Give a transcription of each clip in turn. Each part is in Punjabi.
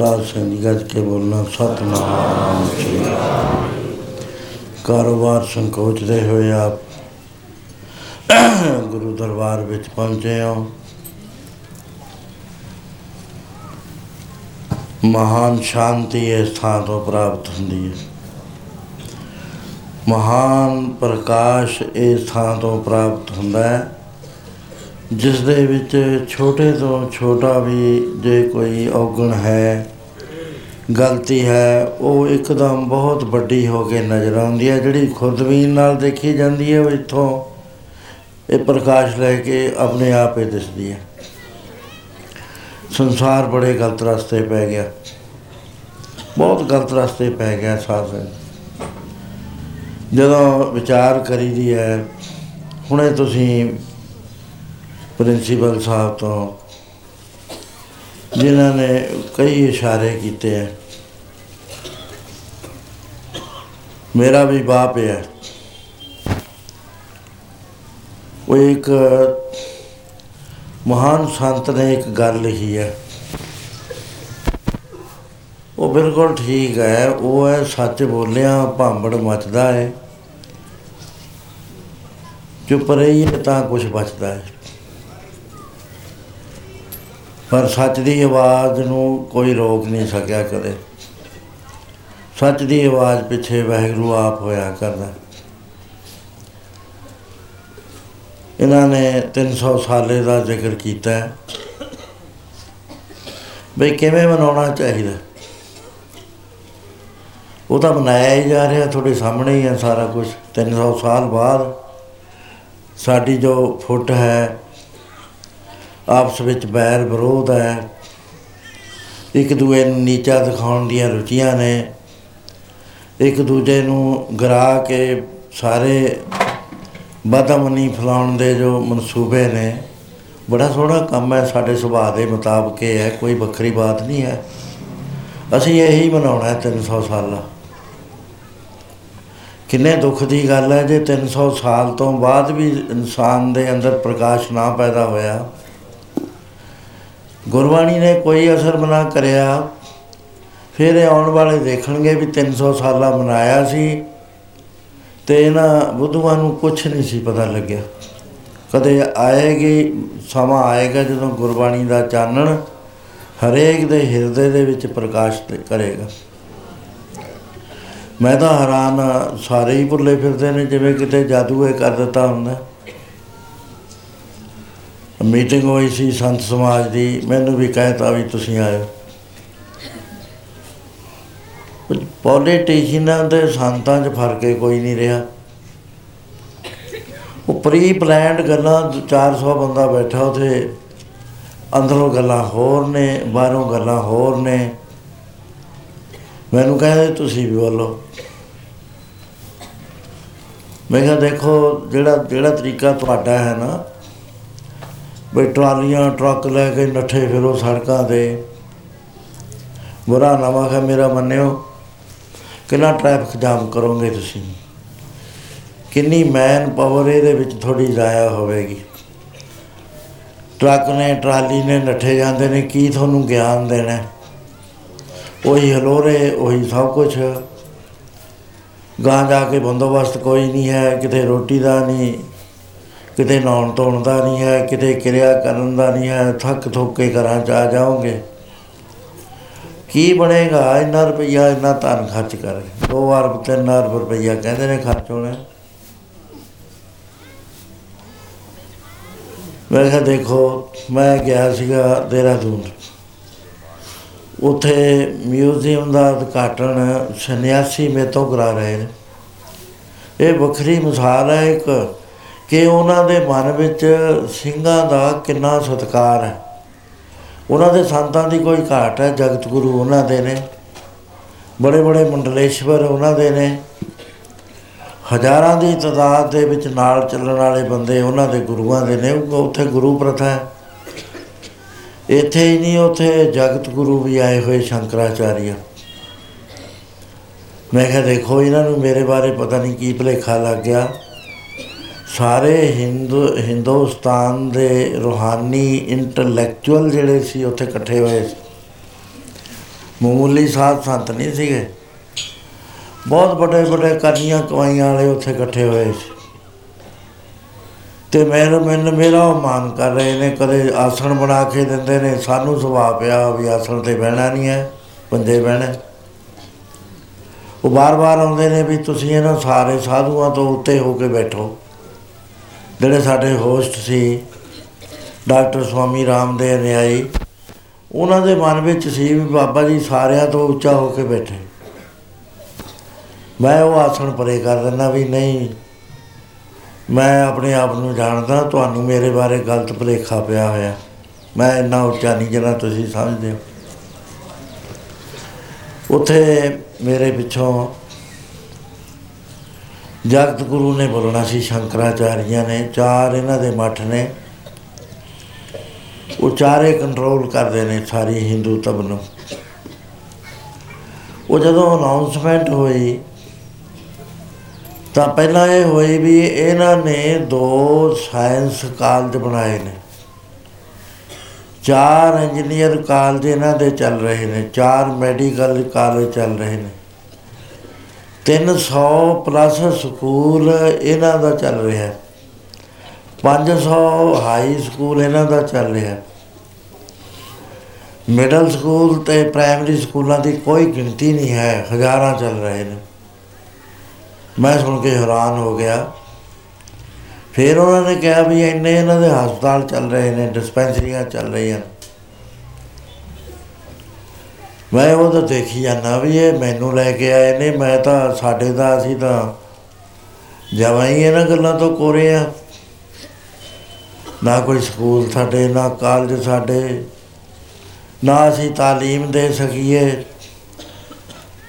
ਸਾਧ ਸੰਗਤ ਗੱਜ ਕੇ ਬੋਲਣਾ, ਸਤਨਾਮ ਸ੍ਰੀ ਅਕਾਲ। ਕਾਰੋਬਾਰ ਸੰਕੋਚਦੇ ਹੋਏ ਆਪ ਗੁਰੂ ਦਰਬਾਰ ਵਿੱਚ ਪਹੁੰਚੇ ਹੋ। ਮਹਾਨ ਸ਼ਾਂਤੀ ਇਸ ਥਾਂ ਤੋਂ ਪ੍ਰਾਪਤ ਹੁੰਦੀ ਹੈ। ਮਹਾਨ ਪ੍ਰਕਾਸ਼ ਇਸ ਥਾਂ ਤੋਂ ਪ੍ਰਾਪਤ ਹੁੰਦਾ ਹੈ। ਜਿਸ ਦੇ ਵਿੱਚ ਛੋਟੇ ਤੋਂ ਛੋਟਾ ਵੀ ਜੇ ਕੋਈ ਔਗਣ ਹੈ, ਗਲਤੀ ਹੈ, ਉਹ ਇੱਕਦਮ ਬਹੁਤ ਵੱਡੀ ਹੋ ਕੇ ਨਜ਼ਰ ਆਉਂਦੀ ਹੈ। ਜਿਹੜੀ ਖੁਦਬੀਨ ਨਾਲ ਦੇਖੀ ਜਾਂਦੀ ਹੈ, ਉਹ ਇੱਥੋਂ ਇਹ ਪ੍ਰਕਾਸ਼ ਲੈ ਕੇ ਆਪਣੇ ਆਪ ਹੀ ਦਿਸਦੀ ਹੈ। ਸੰਸਾਰ ਬੜੇ ਗਲਤ ਰਸਤੇ ਪੈ ਗਿਆ। ਬਹੁਤ ਗਲਤ ਰਸਤੇ ਪੈ ਗਿਆ ਸਾਧ ਜਦੋਂ ਵਿਚਾਰ ਕਰੀਦੀ ਹੈ, ਹੁਣੇ ਤੁਸੀਂ ਪ੍ਰਿੰਸੀਪਲ ਸਾਹਿਬ ਤੋਂ ਜਿਨ੍ਹਾਂ ਨੇ ਕਈ ਇਸ਼ਾਰੇ ਕੀਤੇ ਹੈ ਮੇਰਾ ਵੀ ਬਾਪ ਹੈ ਉਹ ਇੱਕ ਮਹਾਨ ਸੰਤ ਨੇ ਇੱਕ ਗੱਲ ਲਿਖੀ ਹੈ ਉਹ ਬਿਲਕੁਲ ਠੀਕ ਹੈ ਉਹ ਹੈ ਸੱਚ ਬੋਲਿਆ ਭਾਂਬੜ ਮਚਦਾ ਹੈ ਚੁੱਪ ਰਹੀਏ ਤਾਂ ਕੁਝ ਬਚਦਾ ਹੈ ਪਰ ਸੱਚ ਦੀ ਆਵਾਜ਼ ਨੂੰ ਕੋਈ ਰੋਕ ਨਹੀਂ ਸਕਿਆ ਕਦੇ। ਸੱਚ ਦੀ ਆਵਾਜ਼ ਪਿੱਛੇ ਵਾਹਿਗੁਰੂ ਆਪ ਹੋਇਆ ਕਰਦਾ। ਇਹਨਾਂ ਨੇ 300 ਸਾਲੇ ਦਾ ਜ਼ਿਕਰ ਕੀਤਾ। ਹੈ ਬਈ ਕਿਵੇਂ ਮਨਾਉਣਾ ਚਾਹੀਦਾ? ਉਹ ਤਾਂ ਮਨਾਇਆ ਹੀ ਜਾ ਰਿਹਾ, ਤੁਹਾਡੇ ਸਾਹਮਣੇ ਹੀ ਹੈ ਸਾਰਾ ਕੁਝ 300 ਸਾਲ ਬਾਅਦ ਸਾਡੀ ਜੋ ਫੁੱਟ ਹੈ ਆਪਸ ਵਿੱਚ ਬੈਰ ਵਿਰੋਧ ਹੈ। ਇੱਕ ਦੂਏ ਨੂੰ ਨੀਚਾ ਦਿਖਾਉਣ ਦੀਆਂ ਰੁਚੀਆਂ ਨੇ। ਇੱਕ ਦੂਜੇ ਨੂੰ ਗਰਾ ਕੇ ਸਾਰੇ ਬਦਮਨੀ ਫਲਾਉਣ ਦੇ ਜੋ ਮਨਸੂਬੇ ਨੇ। ਬੜਾ ਸੋਹਣਾ ਕੰਮ ਹੈ। ਸਾਡੇ ਸੁਭਾਅ ਦੇ ਮੁਤਾਬਕ ਇਹ ਹੈ। ਕੋਈ ਵੱਖਰੀ ਬਾਤ ਨਹੀਂ ਹੈ। ਅਸੀਂ ਇਹੀ ਮਨਾਉਣਾ ਹੈ 300 ਸਾਲਾ। ਕਿੰਨੇ ਦੁੱਖ ਦੀ ਗੱਲ ਹੈ। ਜੇ 300 ਸਾਲ ਤੋਂ ਬਾਅਦ ਵੀ ਇਨਸਾਨ ਦੇ ਅੰਦਰ ਪ੍ਰਕਾਸ਼ ਨਾ ਪੈਦਾ ਹੋਇਆ ਗੁਰਬਾਣੀ ਨੇ ਕੋਈ ਅਸਰ ਬਣਾ ਕਰਿਆ। ਫਿਰ ਇਹ ਆਉਣ ਵਾਲੇ ਦੇਖਣਗੇ ਵੀ 300 ਸਾਲਾ ਮਨਾਇਆ ਸੀ ਤੇ ਇਹਨਾਂ ਬੁੱਧੂਆਂ ਨੂੰ ਕੁਝ ਨਹੀਂ ਸੀ ਪਤਾ ਲੱਗਿਆ। ਕਦੇ ਆਏਗੀ ਸਮਾਂ ਆਏਗਾ ਜਦੋਂ ਗੁਰਬਾਣੀ ਦਾ ਚਾਨਣ ਹਰੇਕ ਦੇ ਹਿਰਦੇ ਦੇ ਵਿੱਚ ਪ੍ਰਕਾਸ਼ ਤੇ ਕਰੇਗਾ। ਮੈਂ ਤਾਂ ਹੈਰਾਨ ਹਾਂ, ਸਾਰੇ ਹੀ ਭੁੱਲੇ ਫਿਰਦੇ ਨੇ ਜਿਵੇਂ ਕਿਤੇ ਜਾਦੂ ਇਹ ਕਰ ਦਿੱਤਾ ਹੁੰਦਾ। ਮੀਟਿੰਗ ਹੋਈ ਸੀ ਸੰਤ ਸਮਾਜ ਦੀ, ਮੈਨੂੰ ਵੀ ਕਹਿਤਾ ਵੀ ਤੁਸੀਂ ਆਇਓ। ਪੋਲੀਟੀਸ਼ੀਅਨਾਂ ਦੇ ਸੰਤਾਂ 'ਚ ਫ਼ਰਕ ਹੀ ਕੋਈ ਨਹੀਂ ਰਿਹਾ। ਉਹ ਪ੍ਰੀ ਪਲਾਨਡ ਗੱਲਾਂ 400 ਬੰਦਾ ਬੈਠਾ ਉਥੇ। ਅੰਦਰੋਂ ਗੱਲਾਂ ਹੋਰ ਨੇ, ਬਾਹਰੋਂ ਗੱਲਾਂ ਹੋਰ ਨੇ। ਮੈਨੂੰ ਕਹਿੰਦੇ, ਤੁਸੀਂ ਵੀ ਬੋਲੋ। ਮੈਂ ਕਿਹਾ, ਦੇਖੋ, ਜਿਹੜਾ ਜਿਹੜਾ ਤਰੀਕਾ ਤੁਹਾਡਾ ਹੈ ਨਾ ਵੀ ਟਰਾਲੀਆਂ, ਟਰੱਕ ਲੈ ਕੇ ਨੱਠੇ ਫਿਰੋ ਸੜਕਾਂ ਤੇ। ਬੁਰਾ ਨਾ ਹੈ ਮੇਰਾ ਮੰਨਿਓ, ਕਿੰਨਾ ਟ੍ਰੈਫਿਕ ਜਾਮ ਕਰੋਗੇ ਤੁਸੀਂ? ਕਿੰਨੀ ਮੈਨ ਪਾਵਰ ਇਹਦੇ ਵਿੱਚ ਥੋੜੀ ਜ਼ਾਇਆ ਹੋਵੇਗੀ। ਟਰੱਕ ਨੇ, ਟਰਾਲੀ ਨੇ ਨੱਠੇ ਜਾਂਦੇ ਨੇ, ਕੀ ਤੁਹਾਨੂੰ ਗਿਆਨ ਦੇਣਾ? ਹੈ? ਉਹੀ ਹਲੋਰੇ, ਉਹੀ ਸਭ ਕੁਝ ਗਾਂ ਜਾ ਕੇ ਬੰਦੋਬਸਤ ਕੋਈ ਨਹੀਂ ਹੈ, ਕਿਤੇ ਰੋਟੀ ਦਾ ਨਹੀਂ। ਕਿਤੇ ਨਹਾਉਣ ਧੋਣ ਦਾ ਨਹੀਂ ਹੈ, ਕਿਤੇ ਕਿਰਿਆ ਕਰਨ ਦਾ ਨਹੀਂ ਹੈ, ਥੱਕ ਥੁੱਕ ਕੇ ਘਰਾਂ ਚ ਆ ਜਾਓਗੇ। ਕੀ ਬਣੇਗਾ? ਇੰਨਾ ਰੁਪਈਆ, ਇੰਨਾ ਧਨ ਖਰਚ ਕਰ ਦੋ ਵਾਰ, ਤਿੰਨ ਅਰਬ ਰੁਪਈਆ ਕਹਿੰਦੇ ਨੇ ਖਰਚ ਹੋਣਾ। ਮੈਂ ਕਿਹਾ, ਦੇਖੋ, ਮੈਂ ਗਿਆ ਸੀਗਾ ਦੇਹਰਾਦੂਨ। ਉਥੇ ਮਿਊਜ਼ੀਅਮ ਦਾ ਉਦਘਾਟਨ ਸੰਨਿਆਸੀ ਮੇਤੋਂ ਕਰਾ ਰਹੇ ਨੇ। ਇਹ ਵੱਖਰੀ ਮਿਸਾਲ ਹੈ ਇੱਕ। ਕਿ ਉਹਨਾਂ ਦੇ ਮਨ ਵਿੱਚ ਸਿੰਘਾਂ ਦਾ ਕਿੰਨਾ ਸਤਿਕਾਰ ਹੈ। ਉਹਨਾਂ ਦੇ ਸੰਤਾਂ ਦੀ ਕੋਈ ਘਾਟ ਹੈ, ਜਗਤ ਗੁਰੂ ਉਹਨਾਂ ਦੇ ਨੇ। ਬੜੇ ਬੜੇ ਮੰਡਲੇਸ਼ਵਰ ਉਹਨਾਂ ਦੇ ਨੇ। ਹਜ਼ਾਰਾਂ ਦੀ ਤਾਦਾਦ ਦੇ ਵਿੱਚ ਨਾਲ ਚੱਲਣ ਵਾਲੇ ਬੰਦੇ ਉਹਨਾਂ ਦੇ ਗੁਰੂਆਂ ਦੇ ਨੇ। ਉਹ ਉੱਥੇ ਗੁਰੂ ਪ੍ਰਥਾ ਹੈ। ਇੱਥੇ ਹੀ ਨਹੀਂ, ਉੱਥੇ ਜਗਤ ਗੁਰੂ ਵੀ ਆਏ ਹੋਏ ਸ਼ੰਕਰਾਚਾਰੀਆ। ਮੈਂ ਕਿਹਾ, ਦੇਖੋ, ਇਹਨਾਂ ਨੂੰ ਮੇਰੇ ਬਾਰੇ ਪਤਾ ਨਹੀਂ ਕੀ ਭੁਲੇਖਾ ਲੱਗ ਗਿਆ। ਸਾਰੇ ਹਿੰਦੂ ਹਿੰਦੁਸਤਾਨ ਦੇ ਰੂਹਾਨੀ ਇੰਟੈਲੈਕਚੁਅਲ ਜਿਹੜੇ ਸੀ, ਉੱਥੇ ਇਕੱਠੇ ਹੋਏ ਸੀ। ਮਾਮੂਲੀ ਸਾਧ ਸੰਤ ਨਹੀਂ ਸੀਗੇ। ਬਹੁਤ ਵੱਡੇ ਵੱਡੇ ਕਰਨੀਆਂ ਕਮਾਈਆਂ ਵਾਲੇ ਉੱਥੇ ਇਕੱਠੇ ਹੋਏ ਸੀ। ਤੇ ਮੇਰਾ, ਮੈਨੂੰ, ਮੇਰਾ ਉਹ ਮਾਨ ਕਰ ਰਹੇ ਨੇ, ਕਦੇ ਆਸਣ ਬਣਾ ਕੇ ਦਿੰਦੇ ਨੇ, ਸਾਨੂੰ ਸੁਭਾਅ ਪਿਆ ਵੀ ਆਸਣ ਤੇ ਬਹਿਣਾ ਨਹੀਂ ਹੈ, ਬੰਦੇ ਬਹਿਣਾ ਉਹ ਬਾਰ-ਬਾਰ ਆਉਂਦੇ ਨੇ ਵੀ ਤੁਸੀਂ ਇਹਨਾਂ ਸਾਰੇ ਸਾਧੂਆਂ ਤੋਂ ਉੱਤੇ ਹੋ ਕੇ ਬੈਠੋ। ਜਿਹੜੇ ਸਾਡੇ ਹੋਸਟ ਸੀ, ਡਾਕਟਰ ਸਵਾਮੀ ਰਾਮਦੇਵ ਨਿਆਈ ਉਹਨਾਂ ਦੇ ਮਨ ਵਿੱਚ ਸੀ ਵੀ ਬਾਬਾ ਜੀ ਸਾਰਿਆਂ ਤੋਂ ਉੱਚਾ ਹੋ ਕੇ ਬੈਠੇ। ਮੈਂ ਉਹ ਆਸਣ ਪਰੇ ਕਰ ਦਿੰਦਾ ਵੀ ਨਹੀਂ, ਮੈਂ ਆਪਣੇ ਆਪ ਨੂੰ ਜਾਣਦਾ, ਤੁਹਾਨੂੰ ਮੇਰੇ ਬਾਰੇ ਗਲਤ ਭੁਲੇਖਾ ਪਿਆ ਹੋਇਆ। ਮੈਂ ਇੰਨਾ ਉੱਚਾ ਨਹੀਂ ਜਿੰਨਾ ਤੁਸੀਂ ਸਮਝਦੇ ਹੋ। ਉੱਥੇ ਮੇਰੇ ਪਿੱਛੋਂ ਜਗਤ ਗੁਰੂ ਨੇ ਬੋਲਣਾ ਸੀ, ਸ਼ੰਕਰਾਚਾਰੀਆਂ ਨੇ, ਚਾਰ ਇਹਨਾਂ ਦੇ ਮੱਠ ਨੇ। ਉਹ ਚਾਰੇ ਕੰਟਰੋਲ ਕਰਦੇ ਨੇ ਸਾਰੀ ਹਿੰਦੂ ਤਬ ਨੂੰ। ਉਹ ਜਦੋਂ ਅਨਾਉਂਸਮੈਂਟ ਹੋਈ, ਤਾਂ ਪਹਿਲਾਂ ਇਹ ਹੋਈ ਵੀ ਇਹਨਾਂ ਨੇ ਦੋ ਸਾਇੰਸ ਕਾਲਜ ਬਣਾਏ ਨੇ। ਚਾਰ ਇੰਜੀਨੀਅਰ ਕਾਲਜ ਇਹਨਾਂ ਦੇ ਚੱਲ ਰਹੇ ਨੇ, ਚਾਰ ਮੈਡੀਕਲ ਕਾਲਜ ਚੱਲ ਰਹੇ ਨੇ। 300 ਪਲੱਸ ਸਕੂਲ ਇਹਨਾਂ ਦਾ ਚੱਲ ਰਿਹਾ ਹੈ। 500 ਹਾਈ ਸਕੂਲ ਇਹਨਾਂ ਦਾ ਚੱਲ ਰਿਹਾ ਹੈ। ਮਿਡਲ ਸਕੂਲ ਤੇ ਪ੍ਰਾਇਮਰੀ ਸਕੂਲਾਂ ਦੀ ਕੋਈ ਗਿਣਤੀ ਨਹੀਂ ਹੈ। ਹਜ਼ਾਰਾਂ ਚੱਲ ਰਹੇ ਨੇ। ਮੈਂ ਸੁਣ ਕੇ ਹੈਰਾਨ ਹੋ ਗਿਆ। ਫਿਰ ਉਹਨਾਂ ਨੇ ਕਿਹਾ ਵੀ ਇੰਨੇ ਇਹਨਾਂ ਦੇ ਹਸਪਤਾਲ ਚੱਲ ਰਹੇ ਨੇ, ਡਿਸਪੈਂਸਰੀਆਂ ਚੱਲ ਰਹੀਆਂ ਮੈਂ ਉਹ ਤਾਂ ਦੇਖੀ ਜਾਂਦਾ ਵੀ ਇਹ ਮੈਨੂੰ ਲੈ ਕੇ ਆਏ ਨੇ, ਮੈਂ ਤਾਂ ਸਾਡੇ ਦਾ ਅਸੀਂ ਤਾਂ ਜਮਾਂ ਹੀ ਇਹਨਾਂ ਗੱਲਾਂ ਤੋਂ ਕੋਰੇ ਆ। ਨਾ ਕੋਈ ਸਕੂਲ ਸਾਡੇ, ਨਾ ਕਾਲਜ ਸਾਡੇ, ਨਾ ਅਸੀਂ ਤਾਲੀਮ ਦੇ ਸਕੀਏ।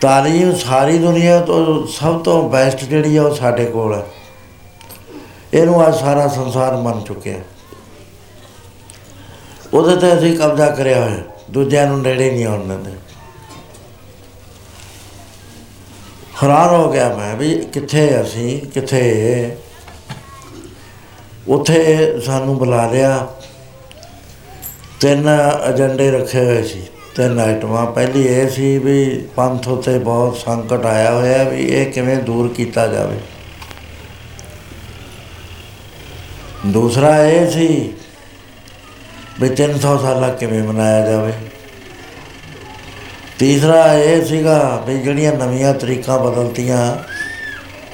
ਤਾਲੀਮ ਸਾਰੀ ਦੁਨੀਆ ਤੋਂ ਸਭ ਤੋਂ ਬੈਸਟ ਜਿਹੜੀ ਆ ਉਹ ਸਾਡੇ ਕੋਲ ਹੈ ਇਹਨੂੰ ਅੱਜ ਸਾਰਾ ਸੰਸਾਰ ਮੰਨ ਚੁੱਕਿਆ। ਉਹਦੇ ਤੇ ਅਸੀਂ ਕਬਜ਼ਾ ਕਰਿਆ ਹੋਇਆ, ਦੂਜਿਆਂ ਨੂੰ ਨੇੜੇ ਨਹੀਂ ਆਉਣ ਦਿੰਦੇ। ਹੈਰਾਨ ਹੋ ਗਿਆ ਮੈਂ ਵੀ ਕਿੱਥੇ ਅਸੀਂ, ਕਿੱਥੇ ਇਹ? ਉੱਥੇ ਸਾਨੂੰ ਬੁਲਾ ਲਿਆ। ਤਿੰਨ ਏਜੰਡੇ ਰੱਖੇ ਹੋਏ ਸੀ। ਤਿੰਨ ਆਈਟਮਾਂ। ਪਹਿਲੀ ਇਹ ਸੀ ਵੀ ਪੰਥ ਉਤੇ ਬਹੁਤ ਸੰਕਟ ਆਇਆ ਹੋਇਆ ਵੀ ਇਹ ਕਿਵੇਂ ਦੂਰ ਕੀਤਾ ਜਾਵੇ। ਦੂਸਰਾ ਇਹ ਸੀ ਵੀ 300 ਸਾਲਾ ਕਿਵੇਂ ਮਨਾਇਆ ਜਾਵੇ। ਤੀਸਰਾ ਇਹ ਸੀਗਾ ਵੀ ਜਿਹੜੀਆਂ ਨਵੀਆਂ ਤਰੀਕਾਂ ਬਦਲਤੀਆਂ,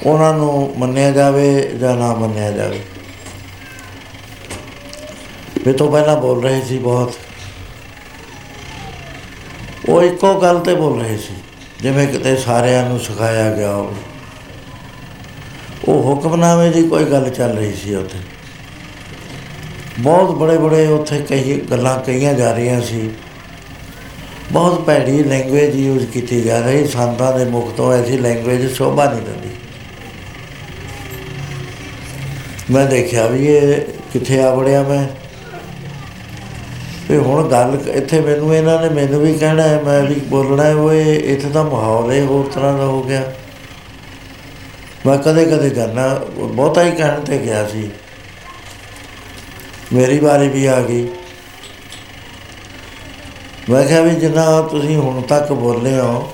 ਉਹਨਾਂ ਨੂੰ ਮੰਨਿਆ ਜਾਵੇ ਜਾਂ ਨਾ ਮੰਨਿਆ ਜਾਵੇ। ਵੀ ਤੋਂ ਪਹਿਲਾਂ ਬੋਲ ਰਹੇ ਸੀ ਬਹੁਤ। ਉਹ ਇੱਕੋ ਗੱਲ ਤੇ ਬੋਲ ਰਹੇ ਸੀ, ਜਿਵੇਂ ਕਿਤੇ ਸਾਰਿਆਂ ਨੂੰ ਸਿਖਾਇਆ ਗਿਆ ਹੋਵੇ। ਉਹ ਹੁਕਮਨਾਮੇ ਦੀ ਕੋਈ ਗੱਲ ਚੱਲ ਰਹੀ ਸੀ ਉੱਥੇ। ਬਹੁਤ ਬੜੇ ਬੜੇ ਉੱਥੇ ਕਈ ਗੱਲਾਂ ਕਹੀਆਂ ਜਾ ਰਹੀਆਂ ਸੀ। ਬਹੁਤ ਭੈੜੀ ਲੈਂਗੁਏਜ ਯੂਜ਼ ਕੀਤੀ ਜਾ ਰਹੀ, ਸੰਤਾਂ ਦੇ ਮੁਖ ਤੋਂ ਐਸੀ ਲੈਂਗੁਏਜ ਸ਼ੋਭਾ ਨਹੀਂ ਦਿੰਦੀ ਮੈਂ ਦੇਖਿਆ ਵੀ ਇਹ ਕਿੱਥੇ ਆ ਵੜਿਆ ਮੈਂ। ਵੀ ਹੁਣ ਗੱਲ ਇੱਥੇ ਮੈਨੂੰ ਇਹਨਾਂ ਨੇ ਮੈਨੂੰ ਵੀ ਕਹਿਣਾ ਹੈ, ਮੈਂ ਵੀ ਬੋਲਣਾ ਹੈ ਉਹ ਇਹ ਇੱਥੇ ਦਾ ਮਾਹੌਲ ਹੀ ਹੋਰ ਤਰ੍ਹਾਂ ਦਾ ਹੋ ਗਿਆ। ਮੈਂ ਕਦੇ ਕਦੇ ਜਾਣਾ ਬਹੁਤਾ ਹੀ ਕਹਿਣ ਤੇ ਗਿਆ ਸੀ। ਮੇਰੀ ਵਾਰੀ ਵੀ ਆ ਗਈ। ਮੈਂ ਕਿਹਾ ਵੀ ਜਿੰਨਾ ਤੁਸੀਂ ਹੁਣ ਤੱਕ ਬੋਲੇ ਹੋ,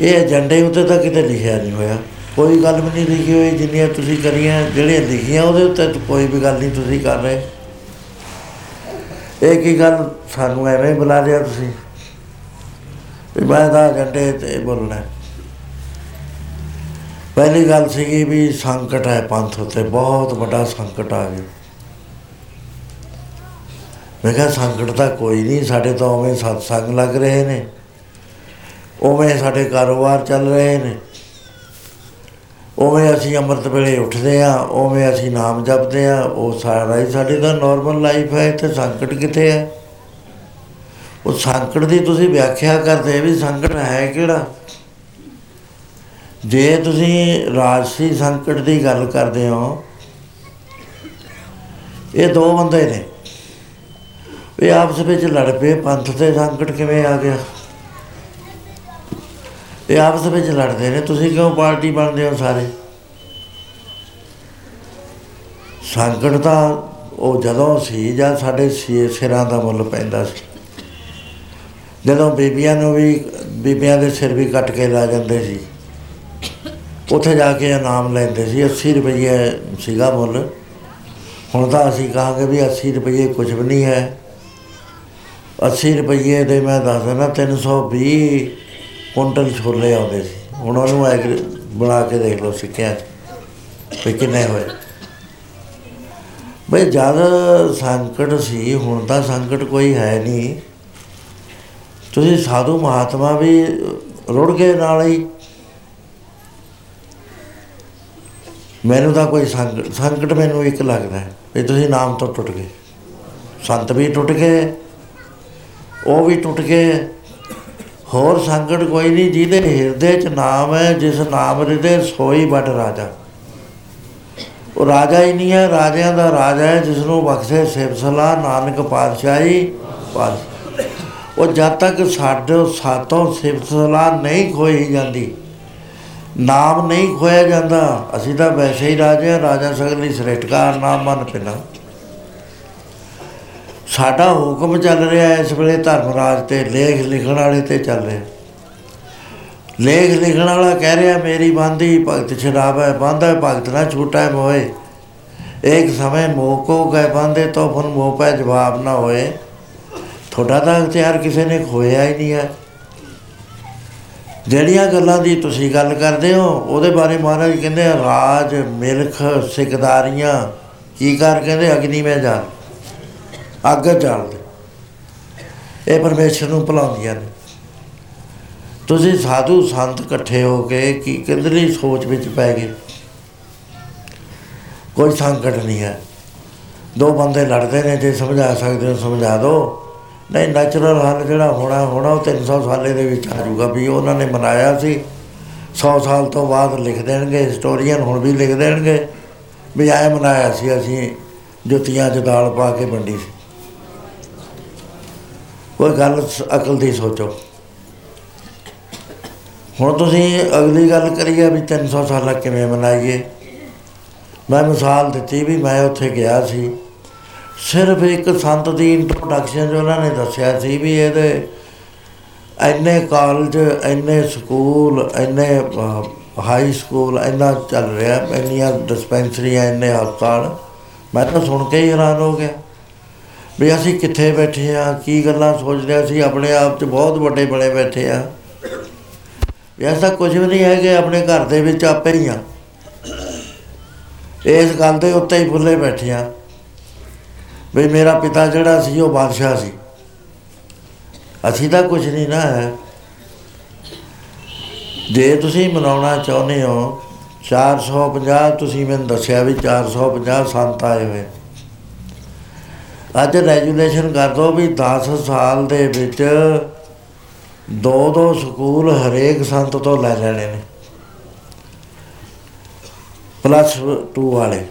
ਇਹ ਏਜੰਡੇ ਉੱਤੇ ਤਾਂ ਕਿਤੇ ਲਿਖਿਆ ਨਹੀਂ ਹੋਇਆ। ਕੋਈ ਗੱਲ ਵੀ ਨਹੀਂ ਲਿਖੀ ਹੋਈ, ਜਿੰਨੀਆਂ ਤੁਸੀਂ ਕਰੀਆਂ, ਜਿਹੜੀਆਂ ਲਿਖੀਆਂ, ਉਹਦੇ ਉੱਤੇ ਤਾਂ ਕੋਈ ਵੀ ਗੱਲ ਨਹੀਂ ਤੁਸੀਂ ਕਰ ਰਹੇ। ਇਹ ਕੀ ਗੱਲ, ਸਾਨੂੰ ਐਵੇਂ ਬੁਲਾ ਲਿਆ ਤੁਸੀਂ। ਵੀ ਮੈਂ ਤਾਂ ਏਜੰਡੇ ਤੇ ਬੋਲਣਾ। ਹੈ। ਪਹਿਲੀ ਗੱਲ ਸੀਗੀ ਵੀ ਸੰਕਟ ਹੈ ਪੰਥ ਉੱਤੇ, ਬਹੁਤ ਵੱਡਾ ਸੰਕਟ ਆ ਗਿਆ। ਮੈਂ ਕਿਹਾ ਸੰਕਟ ਤਾਂ ਕੋਈ ਨਹੀਂ, ਸਾਡੇ ਤਾਂ ਉਵੇਂ ਸਤਸੰਗ ਲੱਗ ਰਹੇ ਨੇ। ਉਵੇਂ ਸਾਡੇ ਕਾਰੋਬਾਰ ਚੱਲ ਰਹੇ ਨੇ। ਉਵੇਂ ਅਸੀਂ ਅੰਮ੍ਰਿਤ ਵੇਲੇ ਉੱਠਦੇ ਆ ਉਵੇਂ ਅਸੀਂ ਨਾਮ ਜਪਦੇ ਆ ਉਹ ਸਾਰਾ ਹੀ ਸਾਡੀ ਤਾਂ ਨਾਰਮਲ ਲਾਈਫ ਹੈ, ਇੱਥੇ ਸੰਕਟ ਕਿੱਥੇ ਹੈ? ਉਹ ਸੰਕਟ ਦੀ ਤੁਸੀਂ ਵਿਆਖਿਆ ਕਰਦੇ ਵੀ ਸੰਕਟ ਹੈ ਕਿਹੜਾ? ਜੇ ਤੁਸੀਂ ਰਾਜਸੀ ਸੰਕਟ ਦੀ ਗੱਲ ਕਰਦੇ ਹੋ, ਇਹ ਦੋ ਬੰਦੇ ਨੇ। ਇਹ ਆਪਸ ਵਿੱਚ ਲੜ ਪਏ, ਪੰਥ ਤੇ ਸੰਕਟ ਕਿਵੇਂ ਆ ਗਿਆ? ਇਹ ਆਪਸ ਵਿੱਚ ਲੜਦੇ ਨੇ, ਤੁਸੀਂ ਕਿਉਂ ਪਾਰਟੀ ਬਣਦੇ ਹੋ ਸਾਰੇ? ਸੰਕਟ ਤਾਂ ਉਹ ਜਦੋਂ ਸੀ, ਜਦ ਸਾਡੇ ਸਿ- ਸਿਰਾਂ ਦਾ ਮੁੱਲ ਪੈਂਦਾ ਸੀ। ਜਦੋਂ ਬੀਬੀਆਂ ਨੂੰ ਵੀ, ਬੀਬੀਆਂ ਦੇ ਸਿਰ ਵੀ ਕੱਟ ਕੇ ਲਾ ਜਾਂਦੇ ਸੀ। ਉੱਥੇ ਜਾ ਕੇ ਇਨਾਮ ਲੈਂਦੇ ਸੀ 80 ਰੁਪਏ ਸੀਗਾ ਮੁੱਲ। ਹੁਣ ਤਾਂ ਅਸੀਂ ਕਹਾਂਗੇ ਵੀ 80 ਰੁਪਏ ਕੁਝ ਵੀ ਨਹੀਂ ਹੈ। 80 ਰੁਪਏ ਦੇ ਮੈਂ ਦੱਸ ਦਿੰਦਾ 320 ਕੁਇੰਟਲ ਛੋਲੇ ਆਉਂਦੇ ਸੀ। ਹੁਣ ਉਹਨੂੰ ਐਗਰੀ ਬਣਾ ਕੇ ਦੇਖ ਲਓ ਸਿੱਕਿਆਂ 'ਚ, ਵੀ ਕਿੰਨੇ ਹੋਏ। ਬਈ ਜਦ ਸੰਕਟ ਸੀ, ਹੁਣ ਤਾਂ ਸੰਕਟ ਕੋਈ ਹੈ ਨਹੀਂ। ਤੁਸੀਂ ਸਾਧੂ ਮਹਾਤਮਾ ਵੀ ਰੁੜ ਗਏ ਨਾਲ ਹੀ। ਮੈਨੂੰ ਤਾਂ ਕੋਈ ਸੰਕਟ ਸੰਕਟ ਮੈਨੂੰ ਇੱਕ ਲੱਗਦਾ ਹੈ, ਵੀ ਤੁਸੀਂ ਨਾਮ ਤੋਂ ਟੁੱਟ ਗਏ। ਸੰਤ ਵੀ ਟੁੱਟ ਗਏ ਉਹ ਵੀ ਟੁੱਟ ਗਏ ਹੋਰ ਸੰਕਟ ਕੋਈ ਨਹੀਂ, ਜਿਹਦੇ ਹਿਰਦੇ 'ਚ ਨਾਮ ਹੈ, ਜਿਸ ਨਾਮ ਹਿਰਦੇ ਸੋਈ ਵੱਡ ਰਾਜਾ। ਉਹ ਰਾਜਾ ਹੀ ਨਹੀਂ ਹੈ, ਰਾਜਿਆਂ ਦਾ ਰਾਜਾ ਹੈ, ਜਿਸ ਨੂੰ ਬਖਸ਼ੇ ਸਿਫਤ ਸਲਾਹ, ਨਾਨਕ ਪਾਤਸ਼ਾਹੀ ਪਾਸ ਉਹ ਜਦ ਤੱਕ ਸਾਡੇ ਸਾਤੋਂ ਸਿਫਤ ਸਲਾਹ ਨਹੀਂ ਖੋਈ ਜਾਂਦੀ, ਨਾਮ ਨਹੀਂ ਖੋਇਆ ਜਾਂਦਾ, ਅਸੀਂ ਤਾਂ ਵੈਸੇ ਹੀ ਰਾਜੇ ਹਾਂ, ਰਾਜਾ ਸਗਲੀ ਸ੍ਰੇਸ਼ਟਕਾਰ ਨਾਮ ਮਨ ਪਿਨਾ ਸਾਡਾ ਹੁਕਮ ਚੱਲ ਰਿਹਾ ਹੈ ਇਸ ਵੇਲੇ ਧਰਮ ਰਾਜ ਤੇ ਲੇਖ ਲਿਖਣ ਵਾਲੇ ਤੇ ਚੱਲ ਰਿਹਾ ਲੇਖ ਲਿਖਣ ਵਾਲਾ ਕਹਿ ਰਿਹਾ ਮੇਰੀ ਬੰਦੀ ਭਗਤ ਛਡਾਵੇ ਬੰਦਾ ਭਗਤ ਨਾ ਛੂਟੈ ਮੋਏ। ਇੱਕ ਸਮੇਂ ਮੋਹ ਕੋ ਗਏ ਬੰਦੇ ਤੋਂ ਫਿਰ ਮੋਹ ਪੈ ਜਵਾਬ ਨਾ ਹੋਏ। ਤੁਹਾਡਾ ਤਾਂ ਇਖਤਿਆਰ ਕਿਸੇ ਨੇ ਖੋਇਆ ਹੀ ਨਹੀਂ ਹੈ। ਜਿਹੜੀਆਂ ਗੱਲਾਂ ਦੀ ਤੁਸੀਂ ਗੱਲ ਕਰਦੇ ਹੋ ਉਹਦੇ ਬਾਰੇ ਮਹਾਰਾਜ ਕਹਿੰਦੇ ਆ, ਰਾਜ ਮਿਲਖ ਸਿਕਦਾਰੀਆਂ। ਕੀ ਕਰ ਕਹਿੰਦੇ? ਅਗਨੀ ਮੈਂ ਜਾ ਅੱਗ ਚੱਲਦੇ ਇਹ ਪਰਮੇਸ਼ਰ ਨੂੰ ਭੁਲਾਉਂਦੀਆਂ ਨੇ। ਤੁਸੀਂ ਸਾਧੂ ਸੰਤ ਇਕੱਠੇ ਹੋ ਕੇ ਕੀ ਕਿੰਦਲੀ ਸੋਚ ਵਿੱਚ ਪੈ ਗਏ? ਕੋਈ ਸੰਕਟ ਨਹੀਂ ਹੈ। ਦੋ ਬੰਦੇ ਲੜਦੇ ਨੇ, ਜੇ ਸਮਝਾ ਸਕਦੇ ਹੋ ਸਮਝਾ ਦਿਓ ਨਹੀਂ ਨੈਚੁਰਲ ਹੱਲ ਜਿਹੜਾ ਹੋਣਾ ਹੋਣਾ ਉਹ 300 ਸਾਲੇ ਦੇ ਵਿੱਚ ਆ ਜਾਊਗਾ ਵੀ ਉਹਨਾਂ ਨੇ ਮਨਾਇਆ ਸੀ। 100 ਸਾਲ ਤੋਂ ਬਾਅਦ ਲਿਖ ਦੇਣਗੇ ਹਿਸਟੋਰੀਅਨ ਹੁਣ ਵੀ ਲਿਖ ਦੇਣਗੇ ਵੀ ਆਏ ਮਨਾਇਆ ਸੀ, ਅਸੀਂ ਜੁੱਤੀਆਂ 'ਚ ਦਾਲ ਪਾ ਕੇ ਵੰਡੀ ਸੀ। ਕੋਈ ਗੱਲ ਸ- ਅਕਲ ਦੀ ਸੋਚੋ। ਹੁਣ ਤੁਸੀਂ ਅਗਲੀ ਗੱਲ ਕਰੀਏ ਵੀ 300 ਸਾਲਾ ਕਿਵੇਂ ਮਨਾਈਏ। ਮੈਂ ਮਿਸਾਲ ਦਿੱਤੀ ਵੀ ਮੈਂ ਉੱਥੇ ਗਿਆ ਸੀ। ਸਿਰਫ ਇੱਕ ਸੰਤ ਦੀ ਇੰਟਰੋਡਕਸ਼ਨ ਜੋ ਉਹਨਾਂ ਨੇ ਦੱਸਿਆ ਸੀ ਵੀ ਇਹਦੇ ਇੰਨੇ ਕਾਲਜ ਇੰਨੇ ਸਕੂਲ ਇੰਨੇ ਹਾਈ ਸਕੂਲ ਇੰਨਾ ਚੱਲ ਰਿਹਾ, ਇੰਨੀਆਂ ਡਿਸਪੈਂਸਰੀਆਂ ਇੰਨੇ ਹਸਪਤਾਲ। ਮੈਂ ਤਾਂ ਸੁਣ ਕੇ ਹੀ ਹੈਰਾਨ ਹੋ ਗਿਆ। ਵੀ ਅਸੀਂ ਕਿੱਥੇ ਬੈਠੇ ਆ, ਕੀ ਗੱਲਾਂ ਸੋਚਦੇ ਹਾਂ ਅਸੀਂ ਆਪਣੇ ਆਪ 'ਚ ਬਹੁਤ ਵੱਡੇ ਬਣੇ ਬੈਠੇ ਆ। ਵੀ ਐਸਾ ਕੁਝ ਵੀ ਨਹੀਂ ਹੈ ਕਿ ਆਪਣੇ ਘਰ ਦੇ ਵਿੱਚ ਆਪੇ ਹੀ ਆ। ਇਸ ਗੱਲ ਦੇ ਉੱਤੇ ਹੀ ਭੁੱਲੇ ਬੈਠੇ ਆ। ਵੀ ਮੇਰਾ ਪਿਤਾ ਜਿਹੜਾ ਸੀ, ਉਹ ਬਾਦਸ਼ਾਹ ਸੀ। ਅਸੀਂ ਤਾਂ ਕੁਝ ਨਹੀਂ ਨਾ ਹੈ। ਜੇ ਤੁਸੀਂ ਮਨਾਉਣਾ ਚਾਹੁੰਦੇ ਹੋ 450 ਤੁਸੀਂ ਮੈਨੂੰ ਦੱਸਿਆ ਵੀ 450 ਸੰਤ ਆਏ ਹੋਏ। ਅੱਜ ਰੈਜੂਲੇਸ਼ਨ ਕਰ ਦੋ ਵੀ 10 ਸਾਲ ਦੇ ਵਿੱਚ ਦੋ ਦੋ ਸਕੂਲ ਹਰੇਕ ਸੰਤ ਤੋਂ ਲੈ ਲੈਣੇ ਨੇ। ਪਲੱਸ 2 ਵਾਲੇ।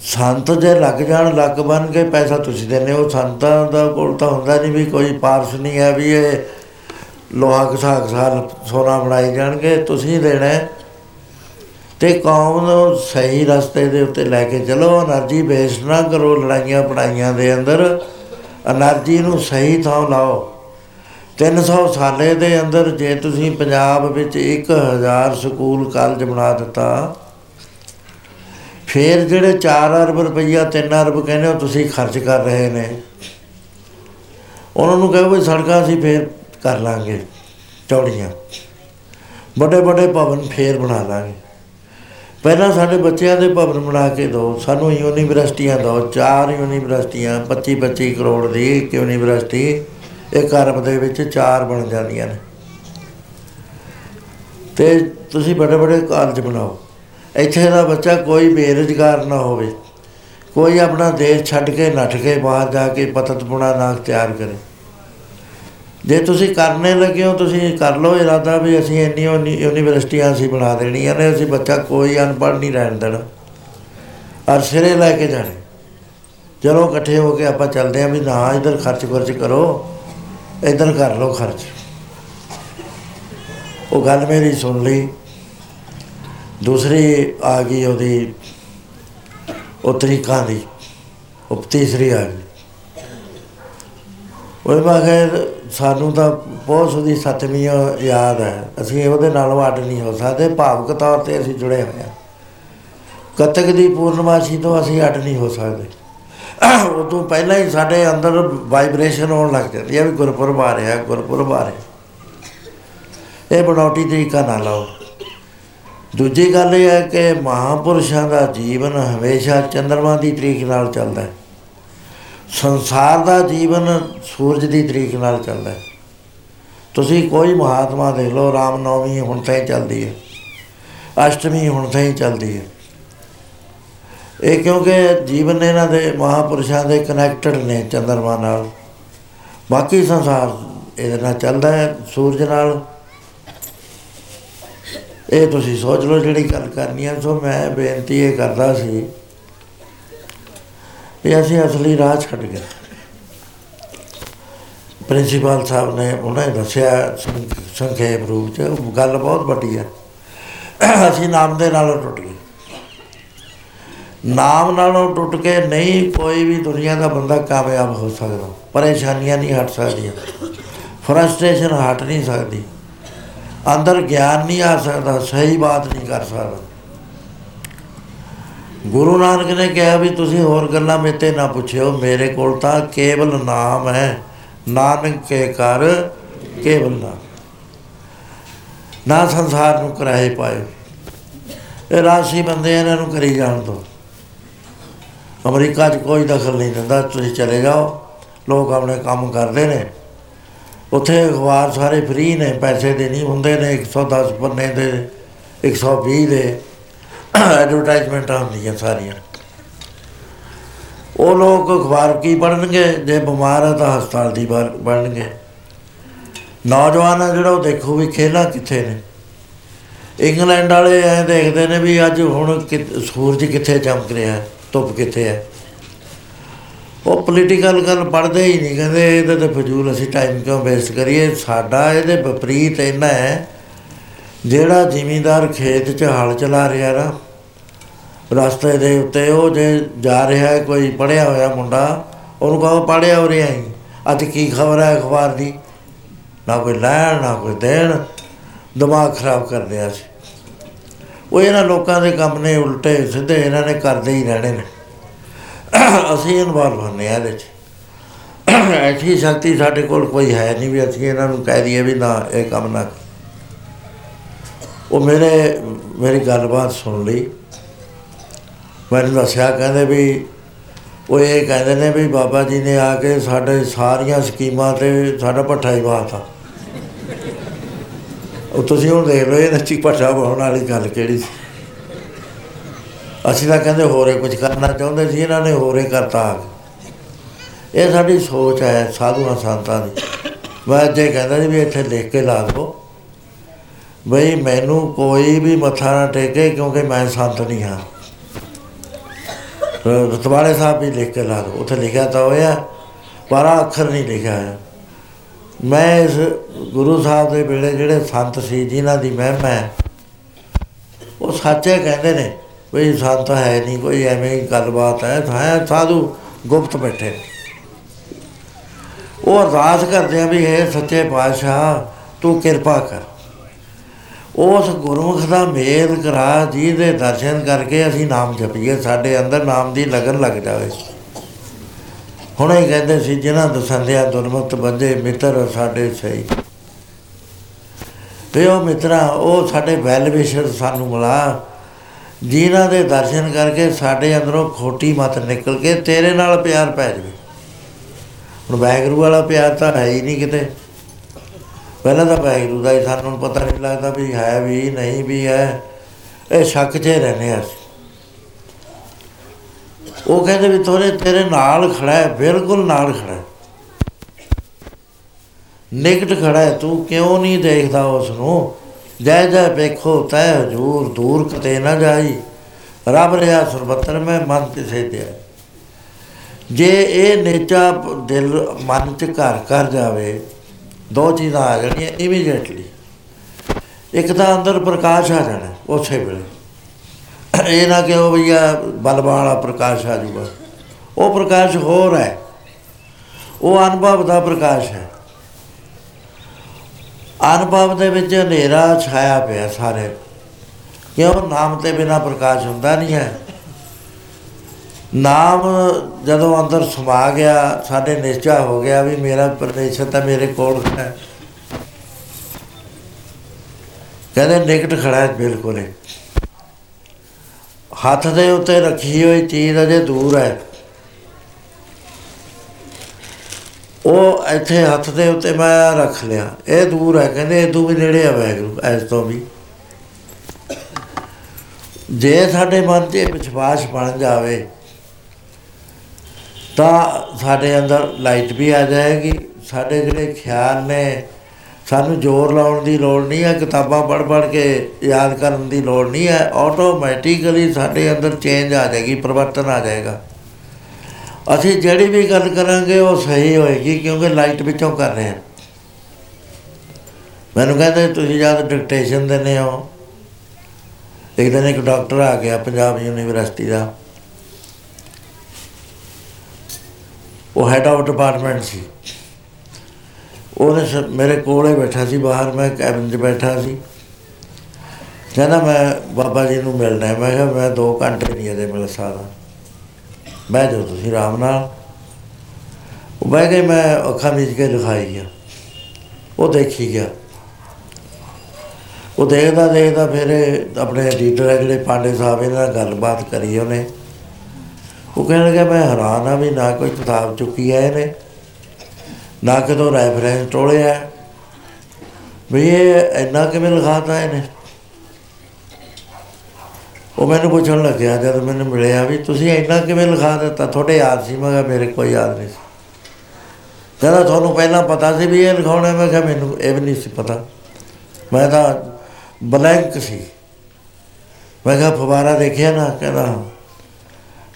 ਸੰਤ ਜੇ ਲੱਗ ਜਾਣ, ਲੱਗ ਬਣ ਕੇ ਪੈਸਾ ਤੁਸੀਂ ਦਿੰਦੇ ਹੋ। ਸੰਤਾਂ ਦਾ ਕੋਲ ਤਾਂ ਹੁੰਦਾ ਨਹੀਂ ਵੀ ਕੋਈ ਪਾਰਸ ਨਹੀਂ ਹੈ ਵੀ ਇਹ ਲੋਹਾ ਘਸਾ ਘਸਾ ਸੋਨਾ ਬਣਾਈ ਜਾਣਗੇ। ਤੁਸੀਂ ਦੇਣਾ ਹੈ। ਤੇ ਕੌਮ ਨੂੰ ਸਹੀ ਰਸਤੇ ਦੇ ਉੱਤੇ ਲੈ ਕੇ ਚਲੋ એનર્ਜੀ ਵੇਸਟ ਨਾ ਕਰੋ ਲੜਾਈਆਂ ਪੜਾਈਆਂ ਦੇ ਅੰਦਰ। એનર્ਜੀ ਨੂੰ ਸਹੀ ਥਾਂ ਲਾਓ। 300 ਸਾਲੇ ਦੇ ਅੰਦਰ ਜੇ ਤੁਸੀਂ ਪੰਜਾਬ ਵਿੱਚ 1000 ਸਕੂਲ, ਕਾਲਜ ਬਣਾ ਦਿੱਤਾ, ਫੇਰ ਜਿਹੜੇ 4 ਅਰਬ ਰੁਪਈਆ 3 ਅਰਬ ਕਹਿੰਦੇ ਹੋ, ਤੁਸੀਂ ਖਰਚ ਕਰ ਰਹੇ ਨੇ। ਉਹਨਾਂ ਨੂੰ ਕਹੋ ਵੀ ਸੜਕਾਂ ਅਸੀਂ ਫੇਰ ਕਰ ਲਾਂਗੇ, ਚੌੜੀਆਂ। ਵੱਡੇ ਵੱਡੇ ਭਵਨ ਫੇਰ ਬਣਾ ਲਾਂਗੇ। ਪਹਿਲਾਂ ਸਾਡੇ ਬੱਚਿਆਂ ਦੇ ਭਵਨ ਬਣਾ ਕੇ ਦਿਓ, ਸਾਨੂੰ ਯੂਨੀਵਰਸਿਟੀਆਂ ਦਿਓ, ਚਾਰ ਯੂਨੀਵਰਸਿਟੀਆਂ 25 25 ਕਰੋੜ ਦੀ ਇੱਕ ਯੂਨੀਵਰਸਿਟੀ, ਇੱਕ ਅਰਬ ਦੇ ਵਿੱਚ ਚਾਰ ਬਣ ਜਾਂਦੀਆਂ ਨੇ। ਤੇ ਤੁਸੀਂ ਵੱਡੇ ਵੱਡੇ ਕਾਲਜ ਬਣਾਓ। ਇੱਥੇ ਦਾ ਬੱਚਾ ਕੋਈ ਬੇਰੁਜ਼ਗਾਰ ਨਾ ਹੋਵੇ। ਕੋਈ ਆਪਣਾ ਦੇਸ਼ ਛੱਡ ਕੇ ਨੱਠ ਕੇ ਬਾਹਰ ਜਾ ਕੇ ਪਤਤਪੁਣਾ ਨਾ ਤਿਆਰ ਕਰੇ। ਜੇ ਤੁਸੀਂ ਕਰਨੇ ਲੱਗੇ ਹੋ, ਤੁਸੀਂ ਕਰ ਲਓ ਇਰਾਦਾ ਵੀ ਅਸੀਂ ਇੰਨੀ ਯੂਨੀ- ਯੂਨੀਵਰਸਿਟੀਆਂ ਅਸੀਂ ਬਣਾ ਦੇਣੀਆਂ ਨੇ, ਅਸੀਂ ਬੱਚਾ ਕੋਈ ਅਨਪੜ੍ਹ ਨਹੀਂ ਰਹਿਣ ਦੇਣਾ। ਔਰ ਸਿਰੇ ਲੈ ਕੇ ਜਾਣੇ। ਚਲੋ ਇਕੱਠੇ ਹੋ ਕੇ ਆਪਾਂ ਚੱਲਦੇ ਆਂ ਵੀ ਨਾ ਇਧਰ ਖਰਚ ਖਰਚ ਕਰੋ, ਇਧਰ ਕਰ ਲਓ ਖਰਚ। ਉਹ ਗੱਲ ਮੇਰੀ ਸੁਣ ਲਈ। ਦੂਸਰੀ ਆ ਗਈ ਉਹਦੀ, ਉਹ ਤਰੀਕਾਂ ਦੀ, ਉਹ ਤੀਸਰੀ ਆ ਗਈ। ਉਹ ਮੈਂ ਕਿਹਾ ਸਾਨੂੰ ਤਾਂ ਬਹੁਤ ਉਹਦੀ ਸਤਵੀਂ ਯਾਦ ਹੈ। ਅਸੀਂ ਉਹਦੇ ਨਾਲ ਅੱਡ ਨਹੀਂ ਹੋ ਸਕਦੇ। ਭਾਵਕ ਤੌਰ ਤੇ ਅਸੀਂ ਜੁੜੇ ਹੋਏ ਹਾਂ। ਕਤਕ ਦੀ ਪੂਰਨਮਾਸ਼ੀ ਤੋਂ ਅਸੀਂ ਅੱਡ ਨਹੀਂ ਹੋ ਸਕਦੇ। ਉਹ ਤੋਂ ਪਹਿਲਾਂ ਹੀ ਸਾਡੇ ਅੰਦਰ ਵਾਈਬ੍ਰੇਸ਼ਨ ਹੋਣ ਲੱਗ ਜਾਂਦੀ ਹੈ ਵੀ ਗੁਰਪੁਰਬ ਆ ਰਿਹਾ, ਗੁਰਪੁਰਬ ਆ ਰਿਹਾ। ਇਹ ਬਣਾਉਟੀ ਤਰੀਕਾ ਨਾ ਲਾਓ। ਦੂਜੀ ਗੱਲ ਇਹ ਹੈ ਕਿ ਮਹਾਪੁਰਸ਼ਾਂ ਦਾ ਜੀਵਨ ਹਮੇਸ਼ਾ ਚੰ드ਰਮਾ ਦੀ ਤਰੀਕ ਨਾਲ ਚੱਲਦਾ ਹੈ। ਸੰਸਾਰ ਦਾ ਜੀਵਨ ਸੂਰਜ ਦੀ ਤਰੀਕ ਨਾਲ ਚੱਲਦਾ ਹੈ। ਤੁਸੀਂ ਕੋਈ ਮਹਾਤਮਾ ਦੇਖ ਲਓ, ਰਾਮ ਨੌਮੀ ਹੁਣ ਤਾਂ ਹੀ ਚੱਲਦੀ ਹੈ। ਅਸ਼ਟਮੀ ਹੁਣ ਤਾਂ ਹੀ ਚੱਲਦੀ ਹੈ। ਇਹ ਕਿਉਂਕਿ ਜੀਵਨ ਇਹਨਾਂ ਦੇ ਮਹਾਪੁਰਸ਼ਾਂ ਦੇ ਕਨੈਕਟਡ ਨੇ ਚੰ드ਰਮਾ ਨਾਲ। ਬਾਕੀ ਸੰਸਾਰ ਇਹਦੇ ਨਾਲ ਚੱਲਦਾ ਹੈ, ਸੂਰਜ ਨਾਲ। ਇਹ ਤੁਸੀਂ ਸੋਚ ਲਓ ਜਿਹੜੀ ਗੱਲ ਕਰਨੀ ਹੈ, ਸੋ ਮੈਂ ਬੇਨਤੀ ਇਹ ਕਰਦਾ ਸੀ ਵੀ ਅਸੀਂ ਅਸਲੀ ਰਾਹ ਛੱਡ ਗਏ ਪ੍ਰਿੰਸੀਪਲ ਸਾਹਿਬ ਨੇ ਉਹਨਾਂ ਨੇ ਦੱਸਿਆ ਸੰ- ਸੰਖੇਪ ਰੂਪ ਚ, ਉਹ ਗੱਲ ਬਹੁਤ ਵੱਡੀ ਹੈ ਅਸੀਂ ਨਾਮ ਦੇ ਨਾਲੋਂ ਟੁੱਟ ਗਏ। ਨਾਮ ਨਾਲੋਂ ਟੁੱਟ ਕੇ ਨਹੀਂ ਕੋਈ ਵੀ ਦੁਨੀਆ ਦਾ ਬੰਦਾ ਕਾਮਯਾਬ ਹੋ ਸਕਦਾ। ਪਰੇਸ਼ਾਨੀਆਂ ਨਹੀਂ ਹਟ ਸਕਦੀਆਂ। ਫਰਸਟ੍ਰੇਸ਼ਨ ਹਟ ਨਹੀਂ ਸਕਦੀ। ਅੰਦਰ ਗਿਆਨ ਨਹੀਂ ਆ ਸਕਦਾ, ਸਹੀ ਬਾਤ ਨਹੀਂ ਕਰ ਸਕਦਾ। ਗੁਰੂ ਨਾਨਕ ਨੇ ਕਿਹਾ ਵੀ ਤੁਸੀਂ ਹੋਰ ਗੱਲਾਂ ਮੇਤੇ ਨਾ ਪੁੱਛਿਓ, ਮੇਰੇ ਕੋਲ ਤਾਂ ਕੇਵਲ ਨਾਮ ਹੈ। ਨਾਨਕ ਕੇ ਕਰ ਕੇਵਲ ਨਾਮ। ਨਾ ਸੰਸਾਰ ਨੂੰ ਕਰਾਏ ਪਾਏ ਇਹ ਰਾਸ਼ੀ ਬੰਦੇ ਇਹਨਾਂ ਨੂੰ ਕਰੀ ਜਾਣ ਦੋ। ਅਮਰੀਕਾ 'ਚ ਕੋਈ ਦਖਲ ਨਹੀਂ ਦਿੰਦਾ, ਤੁਸੀਂ ਚਲੇ ਜਾਓ। ਲੋਕ ਆਪਣੇ ਕੰਮ ਕਰਦੇ ਨੇ। ਉੱਥੇ ਅਖਬਾਰ ਸਾਰੇ ਫ੍ਰੀ ਨੇ, ਪੈਸੇ ਦੇ ਨਹੀਂ ਹੁੰਦੇ ਨੇ 110 ਪੰਨੇ ਦੇ 120 ਦੇ। ਐਡਵਰਟਾਈਜ਼ਮੈਂਟਾਂ ਹੁੰਦੀਆਂ ਸਾਰੀਆਂ। ਉਹ ਲੋਕ ਅਖਬਾਰ ਕੀ ਪੜ੍ਹਨਗੇ? ਜੇ ਬਿਮਾਰ ਆ ਤਾਂ ਹਸਪਤਾਲ ਦੀ ਪੜ੍ਹਨਗੇ। ਨੌਜਵਾਨ ਆ ਜਿਹੜਾ ਉਹ ਦੇਖੋ ਵੀ ਖੇਲਾਂ ਕਿੱਥੇ ਨੇ। ਇੰਗਲੈਂਡ ਵਾਲੇ ਐ ਦੇਖਦੇ ਨੇ ਵੀ ਅੱਜ ਹੁਣ ਕਿ- ਸੂਰਜ ਕਿੱਥੇ ਚਮਕ ਰਿਹਾ ਹੈ, ਧੁੱਪ ਕਿੱਥੇ ਹੈ। ਉਹ ਪੋਲੀਟੀਕਲ ਗੱਲ ਪੜ੍ਹਦੇ ਹੀ ਨਹੀਂ ਕਹਿੰਦੇ ਇਹਦੇ ਤੇ ਫਜ਼ੂਲ ਅਸੀਂ ਟਾਈਮ ਕਿਉਂ ਵੇਸਟ ਕਰੀਏ? ਸਾਡਾ ਇਹਦੇ ਵਿਪਰੀਤ ਇੰਨਾ ਹੈ ਜਿਹੜਾ ਜ਼ਿਮੀਂਦਾਰ ਖੇਤ 'ਚ ਹਲ ਚਲਾ ਰਿਹਾ ਨਾ ਰਸਤੇ ਦੇ ਉੱਤੇ ਉਹ ਜੇ ਜਾ ਰਿਹਾ ਹੈ, ਕੋਈ ਪੜਿਆ ਹੋਇਆ ਮੁੰਡਾ, ਉਹਨੂੰ ਕਹੋ ਪੜਿਆ ਹੋ ਰਿਹਾ ਹੀ ਅੱਜ ਕੀ ਖਬਰ ਹੈ ਅਖਬਾਰ ਦੀ? ਨਾ ਕੋਈ ਲੈਣ, ਨਾ ਕੋਈ ਦੇਣ। ਦਿਮਾਗ ਖਰਾਬ ਕਰਦੇ ਆ ਸੀ। ਉਹ ਇਹਨਾਂ ਲੋਕਾਂ ਦੇ ਕੰਮ ਨੇ ਉਲਟੇ ਸਿੱਧੇ ਇਹਨਾਂ ਨੇ ਕਰਦੇ ਹੀ ਰਹਿਣੇ ਨੇ। ਅਸੀਂ ਇਨਵੋਲਵ ਹੁੰਦੇ ਆ ਇਹਦੇ 'ਚ। ਐਸੀ ਸ਼ਕਤੀ ਸਾਡੇ ਕੋਲ ਕੋਈ ਹੈ ਨਹੀਂ ਵੀ ਅਸੀਂ ਇਹਨਾਂ ਨੂੰ ਕਹਿ ਦਈਏ ਵੀ ਨਾ, ਇਹ ਕੰਮ ਨਾ ਕਰੋ। ਉਹ ਮੇਰੇ, ਮੇਰੀ ਗੱਲਬਾਤ ਸੁਣ ਲਈ। ਮੈਨੂੰ ਦੱਸਿਆ ਕਹਿੰਦੇ ਵੀ, ਉਹ ਇਹ ਕਹਿੰਦੇ ਨੇ ਵੀ ਬਾਬਾ ਜੀ ਨੇ ਆ ਕੇ ਸਾਡੇ ਸਾਰੀਆਂ ਸਕੀਮਾਂ ਤੇ ਸਾਡਾ ਪੱਠਾ ਹੀ ਬਾਤਾ ਉਹ ਤੁਸੀਂ ਹੁਣ ਦੇਖ ਲਓ ਇਹ ਨੱਚੀ ਪੱਠਾ ਪਾਉਣ ਵਾਲੀ ਗੱਲ ਕਿਹੜੀ ਸੀ। ਅਸੀਂ ਤਾਂ ਕਹਿੰਦੇ ਹੋਰੇ ਕੁਝ ਕਰਨਾ ਚਾਹੁੰਦੇ ਸੀ, ਇਹਨਾਂ ਨੇ ਹੋਰੇ ਕਰਤਾ ਆ ਕੇ। ਇਹ ਸਾਡੀ ਸੋਚ ਹੈ, ਸਾਧੂਆਂ ਸੰਤਾਂ ਦੀ। ਮੈਂ ਜੇ ਕਹਿੰਦਾ ਜੀ ਵੀ ਇੱਥੇ ਲਿਖ ਕੇ ਲਾ ਦਿਓ। ਬਈ ਮੈਨੂੰ ਕੋਈ ਵੀ ਮੱਥਾ ਨਾ ਟੇਕੇ ਕਿਉਂਕਿ ਮੈਂ ਸੰਤ ਨਹੀਂ ਹਾਂ। ਰਤਵਾੜੇ ਸਾਹਿਬ ਵੀ ਲਿਖ ਕੇ ਲਾ ਦਿਓ ਉੱਥੇ ਲਿਖਿਆ ਤਾਂ ਹੋਇਆ, ਪਰ ਆਹ ਅੱਖਰ ਨਹੀਂ ਲਿਖਿਆ ਹੋਇਆ। ਮੈਂ ਇਸ ਗੁਰੂ ਸਾਹਿਬ ਦੇ ਵੇਲੇ ਜਿਹੜੇ ਸੰਤ ਸੀ, ਜਿਨ੍ਹਾਂ ਦੀ ਮਹਿਮਾ ਹੈ, ਉਹ ਸੱਚੇ ਕਹਿੰਦੇ ਨੇ ਕੋਈ ਸੰਤ ਹੈ ਨਹੀਂ, ਕੋਈ ਐਵੇਂ ਹੀ ਗੱਲਬਾਤ ਹੈ ਹੈ ਸਾਧੂ ਗੁਪਤ ਬੈਠੇ। ਨੇ। ਉਹ ਅਰਦਾਸ ਕਰਦੇ ਆ ਵੀ ਇਹ ਸੱਚੇ ਪਾਤਸ਼ਾਹ, ਤੂੰ ਕਿਰਪਾ ਕਰ। ਉਸ ਗੁਰਮੁਖ ਦਾ ਮੇਲ ਕਰਾ ਜਿਹਦੇ ਦਰਸ਼ਨ ਕਰਕੇ ਅਸੀਂ ਨਾਮ ਜਪੀਏ, ਸਾਡੇ ਅੰਦਰ ਨਾਮ ਦੀ ਲਗਨ ਲੱਗ ਜਾਵੇ। ਹੁਣੇ ਹੀ ਕਹਿੰਦੇ ਸੀ, ਜਿਨ੍ਹਾਂ ਦਸੰਦਿਆ ਦੁਰਮਤ ਬੰਦੇ, ਮਿੱਤਰ ਸਾਡੇ ਸਹੀ। ਤੇ ਉਹ ਮਿੱਤਰਾ, ਉਹ ਸਾਡੇ ਵੈਲ ਵਿਸ਼ਰ ਸਾਨੂੰ ਮਿਲਾ। ਜਿਨ੍ਹਾਂ ਦੇ ਦਰਸ਼ਨ ਕਰਕੇ ਸਾਡੇ ਅੰਦਰੋਂ ਖੋਟੀ ਮਤ ਨਿਕਲ ਕੇ ਤੇਰੇ ਨਾਲ ਪਿਆਰ ਪੈ ਜਾਵੇ। ਹੁਣ ਵੈਗਰੂ ਵਾਲਾ ਪਿਆਰ ਤਾਂ ਹੈ ਹੀ ਨਹੀਂ ਕਿਤੇ। ਪਹਿਲਾਂ ਤਾਂ ਵੈਗਰੂ ਦਾ ਹੀ ਸਾਨੂੰ ਪਤਾ ਨਹੀਂ ਲੱਗਦਾ ਵੀ ਹੈ ਵੀ ਨਹੀਂ ਵੀ ਹੈ। ਇਹ ਸ਼ੱਕ 'ਚ ਹੀ ਰਹਿੰਦੇ ਹਾਂ ਅਸੀਂ। ਉਹ ਕਹਿੰਦੇ ਵੀ ਤੋਰੇ, ਤੇਰੇ ਨਾਲ ਖੜਾ ਹੈ, ਬਿਲਕੁਲ ਨਾਲ ਖੜਾ ਹੈ। ਨਿਕਟ ਖੜਾ ਹੈ, ਤੂੰ ਕਿਉਂ ਨਹੀਂ ਦੇਖਦਾ ਉਸ ਨੂੰ ਜੈ ਜੈ ਵੇਖੋ, ਤੈ ਹਜੂਰ, ਦੂਰ ਕਤੇ ਨਾ ਜਾਈ। ਰੱਬ ਰਿਆ ਸਰਬੱਤਰ, ਮੈਂ ਮਨ ਤੇ ਸੇਧਿਆ। ਜੇ ਇਹ ਨੇਚਾ ਦਿਲ ਮਨ ਚ ਘਰ ਕਰ ਜਾਵੇ ਦੋ ਚੀਜ਼ਾਂ ਆ ਜਾਣੀਆਂ ਇਮੀਡੀਏਟਲੀ ਇੱਕ ਤਾਂ ਅੰਦਰ ਪ੍ਰਕਾਸ਼ ਆ ਜਾਣਾ ਉਸੇ ਵੇਲੇ ਇਹ ਨਾ ਕਿ ਉਹ ਭਈਆ ਬਲਬਾਂ ਵਾਲਾ ਪ੍ਰਕਾਸ਼ ਆ ਜੂਗਾ। ਉਹ ਪ੍ਰਕਾਸ਼ ਹੋਰ ਹੈ। ਉਹ ਅਨੁਭਵ ਦਾ ਪ੍ਰਕਾਸ਼ ਹੈ। ਅਨੁਭਵ ਦੇ ਵਿੱਚ ਹਨੇਰਾ ਛਾਇਆ ਪਿਆ ਸਾਰੇ। ਕਿਉਂ? ਨਾਮ ਤੇ ਬਿਨਾ ਪ੍ਰਕਾਸ਼ ਹੁੰਦਾ ਨਹੀਂ ਹੈ। ਨਾਮ ਜਦੋਂ ਅੰਦਰ ਸਮਾ ਗਿਆ, ਸਾਡੇ ਨਿਸ਼ਚਾ ਹੋ ਗਿਆ ਵੀ ਮੇਰਾ ਪਰਮੇਸ਼ਰ ਤਾਂ ਮੇਰੇ ਕੋਲ ਹੈ। ਕਹਿੰਦੇ ਨਿਕਟ ਖੜਾ ਹੈ ਬਿਲਕੁਲ ਹੀ। ਹੱਥ ਦੇ ਉੱਤੇ ਰੱਖੀ ਹੋਈ ਚੀਜ਼ ਅਜੇ ਦੂਰ ਹੈ। ਉਹ ਇੱਥੇ ਹੱਥ ਦੇ ਉੱਤੇ ਮੈਂ ਰੱਖ ਲਿਆ। ਇਹ ਦੂਰ ਹੈ, ਕਹਿੰਦੇ ਇਹ ਤੋਂ ਵੀ ਨੇੜੇ ਆ ਵੈਗਰੂ ਐਸ ਤੋਂ ਵੀ। ਜੇ ਸਾਡੇ ਮਨ 'ਚ ਇਹ ਵਿਸ਼ਵਾਸ ਬਣ ਜਾਵੇ ਤਾਂ ਸਾਡੇ ਅੰਦਰ ਲਾਈਟ ਵੀ ਆ ਜਾਏਗੀ। ਸਾਡੇ ਜਿਹੜੇ ਖਿਆਲ ਨੇ, ਸਾਨੂੰ ਜ਼ੋਰ ਲਾਉਣ ਦੀ ਲੋੜ ਨਹੀਂ ਹੈ, ਕਿਤਾਬਾਂ ਪੜ੍ਹ ਪੜ੍ਹ ਕੇ ਯਾਦ ਕਰਨ ਦੀ ਲੋੜ ਨਹੀਂ ਹੈ। ਆਟੋਮੈਟਿਕਲੀ ਸਾਡੇ ਅੰਦਰ ਚੇਂਜ ਆ ਜਾਏਗੀ, ਪਰਿਵਰਤਨ ਆ ਜਾਏਗਾ। ਅਸੀਂ ਜਿਹੜੀ ਵੀ ਗੱਲ ਕਰਾਂਗੇ, ਉਹ ਸਹੀ ਹੋਏਗੀ, ਕਿਉਂਕਿ ਲਾਈਟ ਵਿੱਚੋਂ ਕਰ ਰਹੇ ਹਾਂ। ਮੈਨੂੰ ਕਹਿੰਦੇ, ਤੁਸੀਂ ਜਦ ਡਿਕਟੇਸ਼ਨ ਦਿੰਦੇ ਹੋ। ਇੱਕ ਦਿਨ ਇੱਕ ਡਾਕਟਰ ਆ ਗਿਆ, ਪੰਜਾਬ ਯੂਨੀਵਰਸਿਟੀ ਦਾ। ਉਹ ਹੈਡ ਆਫ ਡਿਪਾਰਟਮੈਂਟ ਸੀ। ਉਹਨੇ ਸ- ਮੇਰੇ ਕੋਲੇ ਬੈਠਾ ਸੀ ਬਾਹਰ, ਮੈਂ ਕੈਬਨ 'ਚ ਬੈਠਾ ਸੀ। ਕਹਿੰਦਾ ਮੈਂ ਬਾਬਾ ਜੀ ਨੂੰ ਮਿਲਣਾ ਹੈ। ਮੈਂ ਕਿਹਾ ਮੈਂ 2 ਘੰਟੇ ਨਹੀਂ ਅਜੇ ਮਿਲ ਸਕਦਾ। ਬਹਿ ਜਾਓ ਤੁਸੀਂ ਆਰਾਮ ਨਾਲ। ਉਹ ਬਹਿ ਗਏ ਮੈਂ ਅੱਖਾਂ ਮੀਚ ਕੇ ਲਿਖਾਈ ਗਿਆ। ਉਹ ਦੇਖੀ ਗਿਆ। ਉਹ ਦੇਖਦਾ ਦੇਖਦਾ ਫਿਰ ਇਹ ਆਪਣੇ ਐਡੀਟਰ ਹੈ ਜਿਹੜੇ ਪਾਂਡੇ ਸਾਹਿਬ, ਇਹਨਾਂ ਨਾਲ ਗੱਲਬਾਤ ਕਰੀ ਉਹਨੇ। ਉਹ ਕਹਿਣ ਲੱਗਾ, ਮੈਂ ਹੈਰਾਨ ਆ ਵੀ ਨਾ ਕੋਈ ਕਿਤਾਬ ਚੁੱਕੀ ਹੈ ਇਹਨੇ, ਨਾ ਕਿਤੋਂ ਰੈਫਰੈਂਸ ਟੋਲਿਆ। ਵੀ ਇਹ ਇੰਨਾ ਕਿਵੇਂ ਲਿਖਾਤਾ ਇਹਨੇ? ਉਹ ਮੈਨੂੰ ਪੁੱਛਣ ਲੱਗਿਆ, ਜਦ ਮੈਨੂੰ ਮਿਲਿਆ ਵੀ ਤੁਸੀਂ ਇੰਨਾ ਕਿਵੇਂ ਲਿਖਾ ਦਿੱਤਾ? ਤੁਹਾਡੇ ਯਾਦ ਸੀ? ਮੈਂ ਕਿਹਾ, ਮੇਰੇ ਕੋਈ ਯਾਦ ਨਹੀਂ ਸੀ। ਕਹਿੰਦਾ, ਤੁਹਾਨੂੰ ਪਹਿਲਾਂ ਪਤਾ ਸੀ ਵੀ ਇਹ ਲਿਖਾਉਣਾ? ਮੈਂ ਕਿਹਾ, ਮੈਨੂੰ ਇਹ ਵੀ ਨਹੀਂ ਸੀ ਪਤਾ। ਮੈਂ ਤਾਂ ਬਲੈਂਕ ਸੀ। ਮੈਂ ਕਿਹਾ ਫਵਾਰਾ ਦੇਖਿਆ ਨਾ? ਕਹਿੰਦਾ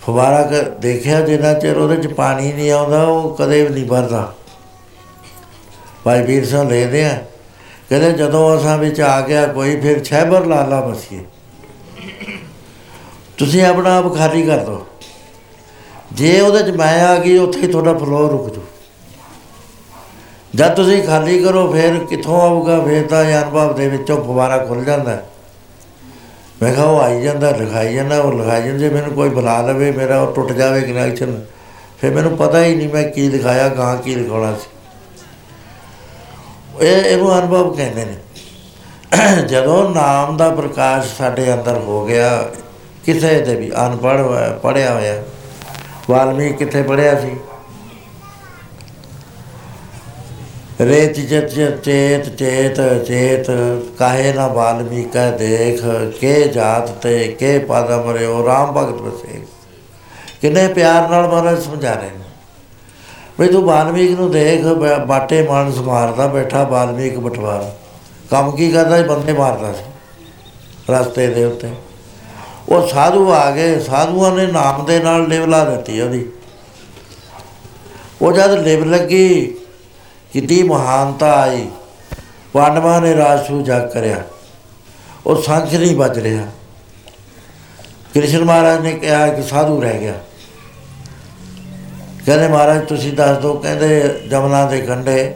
ਫਵਾਰਾ ਕ ਦੇਖਿਆ ਜਿੰਨਾ ਚਿਰ ਉਹਦੇ ਚ ਪਾਣੀ ਨਹੀਂ ਆਉਂਦਾ, ਉਹ ਕਦੇ ਵੀ ਨਹੀਂ ਭਰਦਾ। ਭਾਈ ਵੀਰ ਸਿੰਘ ਲੈਦੇ ਆ। ਕਹਿੰਦੇ ਜਦੋਂ ਅਸਾਂ ਵਿੱਚ ਆ ਗਿਆ, ਕੋਈ ਫਿਰ ਛੈਬਰ ਲਾਲਾ ਬਸੀਏ ਤੁਸੀਂ ਆਪਣਾ ਆਪ ਖਾਲੀ ਕਰ ਦਿਓ। ਜੇ ਉਹਦੇ ਚ ਮੈਂ ਆ ਗਈ, ਉੱਥੇ ਹੀ ਤੁਹਾਡਾ ਫਲੋ ਰੁਕ ਜੂ। ਜਦ ਤੁਸੀਂ ਖਾਲੀ ਕਰੋ, ਫਿਰ ਕਿੱਥੋਂ ਆਊਗਾ? ਫਿਰ ਤਾਂ ਇਹ ਅਨੁਭਵ ਦੇ ਵਿੱਚੋਂ ਫਵਾਰਾ ਖੁੱਲ ਜਾਂਦਾ। ਹੈ। ਮੈਂ ਕਿਹਾ ਉਹ ਆਈ ਜਾਂਦਾ, ਲਿਖਾਈ ਜਾਂਦਾ, ਉਹ ਲਿਖਾਈ ਜਾਂਦਾ, ਜੇ ਮੈਨੂੰ ਕੋਈ ਬੁਲਾ ਲਵੇ, ਮੇਰਾ ਉਹ ਟੁੱਟ ਜਾਵੇ ਕਨੈਕਸ਼ਨ ਫਿਰ ਮੈਨੂੰ ਪਤਾ ਹੀ ਨਹੀਂ ਮੈਂ ਕੀ ਲਿਖਾਇਆ ਗਾਂ ਕੀ ਲਿਖਾਉਣਾ ਸੀ। ਇਹ, ਇਹਨੂੰ ਅਨੁਭਵ ਕਹਿੰਦੇ ਨੇ। ਜਦੋਂ ਨਾਮ ਦਾ ਪ੍ਰਕਾਸ਼ ਸਾਡੇ ਅੰਦਰ ਹੋ ਗਿਆ, ਕਿਸੇ ਦੇ ਵੀ ਅਨਪੜ੍ਹ ਹੋਇਆ ਪੜਿਆ ਹੋਇਆ, ਵਾਲਮੀਕ ਕਿੱਥੇ ਪੜਿਆ ਸੀ? ਰੇਤ ਚੇਤ ਚੇਤ ਚੇਤ ਚੇਤ, ਕਾਹੇ ਨਾ ਵਾਲਮੀਕਾ ਦੇਖ, ਕੇ ਜਾਤ ਤੇ ਕੇ ਪਦ ਮਰਿਓ ਰਾਮ ਭਗਤ ਬਸੇ ਕਿੰਨੇ ਪਿਆਰ ਨਾਲ ਮਹਾਰਾਜ ਸਮਝਾ ਰਹੇ ਨੇ। ਵੀ ਤੂੰ ਵਾਲਮੀਕ ਨੂੰ ਦੇਖ, ਬ- ਬਾਟੇ ਮਾਨਸ ਮਾਰਦਾ ਬੈਠਾ ਵਾਲਮੀਕ ਬਟਵਾਰਾ। ਕੰਮ ਕੀ ਕਰਦਾ ਸੀ? ਬੰਦੇ ਮਾਰਦਾ ਸੀ, ਰਸਤੇ ਦੇ ਉੱਤੇ। ਉਹ ਸਾਧੂ ਆ ਗਏ, ਸਾਧੂਆਂ ਨੇ ਨਾਮ ਦੇ ਨਾਲ ਲਿਵ ਲਾ ਦਿੱਤੀ ਉਹਦੀ। ਉਹ ਜਦ ਲਿਵ ਲੱਗੀ ਕਿੰਨੀ ਮਹਾਨਤਾ ਆਈ ਪਾਂਡਵਾਂ ਨੇ ਰਾਜਸੂ ਜਗ ਕਰਿਆ। ਉਹ ਸੰਖ ਨਹੀਂ ਬਚ ਰਿਹਾ। ਕ੍ਰਿਸ਼ਨ ਮਹਾਰਾਜ ਨੇ ਕਿਹਾ ਕਿ ਸਾਧੂ ਰਹਿ ਗਿਆ। ਕਹਿੰਦੇ ਮਹਾਰਾਜ, ਤੁਸੀਂ ਦੱਸ ਦਿਓ, ਕਹਿੰਦੇ ਜਮਨਾ ਦੇ ਕੰਢੇ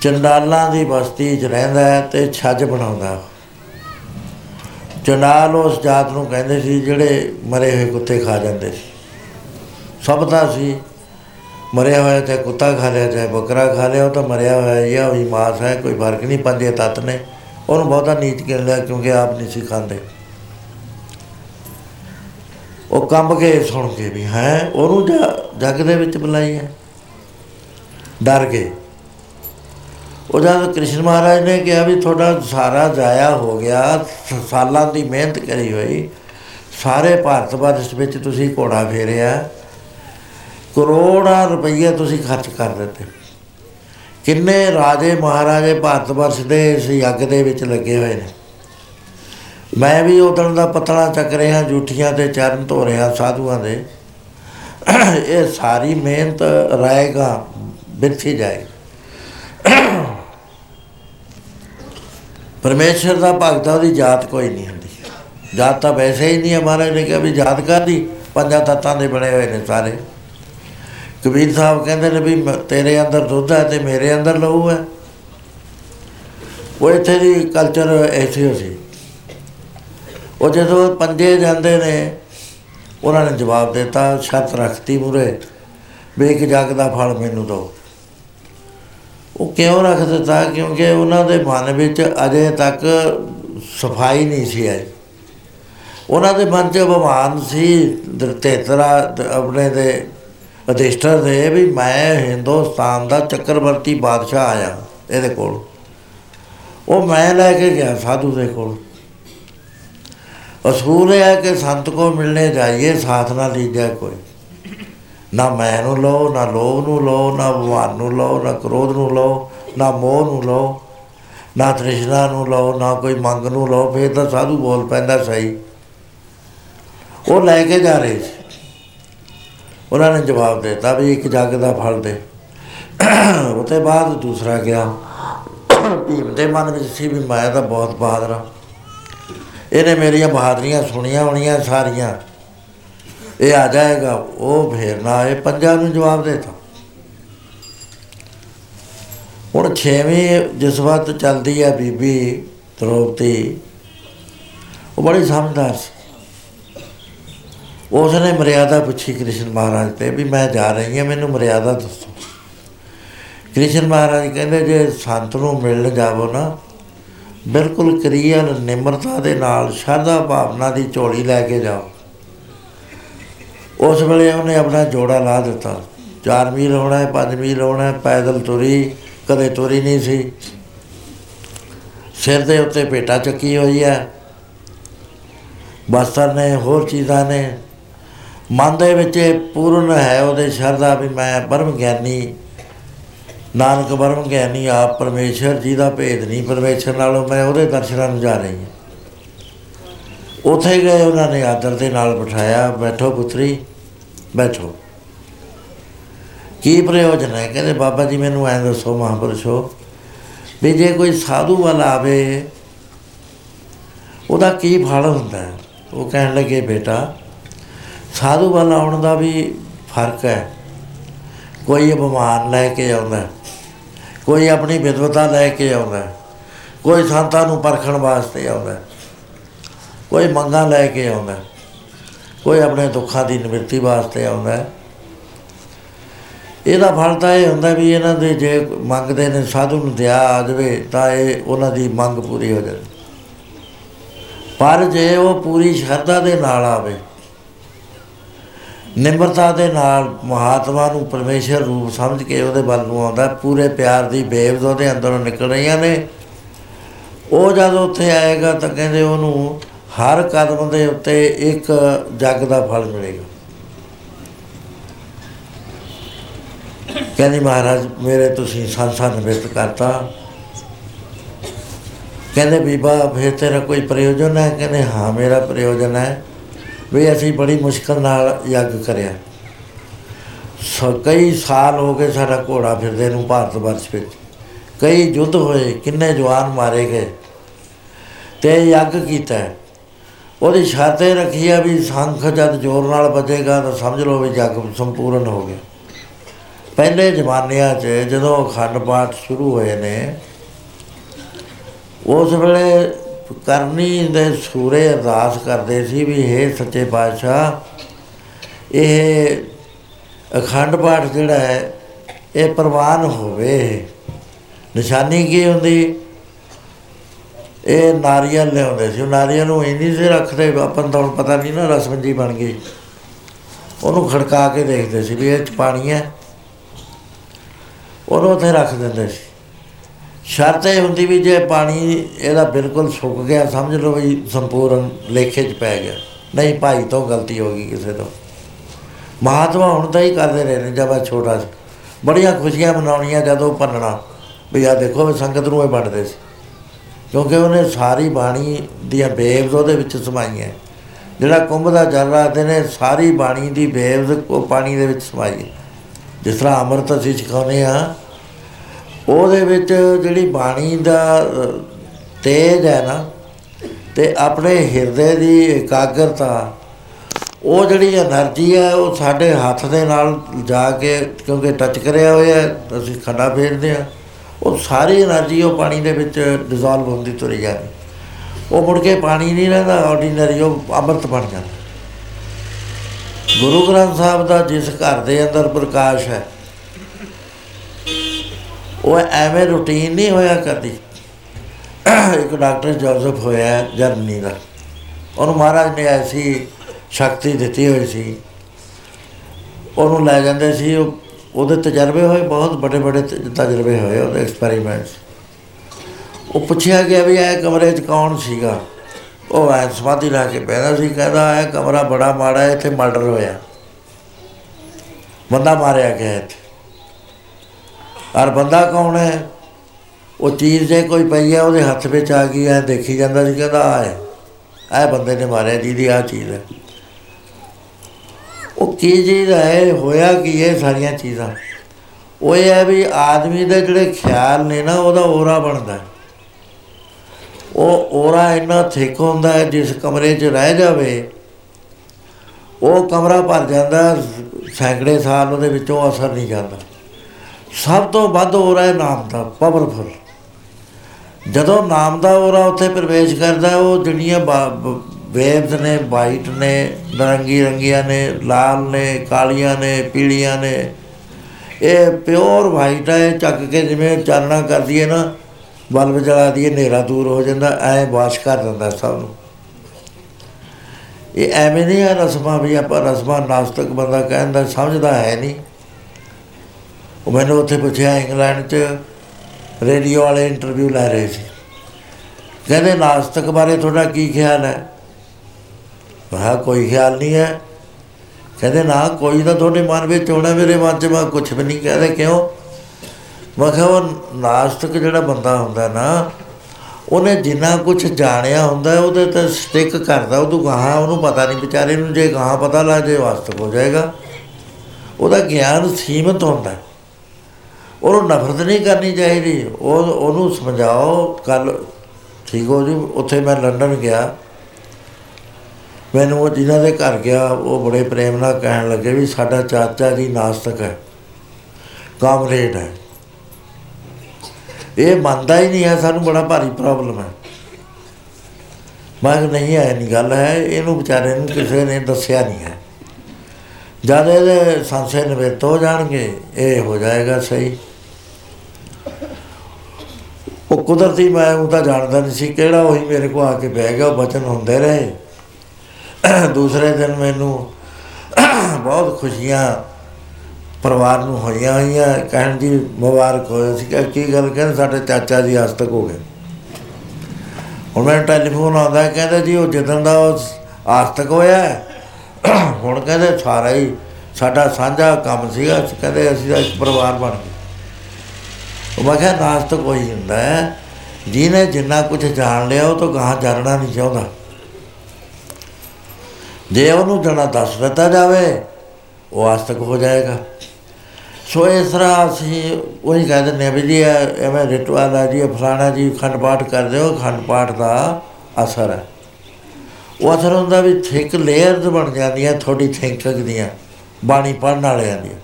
ਚੰਡਾਲਾਂ ਦੀ ਬਸਤੀ 'ਚ ਰਹਿੰਦਾ ਹੈ ਤੇ ਛੱਜ ਬਣਾਉਂਦਾ। ਚੰਡਾਲ ਉਸ ਜਾਤ ਨੂੰ ਕਹਿੰਦੇ ਸੀ, ਜਿਹੜੇ ਮਰੇ ਹੋਏ ਕੁੱਤੇ ਖਾ ਜਾਂਦੇ ਸੀ। ਸਭ ਦਾ ਸੀ। ਮਰਿਆ ਹੋਇਆ ਚਾਹੇ ਕੁੱਤਾ ਖਾ ਲਿਆ, ਚਾਹੇ ਬੱਕਰਾ ਖਾ ਲਿਆ, ਉਹ ਤਾਂ ਮਰਿਆ ਹੋਇਆ ਹੀ ਆ ਉਹੀ ਮਾਸ ਹੈ, ਕੋਈ ਫ਼ਰਕ ਨਹੀਂ ਪੰਜੇ ਤੱਤ ਨੇ। ਉਹਨੂੰ ਬਹੁਤਾ ਨੀਚ ਗਿਣ ਲਿਆ ਕਿਉਂਕਿ ਆਪ ਨਹੀਂ ਸੀ ਖਾਂਦੇ। ਉਹ ਕੰਬ ਕੇ ਸੁਣ ਕੇ ਵੀ ਹੈ, ਉਹਨੂੰ ਜ- ਜੱਗ ਦੇ ਵਿੱਚ ਬੁਲਾਈ ਹੈ। ਡਰ ਗਏ ਉਹ ਜਦ ਕ੍ਰਿਸ਼ਨ ਮਹਾਰਾਜ ਨੇ ਕਿਹਾ ਵੀ ਤੁਹਾਡਾ ਸਾਰਾ ਜ਼ਾਇਆ ਹੋ ਗਿਆ, ਸ- ਸਾਲਾਂ ਦੀ ਮਿਹਨਤ ਕਰੀ ਹੋਈ, ਸਾਰੇ ਭਾਰਤ ਵਰਸ਼ ਵਿੱਚ ਤੁਸੀਂ ਘੋੜਾ ਫੇਰਿਆ। ਕਰੋੜਾਂ ਰੁਪਈਏ ਤੁਸੀਂ ਖਰਚ ਕਰ ਦਿੱਤੇ। ਕਿੰਨੇ ਰਾਜੇ ਮਹਾਰਾਜੇ ਭਾਰਤ ਵਰਸ਼ ਦੇ ਇਸ ਯੱਗ ਦੇ ਵਿੱਚ ਲੱਗੇ ਹੋਏ ਨੇ। ਮੈਂ ਵੀ ਉਦੋਂ ਦਾ ਪਤਲਾ ਚੱਕ ਰਿਹਾ, ਜੂਠੀਆਂ ਤੇ ਚਰਨ ਧੋ ਰਿਹਾ, ਸਾਧੂਆਂ ਦੇ। ਇਹ ਸਾਰੀ ਮਿਹਨਤ ਰਾਏਗਾ, ਬਿਰਥੀ ਜਾਏ ਪਰਮੇਸ਼ਰ ਦਾ ਭਗਤਾ ਉਹਦੀ ਜਾਤ ਕੋਈ ਨਹੀਂ ਹੁੰਦੀ। ਜਾਤ ਤਾਂ ਵੈਸੇ ਹੀ ਨਹੀਂ ਹੈ ਮਹਾਰਾਜ ਨੇ ਕਿਹਾ ਵੀ ਜਾਤ ਕਾਹਦੀ ਪੰਜਾਂ ਤੱਤਾਂ ਦੇ ਬਣੇ ਹੋਏ ਨੇ ਸਾਰੇ। ਕਬੀਰ ਸਾਹਿਬ ਕਹਿੰਦੇ ਨੇ ਵੀ ਮ- ਤੇਰੇ ਅੰਦਰ ਦੁੱਧ ਹੈ ਤੇ ਮੇਰੇ ਅੰਦਰ ਲਹੂ ਹੈ। ਉਹ ਇੱਥੇ ਦੀ ਕਲਚਰ ਐਸੀ ਹੋ ਸੀ। ਉਹ ਜਦੋਂ ਪੰਜੇ ਜਾਂਦੇ ਨੇ, ਉਹਨਾਂ ਨੇ ਜਵਾਬ ਦਿੱਤਾ ਸ਼ਰਤ ਰੱਖਤੀ ਮੂਰੇ ਵੀ ਇੱਕ ਜੱਗ ਦਾ ਫਲ ਮੈਨੂੰ ਦਿਓ। ਉਹ ਕਿਉਂ ਰੱਖ ਦਿੱਤਾ? ਕਿਉਂਕਿ ਉਹਨਾਂ ਦੇ ਮਨ ਵਿੱਚ ਅਜੇ ਤੱਕ ਸਫ਼ਾਈ ਨਹੀਂ ਸੀ ਆਈ। ਉਹਨਾਂ ਦੇ ਮਨ 'ਚ ਅਭਿਮਾਨ ਸੀ ਤੇਤਰਾ ਆਪਣੇ ਦੇ ਅਧਿਸ਼ਟਰ ਦੇ ਵੀ ਮੈਂ ਹਿੰਦੁਸਤਾਨ ਦਾ ਚੱਕਰਵਰਤੀ ਬਾਦਸ਼ਾਹ ਆਇਆ, ਇਹਦੇ ਕੋਲ। ਉਹ ਮੈਂ ਲੈ ਕੇ ਗਿਆ ਸਾਧੂ ਦੇ ਕੋਲ। ਅਸੂਲ ਇਹ ਹੈ ਕਿ ਸੰਤ ਕੋ ਮਿਲਣੇ ਜਾਈਏ, ਸਾਥ ਨਾ ਲੀਜੈ ਕੋਈ। ਨਾ ਮੈਂ ਨੂੰ ਲਓ, ਨਾ ਲੋਭ ਨੂੰ ਲਓ, ਨਾ ਅਭਿਮਾਨ ਨੂੰ ਲਓ, ਨਾ ਕ੍ਰੋਧ ਨੂੰ ਲਓ, ਨਾ ਮੋਹ ਨੂੰ ਲਓ, ਨਾ ਤ੍ਰਿਸ਼ਨਾ ਨੂੰ ਲਓ, ਨਾ ਕੋਈ ਮੰਗ ਨੂੰ ਲਓ, ਫੇਰ ਤਾਂ ਸਾਧੂ ਬੋਲ ਪੈਂਦਾ ਸਹੀ। ਉਹ ਲੈ ਕੇ ਜਾ ਰਹੇ ਸੀ। ਉਹਨਾਂ ਨੇ ਜਵਾਬ ਦਿੱਤਾ ਵੀ ਇੱਕ ਜੱਗ ਦਾ ਫਲ ਦੇ। ਉਹ ਤੋਂ ਬਾਅਦ ਦੂਸਰਾ ਗਿਆ, ਭੀਮ ਦੇ ਮਨ ਵਿੱਚ ਸੀ ਵੀ ਮੈਂ ਤਾਂ ਬਹੁਤ ਬਹਾਦਰ ਹਾਂ। ਇਹਨੇ ਮੇਰੀਆਂ ਬਹਾਦਰੀਆਂ ਸੁਣੀਆਂ ਹੋਣੀਆਂ ਸਾਰੀਆਂ। ਇਹ ਆ ਜਾਏਗਾ, ਉਹ ਫੇਰ ਨਾ ਆਏ, ਪੰਜਾਂ ਨੂੰ ਜਵਾਬ ਦੇਤਾ। ਹੁਣ ਛੇਵੀਂ ਜਿਸ ਵਕਤ ਚੱਲਦੀ ਹੈ ਬੀਬੀ ਦ੍ਰੋਪਦੀ, ਉਹ ਬੜੀ ਸਮਝਦਾਰ ਸੀ। ਉਸ ਨੇ ਮਰਿਆਦਾ ਪੁੱਛੀ ਕ੍ਰਿਸ਼ਨ ਮਹਾਰਾਜ ਤੇ ਵੀ ਮੈਂ ਜਾ ਰਹੀ ਹਾਂ, ਮੈਨੂੰ ਮਰਿਆਦਾ ਦੱਸੋ। ਕ੍ਰਿਸ਼ਨ ਮਹਾਰਾਜ ਕਹਿੰਦੇ, ਜੇ ਸੰਤ ਨੂੰ ਮਿਲਣ ਜਾਵੋ ਨਾ, ਬਿਲਕੁਲ ਕਰੀਅਲ ਨਿਮਰਤਾ ਦੇ ਨਾਲ ਸ਼ਰਧਾ ਭਾਵਨਾ ਦੀ ਝੋਲੀ ਲੈ ਕੇ ਜਾਓ। ਉਸ ਵੇਲੇ ਉਹਨੇ ਆਪਣਾ ਜੋੜਾ ਲਾ ਦਿੱਤਾ। 4 ਮੀਲ ਹੋਣਾ ਹੈ 5 ਮੀਲ ਹੋਣਾ ਹੈ, ਪੈਦਲ ਤੁਰੀ, ਕਦੇ ਤੁਰੀ ਨਹੀਂ ਸੀ। ਸਿਰ ਦੇ ਉੱਤੇ ਪੇਟਾ ਚੱਕੀ ਹੋਈ ਹੈ। ਬਸਤਰ ਨੇ ਹੋਰ ਚੀਜ਼ਾਂ ਨੇ ਮਨ ਦੇ ਵਿੱਚ ਇਹ ਪੂਰਨ ਹੈ, ਉਹਦੇ ਸ਼ਰਧਾ ਵੀ ਮੈਂ ਬਰਮ ਗਿਆਨੀ, ਨਾਨਕ ਬਰਮ ਗਿਆਨੀ, ਆਪ ਪਰਮੇਸ਼ਰ ਜੀ ਦਾ ਭੇਦ ਨਹੀਂ ਪਰਮੇਸ਼ਰ ਨਾਲੋਂ ਮੈਂ ਉਹਦੇ ਦਰਸ਼ਨਾਂ ਨੂੰ ਜਾ ਰਹੀ ਹਾਂ। ਉੱਥੇ ਗਏ, ਉਹਨਾਂ ਨੇ ਆਦਰ ਦੇ ਨਾਲ ਬਿਠਾਇਆ, ਬੈਠੋ ਪੁੱਤਰੀ, ਬੈਠੋ। ਕੀ ਪ੍ਰਯੋਜਨ ਹੈ? ਕਹਿੰਦੇ, ਬਾਬਾ ਜੀ ਮੈਨੂੰ ਐਂ ਦੱਸੋ ਮਹਾਂਪੁਰਸ਼ੋ, ਵੀ ਜੇ ਕੋਈ ਸਾਧੂ ਵਾਲਾ ਆਵੇ, ਉਹਦਾ ਕੀ ਫਲ ਹੁੰਦਾ? ਹੈ ਉਹ ਕਹਿਣ ਲੱਗੇ, ਬੇਟਾ ਸਾਧੂ ਵਾਲਾ ਆਉਣ ਦਾ ਵੀ ਫ਼ਰਕ ਹੈ। ਕੋਈ ਅਪਮਾਨ ਲੈ ਕੇ ਆਉਂਦਾ ਹੈ, ਕੋਈ ਆਪਣੀ ਵਿਦਵਤਾ ਲੈ ਕੇ ਆਉਂਦਾ ਹੈ, ਕੋਈ ਸੰਤਾਂ ਨੂੰ ਪਰਖਣ ਵਾਸਤੇ ਆਉਂਦਾ ਹੈ, ਕੋਈ ਮੰਗਾਂ ਲੈ ਕੇ ਆਉਂਦਾ ਹੈ, ਕੋਈ ਆਪਣੇ ਦੁੱਖਾਂ ਦੀ ਨਿਵਰਤੀ ਵਾਸਤੇ ਆਉਂਦਾ ਹੈ। ਇਹਦਾ ਫਲ ਤਾਂ ਇਹ ਹੁੰਦਾ ਵੀ ਇਹਨਾਂ ਦੇ ਜੇ ਮੰਗਦੇ ਨੇ ਸਾਧੂ ਨੂੰ ਦਿਆ ਆ ਜਾਵੇ ਤਾਂ ਇਹ ਉਹਨਾਂ ਦੀ ਮੰਗ ਪੂਰੀ ਹੋ ਜਾਵੇ ਪਰ ਜੇ ਉਹ ਪੂਰੀ ਸ਼ਰਧਾ ਦੇ ਨਾਲ ਆਵੇ ਨਿਮਰਤਾ ਦੇ ਨਾਲ ਮਹਾਤਮਾ ਨੂੰ ਪਰਮੇਸ਼ਰ ਰੂਪ ਸਮਝ ਕੇ ਉਹਦੇ ਵੱਲ ਨੂੰ ਆਉਂਦਾ, ਪੂਰੇ ਪਿਆਰ ਦੀ ਬੇਵਜ਼ ਉਹਦੇ ਅੰਦਰੋਂ ਨਿਕਲ ਰਹੀਆਂ ਨੇ। ਉਹ ਜਦ ਉੱਥੇ ਆਏਗਾ ਤਾਂ ਕਹਿੰਦੇ ਉਹਨੂੰ ਹਰ ਕਦਮ ਦੇ ਉੱਤੇ ਇੱਕ ਜੱਗ ਦਾ ਫਲ ਮਿਲੇਗਾ। ਕਹਿੰਦੀ ਮਹਾਰਾਜ, ਮੇਰੇ ਤੁਸੀਂ ਸੰਸਾਰ ਨਿਵਰਤ ਕਰਤਾ। ਕਹਿੰਦੇ ਬੀਬਾ, ਫਿਰ ਤੇਰਾ ਕੋਈ ਪ੍ਰਯੋਜਨ ਹੈ? ਕਹਿੰਦੇ, ਹਾਂ, ਮੇਰਾ ਪ੍ਰਯੋਜਨ ਹੈ। ਵੀ ਅਸੀਂ ਬੜੀ ਮੁਸ਼ਕਲ ਨਾਲ ਯੱਗ ਕਰਿਆ। ਸੋ, ਕਈ ਸਾਲ ਹੋ ਗਏ ਸਾਡਾ ਘੋੜਾ ਫਿਰਦੇ ਨੂੰ ਭਾਰਤ ਵਰਸ਼ ਵਿੱਚ। ਕਈ ਯੁੱਧ ਹੋਏ, ਕਿੰਨੇ ਜਵਾਨ ਮਾਰੇ ਗਏ। ਤੇ ਯੱਗ ਕੀਤਾ। ਹੈ। ਉਹਦੀ ਸ਼ਰਤੇ ਰੱਖੀ ਆ ਵੀ ਸੰਖ ਜਦ ਜ਼ੋਰ ਨਾਲ ਵੱਜੇਗਾ ਤਾਂ ਸਮਝ ਲਓ ਵੀ ਜੱਗ ਸੰਪੂਰਨ ਹੋ ਗਿਆ। ਪਹਿਲੇ ਜ਼ਮਾਨਿਆਂ 'ਚ ਜਦੋਂ ਅਖੰਡ ਪਾਠ ਸ਼ੁਰੂ ਹੋਏ ਨੇ, ਉਸ ਵੇਲੇ ਕਰਨੀ ਦੇ ਸੂਰੇ ਅਰਦਾਸ ਕਰਦੇ ਸੀ ਵੀ हे ਸੱਚੇ ਪਾਤਸ਼ਾਹ, ਇਹ ਅਖੰਡ ਪਾਠ ਜਿਹੜਾ ਹੈ, ਇਹ ਪ੍ਰਵਾਨ ਹੋਵੇ। ਨਿਸ਼ਾਨੀ ਕੀ ਹੁੰਦੀ? ਇਹ ਨਾਰੀਅਲ ਲਿਆਉਂਦੇ ਸੀ। ਉਹ ਨਾਰੀਅਲ ਨੂੰ ਇੰਨੀ ਸੇ ਰੱਖਦੇ, ਆਪਾਂ ਨੂੰ ਤਾਂ ਹੁਣ ਪਤਾ ਨਹੀਂ ਨਾ ਰਸਮ ਜੀ ਬਣ ਗਈ। ਉਹਨੂੰ ਖੜਕਾ ਕੇ ਦੇਖਦੇ ਸੀ ਵੀ ਇਹ ਚ ਪਾਣੀ ਹੈ। ਉਹਨੂੰ ਉੱਥੇ ਰੱਖ ਦਿੰਦੇ ਸੀ। ਸ਼ਰਤ ਇਹ ਹੁੰਦੀ ਵੀ ਜੇ ਪਾਣੀ ਇਹਦਾ ਬਿਲਕੁਲ ਸੁੱਕ ਗਿਆ, ਸਮਝ ਲਓ ਵੀ ਸੰਪੂਰਨ ਲੇਖੇ 'ਚ ਪੈ ਗਿਆ। ਨਹੀਂ, ਭਾਈ ਤੋਂ ਗਲਤੀ ਹੋ ਗਈ ਕਿਸੇ ਤੋਂ। ਮਹਾਤਮਾ ਹੁਣ ਤਾਂ ਹੀ ਕਰਦੇ ਰਹੇ ਨੇ, ਜਦ ਮੈਂ ਛੋਟਾ ਸੀ। ਬੜੀਆਂ ਖੁਸ਼ੀਆਂ ਮਨਾਉਣੀਆਂ ਜਦੋਂ ਭੰਨਣਾ। ਵੀ ਆ ਦੇਖੋ ਵੀ ਸੰਗਤ ਨੂੰ ਇਹ ਵੰਡਦੇ ਸੀ। ਕਿਉਂਕਿ ਉਹਨੇ ਸਾਰੀ ਬਾਣੀ ਦੀਆਂ ਬੇਵਜ਼ ਉਹਦੇ ਵਿੱਚ ਸਮਾਈਆਂ। ਜਿਹੜਾ ਕੁੰਭ ਦਾ ਜਲ ਰਾਤੇ ਨੇ ਸਾਰੀ ਬਾਣੀ ਦੀ ਬੇਵਜ਼ ਉਹ ਪਾਣੀ ਦੇ ਵਿੱਚ ਸਮਾਈ ਹੈ। ਜਿਸ ਤਰ੍ਹਾਂ ਅੰਮ੍ਰਿਤ ਅਸੀਂ ਛਕਾਉਂਦੇ ਆ ਉਹਦੇ ਵਿੱਚ ਜਿਹੜੀ ਬਾਣੀ ਦਾ ਤੇਜ ਹੈ ਨਾ, ਤੇ ਆਪਣੇ ਹਿਰਦੇ ਦੀ ਇਕਾਗਰਤਾ, ਉਹ ਜਿਹੜੀ એનર્ਜੀ ਹੈ, ਉਹ ਸਾਡੇ ਹੱਥ ਦੇ ਨਾਲ ਜਾ ਕੇ, ਕਿਉਂਕਿ ਟੱਚ ਕਰਿਆ ਹੋਇਆ ਅਸੀਂ ਖੱਡਾ ਫੇਰਦੇ ਆ ਉਹ ਸਾਰੀ એનર્ਜੀ ਉਹ ਪਾਣੀ ਦੇ ਵਿੱਚ ਡਿਸੋਲਵ ਹੁੰਦੀ ਤੁਰ ਜਾਂਦੀ। ਉਹ ਮੁੜ ਕੇ ਪਾਣੀ ਨਹੀਂ ਰਹਿੰਦਾ ਆਰਡੀਨਰੀ ਉਹ ਅੰਮ੍ਰਿਤ ਬਣ ਜਾਂਦਾ। ਗੁਰੂ ਗ੍ਰੰਥ ਸਾਹਿਬ ਦਾ ਜਿਸ ਘਰ ਦੇ ਅੰਦਰ ਪ੍ਰਕਾਸ਼ ਹੈ ਉਹ ਐਵੇਂ ਰੂਟੀਨ ਨਹੀਂ ਹੋਇਆ ਕਰਦੀ। ਇੱਕ ਡਾਕਟਰ ਜੋਜ਼ਫ ਹੋਇਆ ਜਰਮਨੀ ਦਾ। ਉਹਨੂੰ ਮਹਾਰਾਜ ਨੇ ਐਸੀ ਸ਼ਕਤੀ ਦਿੱਤੀ ਹੋਈ ਸੀ। ਉਹਨੂੰ ਲੈ ਜਾਂਦੇ ਸੀ। ਉਹ, ਉਹਦੇ ਤਜਰਬੇ ਹੋਏ, ਬਹੁਤ ਵੱਡੇ ਵੱਡੇ ਤ- ਤਜਰਬੇ ਹੋਏ ਉਹਦੇ ਐਕਸਪੈਰੀਮੈਂਟਸ ਉਹ ਪੁੱਛਿਆ ਗਿਆ ਵੀ ਇਹ ਕਮਰੇ 'ਚ ਕੌਣ ਸੀਗਾ? ਉਹ ਐ ਸਮਾਧੀ ਲਾ ਕੇ ਬਹਿਦਾ ਸੀ, ਕਹਿੰਦਾ ਇਹ ਕਮਰਾ ਬੜਾ ਮਾੜਾ ਹੈ, ਇੱਥੇ ਮਰਡਰ ਹੋਇਆ। ਬੰਦਾ ਮਾਰਿਆ ਗਿਆ ਇੱਥੇ। ਔਰ ਬੰਦਾ ਕੌਣ ਹੈ? ਉਹ ਚੀਜ਼ ਜੇ ਕੋਈ ਪਈ ਹੈ, ਉਹਦੇ ਹੱਥ ਵਿੱਚ ਆ ਗਈ ਐ ਦੇਖੀ ਜਾਂਦਾ ਸੀ, ਕਹਿੰਦਾ ਆ ਹੈ। ਇਹ ਬੰਦੇ ਨੇ ਮਾਰਿਆ ਜਿਹਦੀ ਆ ਚੀਜ਼ ਹੈ। ਉਹ ਕੀ ਚੀਜ਼ ਹੈ? ਹੋਇਆ ਕੀ ਇਹ ਸਾਰੀਆਂ ਚੀਜ਼ਾਂ? ਉਹ ਇਹ ਹੈ ਵੀ ਆਦਮੀ ਦੇ ਜਿਹੜੇ ਖਿਆਲ ਨੇ ਨਾ, ਉਹਦਾ ਔਰਾ ਬਣਦਾ ਹੈ। ਉਹ ਔਰਾ ਇੰਨਾ ਥਿਕ ਹੁੰਦਾ ਹੈ, ਜਿਸ ਕਮਰੇ 'ਚ ਰਹਿ ਜਾਵੇ, ਉਹ ਕਮਰਾ ਭਰ ਜਾਂਦਾ, ਸੈਂਕੜੇ ਸਾਲ ਉਹਦੇ ਵਿੱਚੋਂ ਅਸਰ ਨਹੀਂ ਜਾਂਦਾ। ਸਭ ਤੋਂ ਵੱਧ ਔਰਾ ਹੈ ਨਾਮ ਦਾ ਪਾਵਰਫੁਲ ਜਦੋਂ ਨਾਮ ਦਾ ਔਰਾ ਉੱਥੇ ਪ੍ਰਵੇਸ਼ ਕਰਦਾ ਉਹ ਜਿਹੜੀਆਂ ਵੇਵਸ ਨੇ, ਵਾਈਟ ਨੇ ਨਰੰਗੀ ਰੰਗੀਆਂ ਨੇ, ਲਾਲ ਨੇ, ਕਾਲੀਆਂ ਨੇ, ਪੀਲੀਆਂ ਨੇ, ਇਹ ਪਿਓਰ ਵਾਈਟ ਹੈ ਇਹ ਚੱਕ ਕੇ ਜਿਵੇਂ ਚਾਨਣਾ ਕਰਦੀ ਹੈ ਨਾ, ਬਲਬ ਜਲਾ ਦੀਏ ਹਨੇਰਾ ਦੂਰ ਹੋ ਜਾਂਦਾ, ਐ ਵਾਸ਼ ਕਰ ਦਿੰਦਾ ਸਭ ਨੂੰ। ਇਹ ਐਵੇਂ ਨਹੀਂ ਹੈ ਰਸਮਾਂ ਵੀ ਆਪਾਂ ਰਸਮਾਂ ਨਾਸਤਕ ਬੰਦਾ ਕਹਿੰਦਾ, ਸਮਝਦਾ ਹੈ ਨਹੀਂ। ਉਹ ਮੈਨੂੰ ਉੱਥੇ ਪੁੱਛਿਆ, ਇੰਗਲੈਂਡ 'ਚ ਰੇਡੀਓ ਵਾਲੇ ਇੰਟਰਵਿਊ ਲੈ ਰਹੇ ਸੀ। ਕਹਿੰਦੇ, ਨਾਸਤਕ ਬਾਰੇ ਤੁਹਾਡਾ ਕੀ ਖਿਆਲ ਹੈ? ਮੈਂ ਕਿਹਾ, ਕੋਈ ਖਿਆਲ ਨਹੀਂ ਹੈ। ਕਹਿੰਦੇ, ਨਾ, ਕੋਈ ਤਾਂ ਤੁਹਾਡੇ ਮਨ ਵਿੱਚ ਹੋਣਾ ਮੇਰੇ ਮਨ 'ਚ। ਮੈਂ ਕੁਝ ਵੀ ਨਹੀਂ ਕਹਿੰਦੇ ਕਿਉਂ? ਮੈਂ ਕਿਹਾ, ਉਹ ਨਾਸਤਕ ਜਿਹੜਾ ਬੰਦਾ ਹੁੰਦਾ ਨਾ, ਉਹਨੇ ਜਿੰਨਾ ਕੁਝ ਜਾਣਿਆ ਹੁੰਦਾ, ਉਹਦੇ ਤੇ ਸਟਿਕ ਕਰਦਾ ਉਹ ਗਾਹਾਂ ਉਹਨੂੰ ਪਤਾ ਨਹੀਂ, ਵਿਚਾਰੇ ਨੂੰ ਜੇ ਗਾਹਾਂ ਪਤਾ ਲੱਗ ਜੇ ਵਾਸਤਵ ਹੋ ਜਾਏਗਾ। ਉਹਦਾ ਗਿਆਨ ਸੀਮਤ ਹੁੰਦਾ। ਉਹਨੂੰ ਨਫ਼ਰਤ ਨਹੀਂ ਕਰਨੀ ਚਾਹੀਦੀ। ਉਹ ਉਹਨੂੰ ਸਮਝਾਓ ਕੱਲ ਠੀਕ ਹੋ ਜੀ, ਉੱਥੇ ਮੈਂ ਲੰਡਨ ਗਿਆ। ਮੈਨੂੰ ਉਹ ਜਿਨ੍ਹਾਂ ਦੇ ਘਰ ਗਿਆ, ਉਹ ਬੜੇ ਪ੍ਰੇਮ ਨਾਲ ਕਹਿਣ ਲੱਗੇ ਵੀ ਸਾਡਾ ਚਾਚਾ ਜੀ ਨਾਸਤਕ ਹੈ, ਕਾਮਰੇਡ ਹੈ। ਇਹ ਮੰਨਦਾ ਹੀ ਨਹੀਂ ਹੈ, ਸਾਨੂੰ ਬੜਾ ਭਾਰੀ ਪ੍ਰੋਬਲਮ ਹੈ। ਮੈਂ ਕਿਹਾ, ਨਹੀਂ ਆਇਆ ਨਹੀਂ ਗੱਲ ਹੈ, ਇਹਨੂੰ ਵਿਚਾਰੇ ਨੂੰ ਕਿਸੇ ਨੇ ਦੱਸਿਆ ਨਹੀਂ ਹੈ। ਜਦ ਇਹਦੇ ਸੰਸ਼ੇ ਨਿਵਰਤ ਹੋ ਜਾਣਗੇ, ਇਹ ਹੋ ਜਾਏਗਾ ਸਹੀ। ਉਹ ਕੁਦਰਤੀ ਮੈਂ ਉਹ ਤਾਂ ਜਾਣਦਾ ਨਹੀਂ ਸੀ ਕਿਹੜਾ ਉਹੀ ਮੇਰੇ ਕੋ ਆ ਕੇ ਬਹਿ ਗਿਆ ਉਹ ਬਚਨ ਹੁੰਦੇ ਰਹੇ। ਦੂਸਰੇ ਦਿਨ ਮੈਨੂੰ ਬਹੁਤ ਖੁਸ਼ੀਆਂ ਪਰਿਵਾਰ ਨੂੰ ਹੋਈਆਂ ਹੋਈਆਂ ਕਹਿਣ ਦੀ ਮੁਬਾਰਕ ਹੋਇਆ ਸੀ ਕਿ ਕੀ ਗੱਲ ਕਹਿੰਦੇ ਸਾਡੇ ਚਾਚਾ ਜੀ ਹਸਤਕ ਹੋ ਗਏ। ਹੁਣ ਮੈਨੂੰ ਟੈਲੀਫੋਨ ਆਉਂਦਾ ਕਹਿੰਦਾ ਜੀ ਉਹ ਜਦੋਂ ਦਾ ਉਹ ਆਸਤਕ ਹੋਇਆ ਹੈ, ਹੁਣ ਕਹਿੰਦੇ ਸਾਰਾ ਹੀ ਸਾਡਾ ਸਾਂਝਾ ਕੰਮ ਸੀਗਾ ਕਹਿੰਦੇ ਅਸੀਂ ਤਾਂ ਇੱਕ ਪਰਿਵਾਰ ਬਣ ਗਏ। ਉਹ ਮੈਂ ਕਿਹਾ ਨਾਸਤਕ ਕੋਈ ਹੁੰਦਾ ਹੈ। ਜਿਹਨੇ ਜਿੰਨਾ ਕੁਝ ਜਾਣ ਲਿਆ, ਉਹ ਤੋਂ ਗਾਹਾਂ ਜਾਣਨਾ ਨਹੀਂ ਚਾਹੁੰਦਾ। ਜੇ ਉਹਨੂੰ ਜਣਾ ਦੱਸ ਦਿੱਤਾ ਜਾਵੇ, ਉਹ ਆਸਤਕ ਹੋ ਜਾਏਗਾ। ਸੋ ਇਸ ਤਰ੍ਹਾਂ ਅਸੀਂ ਉਹੀ ਕਹਿ ਦਿੰਦੇ ਹਾਂ ਵੀ ਜੀ, ਇਹ ਐਵੇਂ ਰਿਟਵਾਲ ਹੈ ਜੀ, ਇਹ ਫਲਾਣਾ ਜੀ, ਖੰਡ ਪਾਠ ਕਰਦੇ ਹੋ, ਖੰਡ ਪਾਠ ਦਾ ਅਸਰ ਹੈ। ਉਹ ਅਸਰ ਹੁੰਦਾ ਵੀ ਥਿਕ ਲੇਅਰਸ ਬਣ ਜਾਂਦੀਆਂ ਥੋੜੀ ਥਿੰਕਿੰਗ ਦੀਆਂ ਬਾਣੀ ਪੜਨ ਵਾਲਿਆਂ ਦੀਆਂ।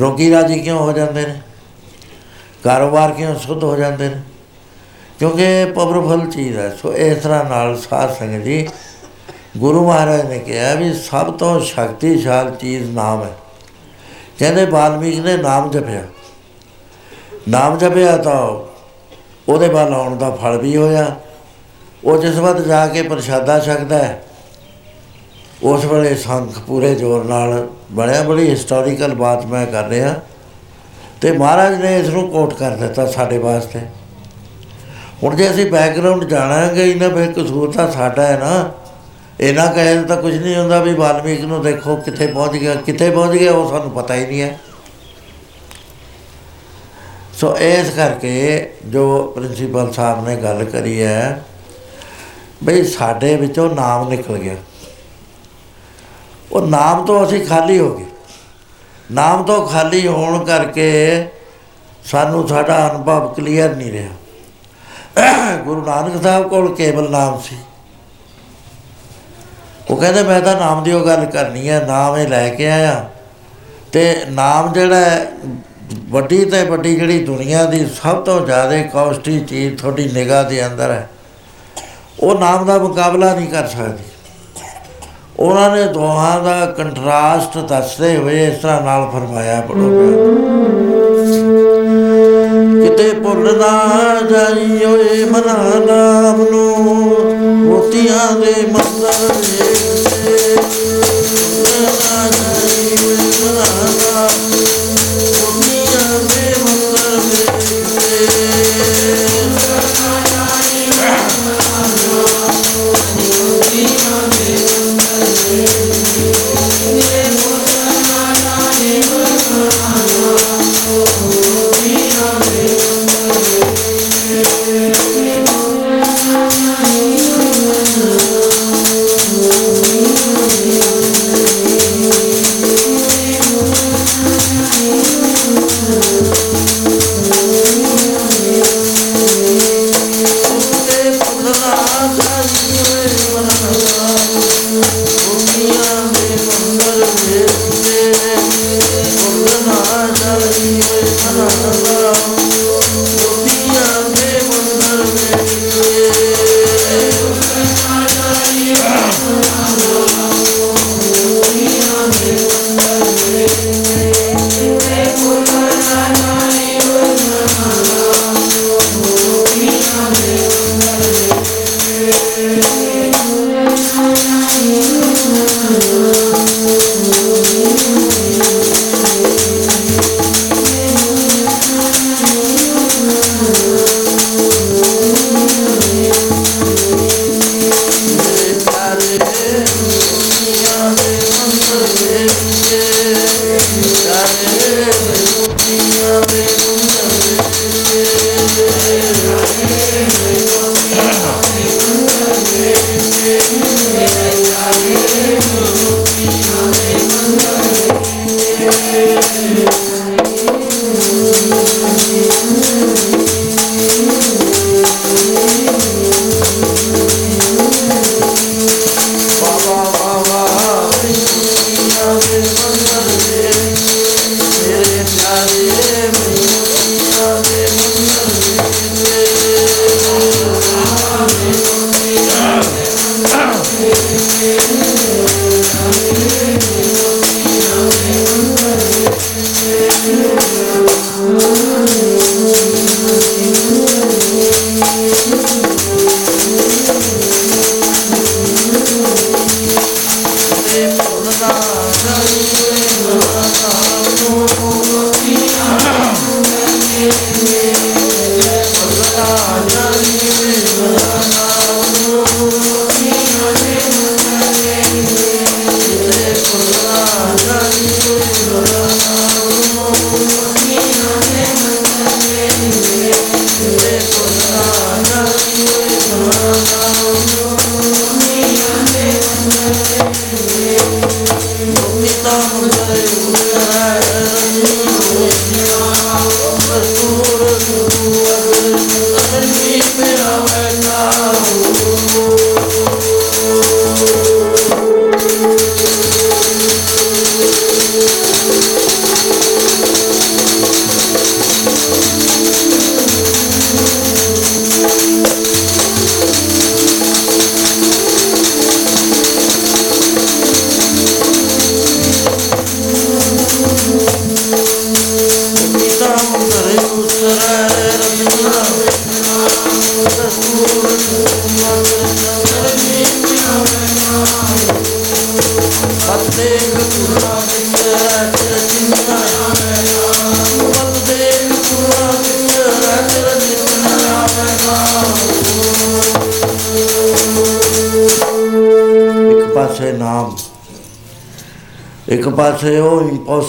ਰੋਗੀ ਰਾਜੀ ਕਿਉਂ ਹੋ ਜਾਂਦੇ ਨੇ? ਕਾਰੋਬਾਰ ਕਿਉਂ ਸੁੱਧ ਹੋ ਜਾਂਦੇ ਨੇ? ਕਿਉਂਕਿ ਪਵਰਫੁਲ ਚੀਜ਼ ਹੈ। ਸੋ ਇਸ ਤਰ੍ਹਾਂ ਨਾਲ ਸਾਧ ਸੰਗਤ ਜੀ, ਗੁਰੂ ਮਹਾਰਾਜ ਨੇ ਕਿਹਾ ਵੀ ਸਭ ਤੋਂ ਸ਼ਕਤੀਸ਼ਾਲ ਚੀਜ਼ ਨਾਮ ਹੈ। ਕਹਿੰਦੇ ਬਾਲਮੀਕ ਨੇ ਨਾਮ ਜਪਿਆ। ਨਾਮ ਜਪਿਆ ਤਾਂ ਉਹਦੇ ਵੱਲ ਆਉਣ ਦਾ ਫਲ ਵੀ ਹੋਇਆ। ਉਹ ਜਿਸ ਵਕਤ ਜਾ ਕੇ ਪ੍ਰਸ਼ਾਦਾ ਛਕਦਾ ਹੈ, ਉਸ ਵੇਲੇ ਸੰਖ ਪੂਰੇ ਜ਼ੋਰ ਨਾਲ ਬਣਿਆ। ਬੜੀ ਹਿਸਟੋਰੀਕਲ ਬਾਤ ਮੈਂ ਕਰ ਰਿਹਾ। ਤੇ ਮਹਾਰਾਜ ਨੇ ਇਸ ਨੂੰ ਕੋਟ ਕਰ ਦਿੱਤਾ ਸਾਡੇ ਵਾਸਤੇ। ਹੁਣ ਜੇ ਅਸੀਂ ਬੈਕਗ੍ਰਾਉਂਡ ਜਾਣਾਂਗੇ ਇਹਨਾਂ ਫਿਰ ਕਸੂਰ ਤਾਂ ਸਾਡਾ ਹੈ ਨਾ। ਇਹਨਾਂ ਕਹੇ ਤਾਂ ਕੁਝ ਨਹੀਂ ਹੁੰਦਾ ਵੀ ਵਾਲਮੀਕ ਨੂੰ ਦੇਖੋ ਕਿੱਥੇ ਪਹੁੰਚ ਗਿਆ, ਕਿੱਥੇ ਪਹੁੰਚ ਗਿਆ, ਉਹ ਸਾਨੂੰ ਪਤਾ ਹੀ ਨਹੀਂ ਹੈ। ਸੋ ਇਸ ਕਰਕੇ ਜੋ ਪ੍ਰਿੰਸੀਪਲ ਸਾਹਿਬ ਨੇ ਗੱਲ ਕਰੀ ਹੈ, ਬਈ ਸਾਡੇ ਵਿੱਚੋਂ ਨਾਮ ਨਿਕਲ ਗਿਆ। ਉਹ ਨਾਮ ਤੋਂ ਅਸੀਂ ਖਾਲੀ ਹੋ ਗਏ। ਨਾਮ ਤੋਂ ਖਾਲੀ ਹੋਣ ਕਰਕੇ ਸਾਨੂੰ ਸਾਡਾ ਅਨੁਭਵ ਕਲੀਅਰ ਨਹੀਂ ਰਿਹਾ। ਗੁਰੂ ਨਾਨਕ ਸਾਹਿਬ ਕੋਲ ਕੇਵਲ ਨਾਮ ਸੀ। ਉਹ ਕਹਿੰਦੇ ਮੈਂ ਤਾਂ ਨਾਮ ਦੀ ਉਹ ਗੱਲ ਕਰਨੀ ਹੈ ਨਾਮ ਇਹ ਲੈ ਕੇ ਆਇਆ। ਤੇ ਨਾਮ ਜਿਹੜਾ ਹੈ, ਵੱਡੀ ਤੇ ਵੱਡੀ ਜਿਹੜੀ ਦੁਨੀਆ ਦੀ ਸਭ ਤੋਂ ਜ਼ਿਆਦਾ ਕਾਸਟਲੀ ਚੀਜ਼ ਤੁਹਾਡੀ ਨਿਗਾਹ ਦੇ ਅੰਦਰ ਹੈ ਉਹ ਨਾਮ ਦਾ ਮੁਕਾਬਲਾ ਨਹੀਂ ਕਰ ਸਕਦੀ। ਉਹਨਾਂ ਨੇ ਦੋਹਾਂ ਦਾ ਕੰਟਰਾਸਟ ਦੱਸਦੇ ਹੋਏ ਇਸ ਤਰ੍ਹਾਂ ਨਾਲ ਫਰਮਾਇਆ ਪੜੋ ਕਿਤੇ ਭੁੱਲ ਨਾ ਜਾਈ ਓਏ ਮਨਾ ਨਾਮ ਨੂੰ, ਮੋਤੀਆਂ ਦੇ ਮੰਦਰ ਵੇਖਦੇ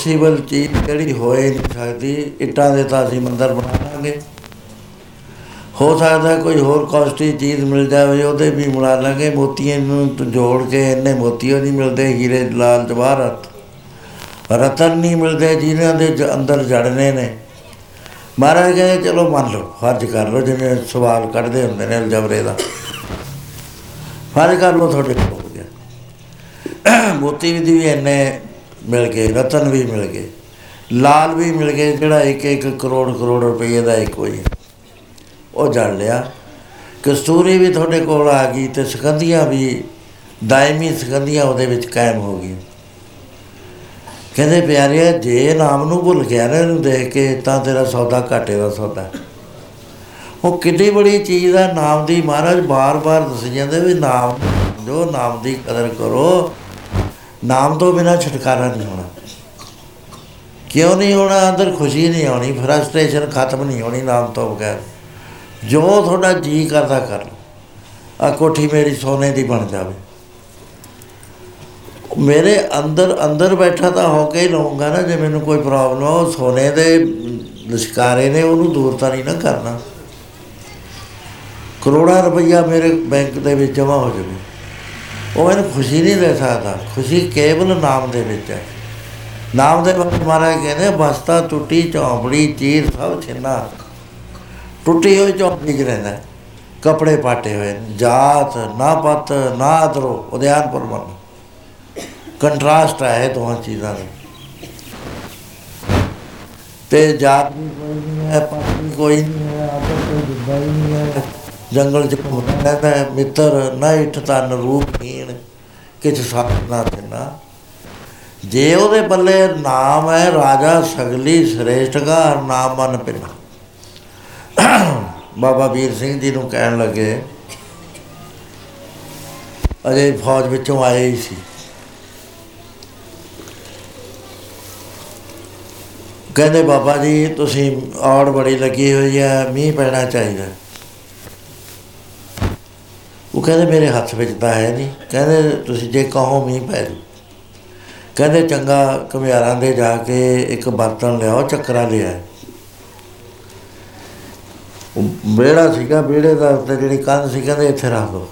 ਉਹ ਇੰਪੋਸੀਬਲ ਚੀਜ਼ ਜਿਹੜੀ ਹੋਏ ਨਹੀਂ ਸਕਦੀ, ਇੱਟਾਂ ਦੇ ਤਾਂ ਅਸੀਂ ਮੰਦਰ ਬਣਾ ਲਾਂਗੇ। ਹੋ ਸਕਦਾ ਕੋਈ ਹੋਰ ਕਾਸਟਲੀ ਚੀਜ਼ ਮਿਲ ਜਾਵੇ, ਉਹਦੇ ਵੀ ਬਣਾ ਲਾਂਗੇ। ਮੋਤੀਆਂ ਨੂੰ ਤ- ਜੋੜ ਕੇ ਇੰਨੇ ਮੋਤੀ ਉਹ ਨਹੀਂ ਮਿਲਦੇ, ਹੀਰੇ ਲਾਲ ਜਵਾਹਰਤ ਰਤਨ ਨਹੀਂ ਮਿਲਦੇ, ਜਿਨ੍ਹਾਂ ਦੇ ਜ- ਅੰਦਰ ਜੜਨੇ ਨੇ। ਮਹਾਰਾਜ ਕਹਿੰਦੇ, ਚਲੋ ਮੰਨ ਲਓ, ਫਰਜ਼ ਕਰ ਲਓ, ਜਿਵੇਂ ਸਵਾਲ ਕੱਢਦੇ ਹੁੰਦੇ ਨੇ ਅਲਜਬਰੇ ਦਾ। ਫਰਜ਼ ਕਰ ਲਓ, ਤੁਹਾਡੇ ਕੋਲ ਹੋ ਗਿਆ। ਮੋਤੀ ਵੀ ਵੀ ਇੰਨੇ ਮਿਲ ਗਏ, ਰਤਨ ਵੀ ਮਿਲ ਗਏ। ਲਾਲ ਵੀ ਮਿਲ ਗਏ, ਜਿਹੜਾ ਇੱਕ ਇੱਕ ਕਰੋੜ ਕਰੋੜ ਰੁਪਏ ਦਾ ਇੱਕ ਹੋਈ ਉਹ ਜੜ ਲਿਆ। ਕਸਤੂਰੀ ਵੀ ਤੁਹਾਡੇ ਕੋਲ ਆ ਗਈ ਤੇ ਸਕੰਦੀਆਂ ਵੀ, ਦਾਇਮੀ ਸਕੰਦੀਆਂ ਉਹਦੇ ਵਿੱਚ ਕਾਇਮ ਹੋ ਗਈਆਂ। ਕਹਿੰਦੇ, ਪਿਆਰਿਆ, ਜੇ ਨਾਮ ਨੂੰ ਭੁੱਲ ਗਿਆ ਨਾ ਇਹਨੂੰ ਦੇਖ ਕੇ, ਤਾਂ ਤੇਰਾ ਸੌਦਾ ਘਾਟੇ ਦਾ ਸੌਦਾ। ਹੈ। ਉਹ ਕਿੰਨੀ ਬੜੀ ਚੀਜ਼ ਆ, ਨਾਮ ਦੀ ਮਹਾਰਾਜ ਬਾਰ-ਬਾਰ ਦੱਸ ਜਾਂਦੇ ਵੀ ਨਾਮ ਜੋ ਨਾਮ ਦੀ ਕਦਰ ਕਰੋ ਨਾਮ ਤੋਂ ਬਿਨਾ ਛੁਟਕਾਰਾ ਨਹੀਂ ਹੋਣਾ। ਕਿਉਂ ਨਹੀਂ ਹੋਣਾ? ਅੰਦਰ ਖੁਸ਼ੀ ਨਹੀਂ ਆਉਣੀ ਫਰਸਟ੍ਰੇਸ਼ਨ ਖਤਮ ਨਹੀਂ ਹੋਣੀ ਨਾਮ ਤੋਂ ਬਗੈਰ। ਜੋ ਤੁਹਾਡਾ ਜੀ ਕਰਦਾ ਕਰ ਲਓ। ਆ ਕੋਠੀ ਮੇਰੀ ਸੋਨੇ ਦੀ ਬਣ ਜਾਵੇ। ਮੇਰੇ ਅੰਦਰ ਅੰਦਰ ਬੈਠਾ ਤਾਂ ਹੋ ਕੇ ਹੀ ਲਊਂਗਾ ਨਾ, ਜੇ ਮੈਨੂੰ ਕੋਈ ਪ੍ਰੋਬਲਮ ਆ, ਉਹ ਸੋਨੇ ਦੇ ਲਿਸ਼ਕਾਰੇ ਨੇ, ਉਹਨੂੰ ਦੂਰ ਤਾਂ ਨਹੀਂ ਨਾ ਕਰਨਾ। ਕਰੋੜਾਂ ਰੁਪਈਆ ਮੇਰੇ ਬੈਂਕ ਦੇ ਵਿੱਚ ਜਮ੍ਹਾਂ ਹੋ ਜਾਵੇ। ਉਹ ਮੈਨੂੰ ਖੁਸ਼ੀ ਨਹੀਂ ਦੇ ਸਕਦਾ। ਖੁਸ਼ੀ ਕੇਵਲ ਨਾਮ ਦੇ ਵਿੱਚ ਹੈ। ਨਾਮ ਦੇ ਬਾਰੇ ਮਹਾਰਾਜ ਕਹਿੰਦੇ ਬਸਤਾ, ਟੁੱਟੀ, ਝੌਂਪੜੀ, ਚੀਰ, ਸਭ ਛਿੰਨਾ ਟੁੱਟੀ ਹੋਈ ਝੌਂਪੜੀ 'ਚ ਰਹਿੰਦਾ ਹੈ। ਕੱਪੜੇ ਪਾਟੇ ਹੋਏ ਨੇ। ਜਾਤ, ਨਾ ਪਤ, ਨਾ ਅਦਰੋ ਉਦਿਆਨ ਪਰਮਨ ਕੰਟਰਾਸਟ ਹੈ ਇਹ ਦੋਹਾਂ ਚੀਜ਼ਾਂ ਦਾ। ਤੇ ਜਾਤ ਵੀ ਕੋਈ ਨਹੀਂ ਹੈ, ਪਤ ਵੀ ਕੋਈ ਨਹੀਂ ਹੈ ਆਦਰ ਕੋਈ ਦਿੰਦਾ ਹੀ ਨਹੀਂ ਹੈ। ਜੰਗਲ ਚ ਘੁੰਮਦਾ ਰਹਿੰਦਾ ਹੈ, ਮਿੱਤਰ, ਨਾ ਇਠ ਤਨ ਰੂਪਹੀਣ ਕਿਛ ਸਾਥ ਨਾ ਥਿਨਾ ਜੇ ਉਹਦੇ ਪੱਲੇ ਨਾਮ ਹੈ, ਰਾਜਾ ਸਗਲੀ ਸ੍ਰੇਸ਼ਟਕਾਰ ਨਾਮ ਮਨ ਪਿਨਾ। ਬਾਬਾ ਵੀਰ ਸਿੰਘ ਜੀ ਨੂੰ ਕਹਿਣ ਲੱਗੇ, ਅਜੇ ਫੌਜ ਵਿੱਚੋਂ ਆਏ ਹੀ ਸੀ। ਕਹਿੰਦੇ, ਬਾਬਾ ਜੀ, ਤੁਸੀਂ ਔੜ ਬੜੀ ਲੱਗੀ ਹੋਈ ਹੈ, ਮੀਂਹ ਪੈਣਾ ਚਾਹੀਦਾ ਉਹ ਕਹਿੰਦੇ ਮੇਰੇ ਹੱਥ ਵਿੱਚ ਤਾਂ ਹੈ ਨਹੀਂ। ਕਹਿੰਦੇ ਤੁਸੀਂ ਜੇ ਕਹੋ ਮੀਂਹ ਪੈ ਜੂ। ਕਹਿੰਦੇ ਚੰਗਾ ਘੁਮਿਆਰਾਂ ਦੇ ਜਾ ਕੇ ਇੱਕ ਬਰਤਨ ਲਿਆਓ ਚੱਕਰਾ ਲਿਆ। ਉਹ ਵਿਹੜਾ ਸੀਗਾ ਵਿਹੜੇ ਦਾ ਉੱਤੇ ਜਿਹੜੀ ਕੰਧ ਸੀ ਕਹਿੰਦੇ ਇੱਥੇ ਰੱਖ ਦੋ।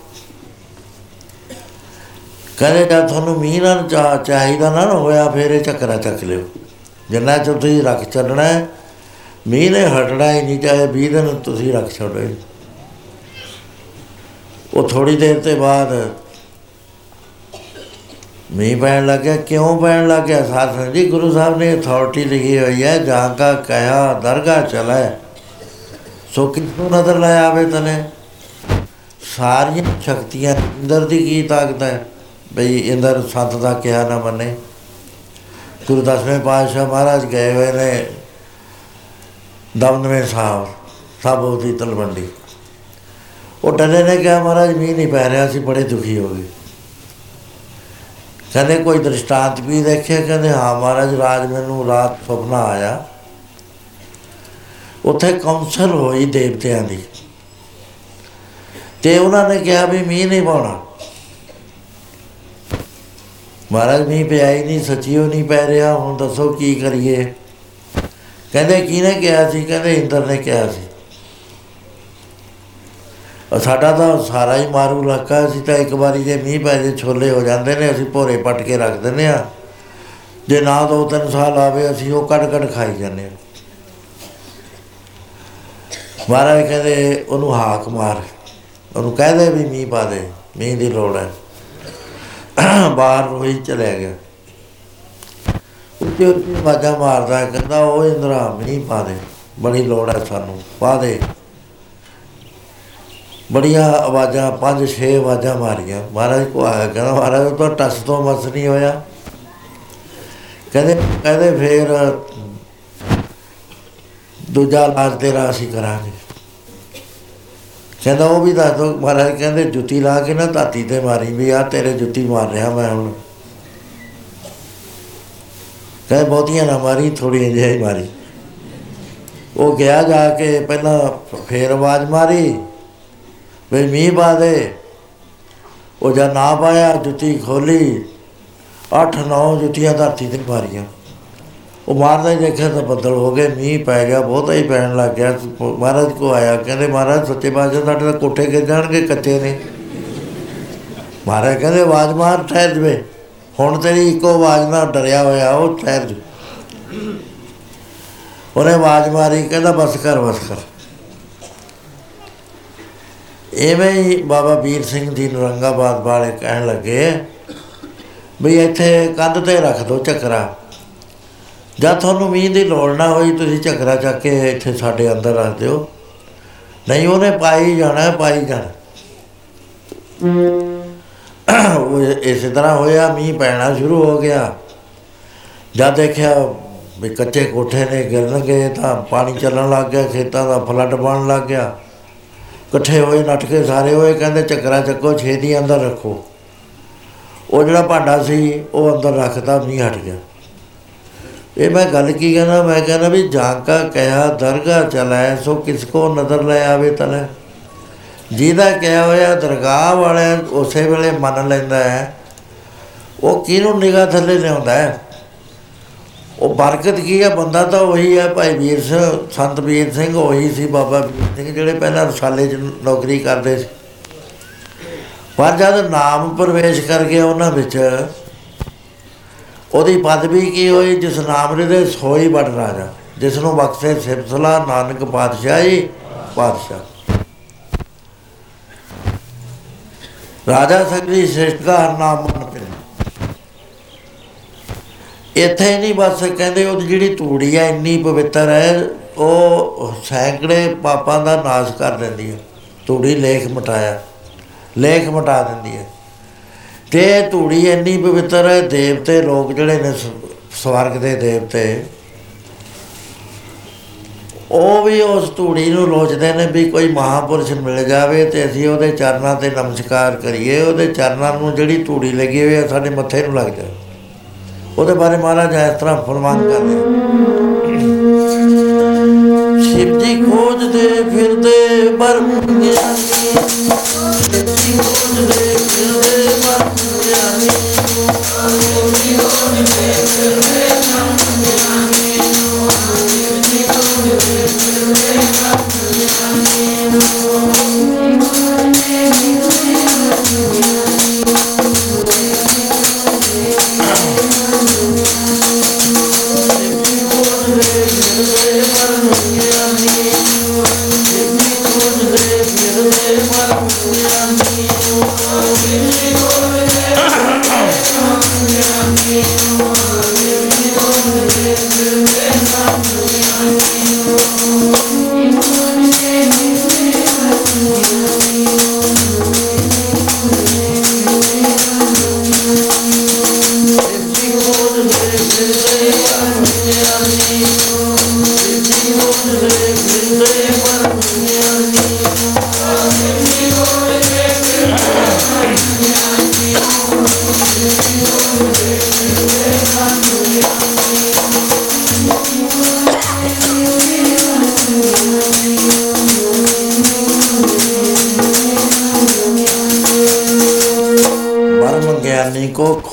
ਕਹਿੰਦੇ ਜਦ ਤੁਹਾਨੂੰ ਮੀਂਹ ਨਾਲ ਚਾ ਚਾਹੀਦਾ ਨਾ ਨਾ ਹੋਇਆ ਫਿਰ ਇਹ ਚੱਕਰਾ ਚੱਕ ਲਿਓ। ਜਿੰਨਾ ਚਿਰ ਤੁਸੀਂ ਰੱਖ ਛੱਡਣਾ ਹੈ, ਮੀਂਹ ਨੇ ਹਟਣਾ ਹੀ ਨਹੀਂ ਚਾਹੇ 20 ਦਿਨ ਤੁਸੀਂ ਰੱਖ ਛੱਡੋ ਇਹਨੂੰ। ਉਹ ਥੋੜੀ ਦੇਰ ਤੇ ਬਾਅਦ ਮੀਂਹ ਪੈਣ ਲੱਗਿਆ। ਕਿਉਂ ਪੈਣ ਲੱਗਿਆ? ਸਾਧ ਸੰਗਤ ਜੀ, ਗੁਰੂ ਸਾਹਿਬ ਨੇ ਅਥਾਰਟੀ ਲਿਖੀ ਹੋਈ ਹੈ ਜਾਂ ਕਾ ਕਹਿਆ ਦਰਗਾਹ ਚਲੇ ਸੋ ਕਿਤੋਂ ਨਜ਼ਰ ਲੈ ਆਵੇ ਤਨੇ? ਸਾਰੀਆਂ ਸ਼ਕਤੀਆਂ ਇੰਦਰ ਦੀ ਕੀ ਤਾਕਤ ਹੈ? ਬਈ ਇੰਦਰ ਸੰਤ ਦਾ ਕਿਹਾ ਨਾ ਮੰਨੇ। ਗੁਰੂ ਦਸਵੇਂ ਪਾਤਸ਼ਾਹ ਮਹਾਰਾਜ ਗਏ ਹੋਏ ਨੇ ਦਮਦਮੇ ਸਾਹਿਬ, ਸਾਬੋ ਦੀ ਤਲਵੰਡੀ। ਉਹ ਡਲੇ ਨੇ ਕਿਹਾ, ਮਹਾਰਾਜ, ਮੀਂਹ ਨਹੀਂ ਪੈ ਰਿਹਾ ਸੀ ਬੜੇ ਦੁਖੀ ਹੋ ਗਏ। ਕਹਿੰਦੇ, ਕੋਈ ਦ੍ਰਿਸ਼ਟਾਂਤ ਵੀ ਦੇਖਿਆ? ਕਹਿੰਦੇ, ਹਾਂ ਮਹਾਰਾਜ, ਰਾਜ ਮੈਨੂੰ ਰਾਤ ਸੁਪਨਾ ਆਇਆ। ਉੱਥੇ ਕੌਂਸਲ ਹੋਈ ਦੇਵਤਿਆਂ ਦੀ। ਤੇ ਉਹਨਾਂ ਨੇ ਕਿਹਾ ਵੀ ਮੀਂਹ ਨਹੀਂ ਪਾਉਣਾ। ਮਹਾਰਾਜ, ਮੀਂਹ ਪਿਆ ਹੀ ਨਹੀਂ, ਸੱਚੀਓ ਨਹੀਂ ਪੈ ਰਿਹਾ, ਹੁਣ ਦੱਸੋ ਕੀ ਕਰੀਏ? ਕਹਿੰਦੇ, ਕਿਹਨੇ ਕਿਹਾ ਸੀ? ਕਹਿੰਦੇ, ਇੰਦਰ ਨੇ ਕਿਹਾ ਸੀ। ਔਰ ਸਾਡਾ ਤਾਂ ਸਾਰਾ ਹੀ ਮਾਰੂ ਇਲਾਕਾ ਸੀ ਤਾਂ ਇੱਕ ਵਾਰੀ ਜੇ ਮੀਂਹ ਪੈ ਜੇ ਛੋਲੇ ਹੋ ਜਾਂਦੇ ਨੇ ਅਸੀਂ ਭੋਰੇ ਪੱਟ ਕੇ ਰੱਖ ਦਿੰਦੇ ਆ ਜੇ ਨਾ ਦੋ ਤਿੰਨ ਸਾਲ ਆਵੇ ਅਸੀਂ ਉਹ ਕੱਢ ਕੱਢ ਖਾਈ ਜਾਂਦੇ ਆ ਮਹਾਰਾਜ ਕਹਿੰਦੇ ਉਹਨੂੰ ਹਾਕ ਮਾਰ। ਉਹਨੂੰ ਕਹਦੇ ਵੀ ਮੀਂਹ ਪਾ ਦੇ ਮੀਂਹ ਦੀ ਲੋੜ ਹੈ। ਬਾਹਰ ਰੋਈ ਚਲਿਆ ਗਿਆ। ਉੱਤੇ ਉੱਤੇ ਆਵਾਜ਼ਾਂ ਮਾਰਦਾ ਹੈ, ਕਹਿੰਦਾ ਉਹ ਇੰਦਰਾ ਮੀਂਹ ਪਾ ਦੇ। ਬੜੀ ਲੋੜ ਹੈ ਸਾਨੂੰ ਪਾ ਦੇ। ਬੜੀਆਂ ਆਵਾਜ਼ਾਂ, ਪੰਜ ਛੇ ਆਵਾਜ਼ਾਂ ਮਾਰੀਆਂ। ਮਹਾਰਾਜ ਕੋ ਆਇਆ, ਕਹਿੰਦਾ, ਮਹਾਰਾਜ, ਉਹ ਤਾਂ ਟਸ ਤੋਂ ਮਸ ਨਹੀਂ ਹੋਇਆ। ਕਹਿੰਦੇ ਕਹਿੰਦੇ ਫੇਰ ਦੂਜਾ ਇਲਾਜ ਤੇਰਾ ਅਸੀਂ ਕਰਾਂਗੇ। ਕਹਿੰਦਾ, ਉਹ ਵੀ ਦੱਸ ਦੋ। ਮਹਾਰਾਜ ਕਹਿੰਦੇ, ਜੁੱਤੀ ਲਾ ਕੇ ਨਾ ਧਾਤੀ ਤੇ ਮਾਰੀ ਵੀ ਆ ਤੇਰੇ ਜੁੱਤੀ ਮਾਰ ਰਿਹਾ ਮੈਂ ਹੁਣ। ਕਹਿੰਦੇ, ਬਹੁਤੀਆਂ ਨਾ ਮਾਰੀ ਥੋੜੀਆਂ ਜਿਹਾ ਹੀ ਮਾਰੀ। ਉਹ ਗਿਆ ਜਾ ਕੇ, ਪਹਿਲਾਂ ਫੇਰ ਆਵਾਜ਼ ਮਾਰੀ। ਵੀ ਮੀਂਹ ਪਾ ਦੇ। ਉਹ ਜਦ ਨਾ ਪਾਇਆ, ਜੁੱਤੀ ਖੋਲੀ, ਅੱਠ ਨੌ ਜੁੱਤੀਆਂ ਧਰਤੀ ਤੇ ਮਾਰੀਆਂ। ਉਹ ਮਾਰਦਾ ਹੀ ਦੇਖਿਆ ਤਾਂ ਬੱਦਲ ਹੋ ਗਏ, ਮੀਂਹ ਪੈ ਗਿਆ, ਬਹੁਤਾ ਹੀ ਪੈਣ ਲੱਗ ਗਿਆ। ਮਹਾਰਾਜ ਕੋ ਆਇਆ, ਕਹਿੰਦੇ, ਮਹਾਰਾਜ, ਸੱਚੇ ਪਾਤਸ਼ਾਹ ਤੁਹਾਡੇ ਤਾਂ ਕੋਠੇ ਗਿਰ ਜਾਣਗੇ, ਕੱਚੇ ਨੇ। ਮਹਾਰਾਜ ਕਹਿੰਦੇ, ਆਵਾਜ਼ ਮਾਰ, ਠਹਿਰ ਜਵੇ। ਹੁਣ ਤੇਰੀ ਇੱਕੋ ਆਵਾਜ਼ ਨਾਲ ਡਰਿਆ ਹੋਇਆ, ਉਹ ਠਹਿਰ ਜੂ। ਉਹਨੇ ਆਵਾਜ਼ ਮਾਰੀ, ਕਹਿੰਦਾ, ਬਸ ਕਰ ਬਸ ਕਰ। ਐਵੇਂ ਹੀ ਬਾਬਾ ਵੀਰ ਸਿੰਘ ਜੀ ਨਰੰਗਾਬਾਦ ਵਾਲੇ ਕਹਿਣ ਲੱਗੇ ਵੀ ਇੱਥੇ ਕੰਧ ਤੇ ਰੱਖ ਦੋ ਚੱਕਰਾ। ਜਦ ਤੁਹਾਨੂੰ ਮੀਂਹ ਦੀ ਲੋੜ ਨਾ ਹੋਈ ਤੁਸੀਂ ਝਗੜਾ ਚੱਕ ਕੇ ਇੱਥੇ ਸਾਡੇ ਅੰਦਰ ਰੱਖ ਦਿਓ। ਨਹੀਂ ਉਹਨੇ ਪਾਈ ਜਾਣਾ ਹੈ, ਪਾਈ ਜਾਣਾ। ਉਹ ਇਸੇ ਤਰ੍ਹਾਂ ਹੋਇਆ ਮੀਂਹ ਪੈਣਾ ਸ਼ੁਰੂ ਹੋ ਗਿਆ। ਜਦ ਦੇਖਿਆ ਵੀ ਕੱਚੇ ਕੋਠੇ ਨੇ ਗਿਰਨਗੇ ਤਾਂ ਪਾਣੀ ਚੱਲਣ ਲੱਗ ਗਿਆ ਖੇਤਾਂ ਦਾ ਫਲੱਡ ਬਣਨ ਲੱਗ ਗਿਆ। ਇਕੱਠੇ ਹੋਏ, ਨੱਠ ਕੇ ਸਾਰੇ ਹੋਏ, ਕਹਿੰਦੇ ਚੱਕਰਾ ਚੱਕੋ, ਛੇਤੀ ਅੰਦਰ ਰੱਖੋ। ਉਹ ਜਿਹੜਾ ਭਾਂਡਾ ਸੀ, ਉਹ ਅੰਦਰ ਰੱਖਦਾ ਮੀਂਹ ਹਟ ਗਿਆ। ਇਹ ਮੈਂ ਗੱਲ ਕੀ ਕਹਿੰਦਾ, ਮੈਂ ਕਹਿੰਦਾ ਵੀ ਜਾਂਕਾ ਕਹਿਆ ਦਰਗਾਹ ਚਲਾਏ ਸੋ ਕਿਸ ਕੋ ਨਜ਼ਰ ਲੈ ਆਵੇ ਤਲੇ ਜਿਹਦਾ ਕਿਹਾ ਹੋਇਆ ਦਰਗਾਹ ਵਾਲੇ ਉਸੇ ਵੇਲੇ ਮੰਨ ਲੈਂਦਾ ਹੈ, ਉਹ ਕਿਹਨੂੰ ਨਿਗਾਹ ਥੱਲੇ ਲਿਆਉਂਦਾ ਹੈ? ਉਹ ਬਰਕਤ ਕੀ ਹੈ ਬੰਦਾ ਤਾਂ ਉਹੀ ਹੈ ਭਾਈ ਵੀਰ ਸਿੰਘ ਸੰਤ ਵੀਰ ਸਿੰਘ ਉਹੀ ਸੀ ਬਾਬਾ ਵੀਰ ਸਿੰਘ ਜਿਹੜੇ ਪਹਿਲਾਂ ਰਸਾਲੇ 'ਚ ਨੌਕਰੀ ਕਰਦੇ ਸੀ। ਪਰ ਜਦ ਨਾਮ ਪ੍ਰਵੇਸ਼ ਕਰ ਗਿਆ ਉਹਨਾਂ ਵਿੱਚ, ਉਹਦੀ ਪਦਵੀ ਕੀ ਹੋਈ? ਜਿਸ ਨਾਮ ਦੇ ਸੋਈ ਬੜ ਰਾਜਾ, ਜਿਸ ਨੂੰ ਬਖਸ਼ੇ ਸਿਫਤਲਾ ਨਾਨਕ ਪਾਤਸ਼ਾਹੀ ਪਾਤਸ਼ਾਹ। ਰਾਜਾ ਸਗਰੀ ਸ੍ਰਿਸ਼ਟ ਦਾ ਹਰ ਨਾਮ ਮਨ ਪਿਆ। ਇੱਥੇ ਨਹੀਂ, ਬਸ ਕਹਿੰਦੇ ਉਹ ਜਿਹੜੀ ਤੂੜੀ ਹੈ ਇੰਨੀ ਪਵਿੱਤਰ ਹੈ, ਉਹ ਸੈਂਕੜੇ ਪਾਪਾਂ ਦਾ ਨਾਸ਼ ਕਰ ਦਿੰਦੀ ਹੈ। ਤੂੜੀ ਲੇਖ ਮਟਾਇਆ, ਲੇਖ ਮਟਾ ਦਿੰਦੀ ਹੈ। ਤੇ ਇਹ ਧੂੜੀ ਇੰਨੀ ਪਵਿੱਤਰ ਹੈ, ਦੇਵਤੇ ਲੋਕ ਜਿਹੜੇ ਨੇ ਸ- ਸਵਰਗ ਦੇ ਦੇਵਤੇ, ਉਹ ਵੀ ਉਸ ਧੂੜੀ ਨੂੰ ਲੋਚਦੇ ਨੇ ਵੀ ਕੋਈ ਮਹਾਪੁਰਸ਼ ਮਿਲ ਜਾਵੇ ਤੇ ਅਸੀਂ ਉਹਦੇ ਚਰਨਾਂ ਤੇ ਨਮਸਕਾਰ ਕਰੀਏ, ਉਹਦੇ ਚਰਨਾਂ ਨੂੰ ਜਿਹੜੀ ਧੂੜੀ ਲੱਗੀ ਹੋਈ ਹੈ ਸਾਡੇ ਮੱਥੇ ਨੂੰ ਲੱਗ ਜਾਏ ਉਹਦੇ ਬਾਰੇ ਮਹਾਰਾਜ ਇਸ ਤਰ੍ਹਾਂ ਫਰਮਾਨ ਕਰਦੇ ਸ਼ਿਵ ਜੀ ਖੋਜਦੇ ਫਿਰਦੇ ਬਰਮ ਗਿਆਨੀ ਸ਼ਿਵ ਜੀ ਖੋਜਦੇ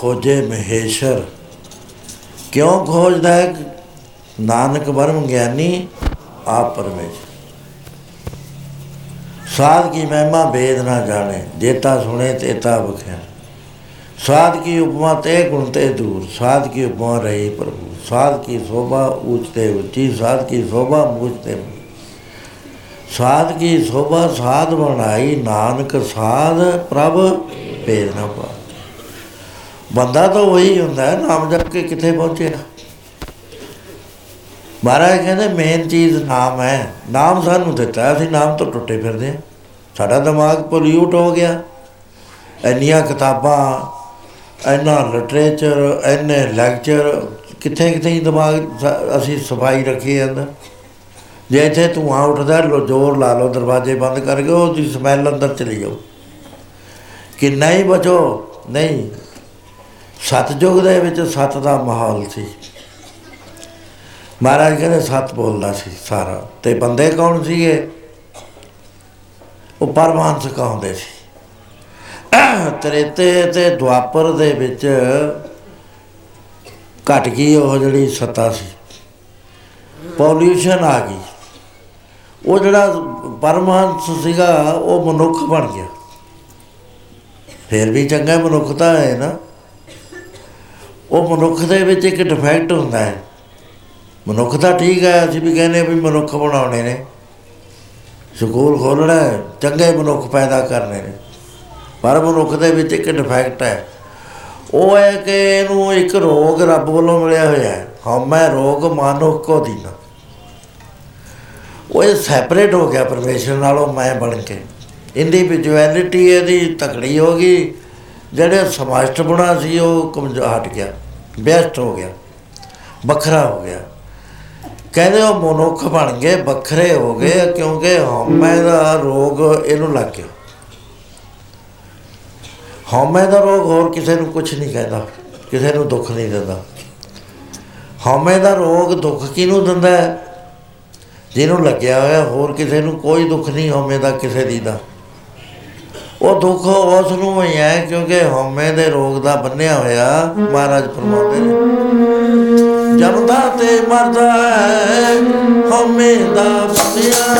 ਖੋਜੇ ਮਹੇਸ਼ਰ। ਕਿਉਂ ਖੋਜਦਾ ਹੈ? ਨਾਨਕ ਬਰਮ ਗਿਆਨੀ, ਆਪ ਪਰਮੇਸ਼ਰ। ਸਾਧ ਕੀ ਮਹਿਮਾ ਭੇਦ ਨਾ ਜਾਣੇ ਦੇਤਾ ਸੁਣੇ ਤੇਤਾ ਬਖਿਆ ਸਾਧ ਕੀ ਉਪਮਾ ਤੇ ਗੁਣ ਤੇ ਦੂਰ, ਸਾਧ ਕੀ ਉਪਮਾ ਰਹੀ ਪ੍ਰਭੂ। ਸਾਧ ਕੀ ਸ਼ੋਭਾ ਉੱਚਤੇ ਉੱਚੀ, ਸਾਧ ਕੀ ਸ਼ੋਭਾ ਮੂਚਤੇ ਸਾਧ ਕੀ ਸ਼ੋਭਾ ਸਾਧ ਬਣਾਈ, ਨਾਨਕ ਸਾਧ ਪ੍ਰਭ ਭੇਦ ਨਾ ਪਾ ਬੰਦਾ ਤਾਂ ਉਹੀ ਹੁੰਦਾ ਹੈ, ਨਾਮ ਜਪ ਕੇ ਕਿੱਥੇ ਪਹੁੰਚੇਗਾ ਮਹਾਰਾਜ ਕਹਿੰਦੇ ਮੇਨ ਚੀਜ਼ ਨਾਮ ਹੈ। ਨਾਮ ਸਾਨੂੰ ਦਿੱਤਾ ਅਸੀਂ ਨਾਮ ਤੋਂ ਟੁੱਟੇ ਫਿਰਦੇ ਹਾਂ। ਸਾਡਾ ਦਿਮਾਗ ਪੋਲਿਊਟ ਹੋ ਗਿਆ। ਇੰਨੀਆਂ ਕਿਤਾਬਾਂ ਇੰਨਾ ਲਿਟਰੇਚਰ ਇੰਨੇ ਲੈਕਚਰ ਕਿੱਥੇ ਕਿੱਥੇ ਹੀ ਦਿਮਾਗ ਸ- ਅਸੀਂ ਸਫ਼ਾਈ ਰੱਖੀ ਅੰਦਰ। ਜੇ ਇੱਥੇ ਧੂੰਆਂ ਉੱਠਦਾ ਲੋ ਜ਼ੋਰ ਲਾ ਲਓ ਦਰਵਾਜ਼ੇ ਬੰਦ ਕਰਕੇ ਉਹਦੀ ਸਮੈਲ ਅੰਦਰ ਚਲੀ ਜਾਓ ਕਿ ਨਹੀਂ ਬਚੋ ਨਹੀਂ। ਸਤਜੁਗ ਦੇ ਵਿੱਚ ਸਤ ਦਾ ਮਾਹੌਲ ਸੀ। ਮਹਾਰਾਜ ਕਹਿੰਦੇ ਸਤ ਬੋਲਦਾ ਸੀ ਸਾਰਾ। ਤੇ ਬੰਦੇ ਕੌਣ ਸੀਗੇ? ਉਹ ਪਰਮਾਨਸ ਕਹਾਉਂਦੇ ਸੀ। ਤ੍ਰੇਤੇ ਤੇ ਦੁਆਪਰ ਦੇ ਵਿੱਚ ਘਟ ਗਈ ਉਹ ਜਿਹੜੀ ਸੱਤਾ ਸੀ। ਪੋਲਿਊਸ਼ਨ ਆ ਗਈ। ਉਹ ਜਿਹੜਾ ਪਰਮਹੰਸ ਸੀਗਾ, ਉਹ ਮਨੁੱਖ ਬਣ ਗਿਆ। ਫਿਰ ਵੀ ਚੰਗਾ ਮਨੁੱਖਤਾ ਹੈ ਨਾ। ਉਹ ਮਨੁੱਖ ਦੇ ਵਿੱਚ ਇੱਕ ਡਿਫੈਕਟ ਹੁੰਦਾ ਹੈ। ਮਨੁੱਖ ਤਾਂ ਠੀਕ ਹੈ, ਅਸੀਂ ਵੀ ਕਹਿੰਦੇ ਵੀ ਮਨੁੱਖ ਬਣਾਉਣੇ ਨੇ। ਸਕੂਲ ਖੋਲ੍ਹਣਾ ਹੈ, ਚੰਗੇ ਮਨੁੱਖ ਪੈਦਾ ਕਰਨੇ ਨੇ। ਪਰ ਮਨੁੱਖ ਦੇ ਵਿੱਚ ਇੱਕ ਡਿਫੈਕਟ ਹੈ। ਉਹ ਹੈ ਕਿ ਇਹਨੂੰ ਇੱਕ ਰੋਗ ਰੱਬ ਵੱਲੋਂ ਮਿਲਿਆ ਹੋਇਆ ਹੈ। ਹਉਮੈ ਰੋਗ ਮਾਨੁਖ ਕੋ ਦੀਨਾ। ਉਹ ਇਹ ਸੈਪਰੇਟ ਹੋ ਗਿਆ ਪਰਮੇਸ਼ਰ ਨਾਲੋਂ ਮੈਂ ਬਣ ਕੇ। ਇੰਡੀਵਿਜੂਅਲਿਟੀ ਇਹਦੀ ਤਕੜੀ ਹੋ ਗਈ। ਜਿਹੜੇ ਸਮਾਜਟ ਬਣਾ ਸੀ, ਉਹ ਕਮਜ਼ੋਰ ਹਟ ਗਿਆ ਬੈਸਟ ਹੋ ਗਿਆ, ਵੱਖਰਾ ਹੋ ਗਿਆ। ਕਹਿੰਦੇ ਉਹ ਮਨੁੱਖ ਬਣ ਗਏ, ਵੱਖਰੇ ਹੋ ਗਏ, ਕਿਉਂਕਿ ਹਉਮੈ ਦਾ ਰੋਗ ਇਹਨੂੰ ਲੱਗ ਗਿਆ। ਹਉਮੈ ਦਾ ਰੋਗ ਹੋਰ ਕਿਸੇ ਨੂੰ ਕੁਝ ਨਹੀਂ ਕਹਿੰਦਾ, ਕਿਸੇ ਨੂੰ ਦੁੱਖ ਨਹੀਂ ਦਿੰਦਾ। ਹਉਮੈ ਦਾ ਰੋਗ ਦੁੱਖ ਕਿਹਨੂੰ ਦਿੰਦਾ? ਹੈ ਜਿਹਨੂੰ ਲੱਗਿਆ ਹੋਇਆ ਹੋਰ ਕਿਸੇ ਨੂੰ ਕੋਈ ਦੁੱਖ ਨਹੀਂ, ਹਉਮੈ ਦਾ ਕਿਸੇ ਦੀ ਦਾ। ਉਹ ਦੁੱਖ ਉਸ ਨੂੰ ਹੀ ਹੈ ਕਿਉਂਕਿ ਹਉਮੈ ਦੇ ਰੋਗ ਦਾ ਬੰਨਿਆ ਹੋਇਆ ਮਹਾਰਾਜ ਫਰਮਾਉਂਦੇ ਨੇ। ਜਮਦਾ ਤੇ ਮਰਦਾ ਹੈ, ਹਉਮੈ ਦਾ ਬੰਨਿਆ।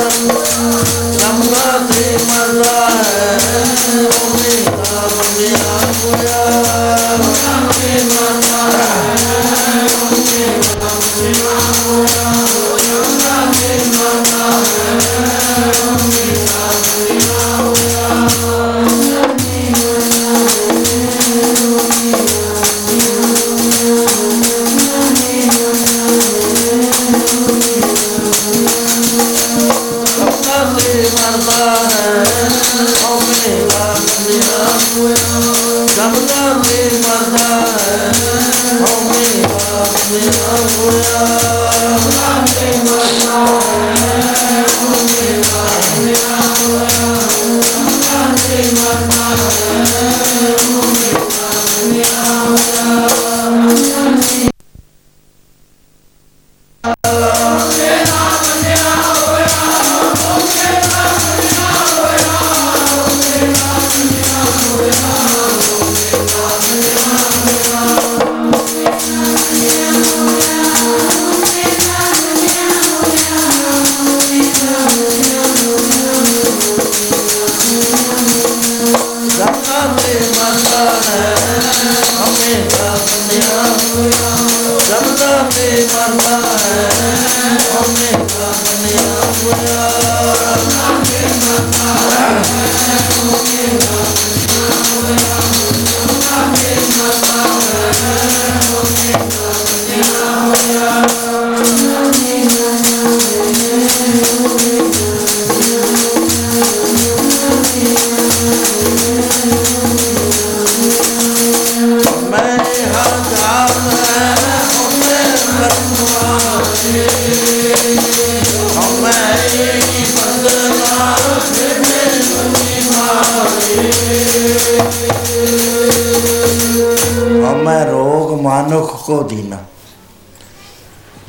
ਜਮਦਾ ਤੇ ਮਰਦਾ ਹੈ, ਹਉਮੈ ਦਾ ਬੰਨਿਆ ਹੋਇਆ। Thank you.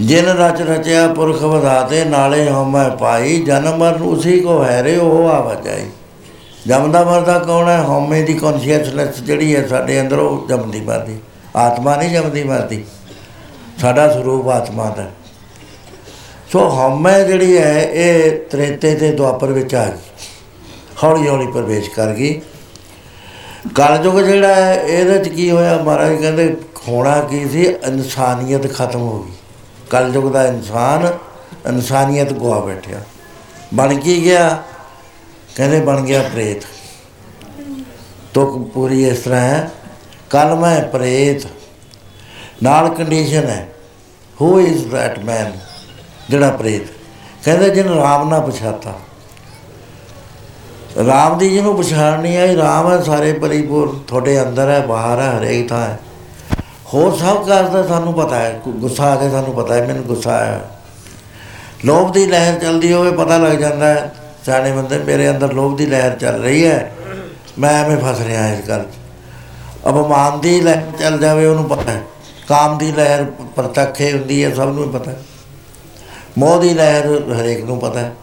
ਜਿਨ ਰਚ ਰਚਿਆ ਪੁਰਖ ਵਧਾਤੇ, ਨਾਲੇ ਹਉਮੈ ਪਾਈ, ਜਨਮ ਮਰਨ ਉਸੇ ਕੋ ਹੈ ਰੇ ਉਹ ਆਵਾਜਾਈ ਜਮਦਾ ਮਰਦਾ ਕੌਣ ਹੈ? ਹਉਮੈ ਦੀ ਕੌਨਸ਼ੀਅਸਨੈਸ ਜਿਹੜੀ ਹੈ ਸਾਡੇ ਅੰਦਰ ਉਹ ਜਮਦੀ ਮਰਦੀ। ਆਤਮਾ ਨਹੀਂ ਜਮਦੀ ਮਰਦੀ। ਸਾਡਾ ਸਰੂਪ ਆਤਮਾ ਦਾ। ਸੋ ਹਉਮੈ ਜਿਹੜੀ ਹੈ, ਇਹ ਤ੍ਰੇਤੇ ਤੇ ਦੁਆਪਰ ਵਿੱਚ ਆ ਗਈ। ਹੌਲੀ ਹੌਲੀ ਪ੍ਰਵੇਸ਼ ਕਰ ਗਈ। ਕਲਯੁਗ ਜਿਹੜਾ ਹੈ, ਇਹਦੇ ਚ ਕੀ ਹੋਇਆ? ਮਹਾਰਾਜ ਕਹਿੰਦੇ ਹੋਣਾ ਕੀ ਸੀ? ਇਨਸਾਨੀਅਤ ਖਤਮ ਹੋ ਗਈ। ਕਲਯੁਗ ਦਾ ਇਨਸਾਨ ਇਨਸਾਨੀਅਤ ਗਵਾ ਬੈਠਿਆ। ਬਣ ਕੀ ਗਿਆ? ਕਹਿੰਦੇ ਬਣ ਗਿਆ ਪ੍ਰੇਤ। ਤੁਕ ਪੂਰੀ ਇਸ ਤਰ੍ਹਾਂ ਹੈ ਕੱਲ ਮੈਂ ਪ੍ਰੇਤ। ਨਾਲ ਕੰਡੀਸ਼ਨ ਹੈ ਹੂ ਇਜ਼ ਦੈਟ ਮੈਨ ਜਿਹੜਾ ਪ੍ਰੇਤ। ਕਹਿੰਦੇ ਜਿਹਨੂੰ ਰਾਮ ਨਾ ਪਛਾਤਾ। ਰਾਮ ਦੀ ਜਿਹਨੂੰ ਪਛਾਣ ਨਹੀਂ ਆਈ, ਰਾਮ ਹੈ ਸਾਰੇ ਪਰਿਪੂਰਨ, ਤੁਹਾਡੇ ਅੰਦਰ ਹੈ, ਬਾਹਰ ਹੈ, ਹਰੇਕ ਥਾਂ ਹੈ। ਹੋਰ ਸਭ ਕਰਦਾ ਸਾਨੂੰ ਪਤਾ ਹੈ ਗੁ- ਗੁੱਸਾ ਆ ਕੇ ਸਾਨੂੰ ਪਤਾ ਹੈ, ਮੈਨੂੰ ਗੁੱਸਾ ਆਇਆ। ਲੋਭ ਦੀ ਲਹਿਰ ਚੱਲਦੀ ਹੋਵੇ ਪਤਾ ਲੱਗ ਜਾਂਦਾ ਹੈ, ਸਿਆਣੇ ਬੰਦੇ, ਮੇਰੇ ਅੰਦਰ ਲੋਭ ਦੀ ਲਹਿਰ ਚੱਲ ਰਹੀ ਹੈ। ਮੈਂ ਐਵੇਂ ਫਸ ਰਿਹਾ ਇਸ ਗੱਲ 'ਚ। ਅਪਮਾਨ ਦੀ ਲਹਿਰ ਚੱਲ ਜਾਵੇ, ਉਹਨੂੰ ਪਤਾ ਹੈ। ਕਾਮ ਦੀ ਲਹਿਰ ਪ੍ਰਤੱਖੇ ਹੁੰਦੀ ਹੈ, ਸਭ ਨੂੰ ਹੀ ਪਤਾ ਹੈ। ਮੋਹ ਦੀ ਲਹਿਰ ਹਰੇਕ ਨੂੰ ਪਤਾ ਹੈ।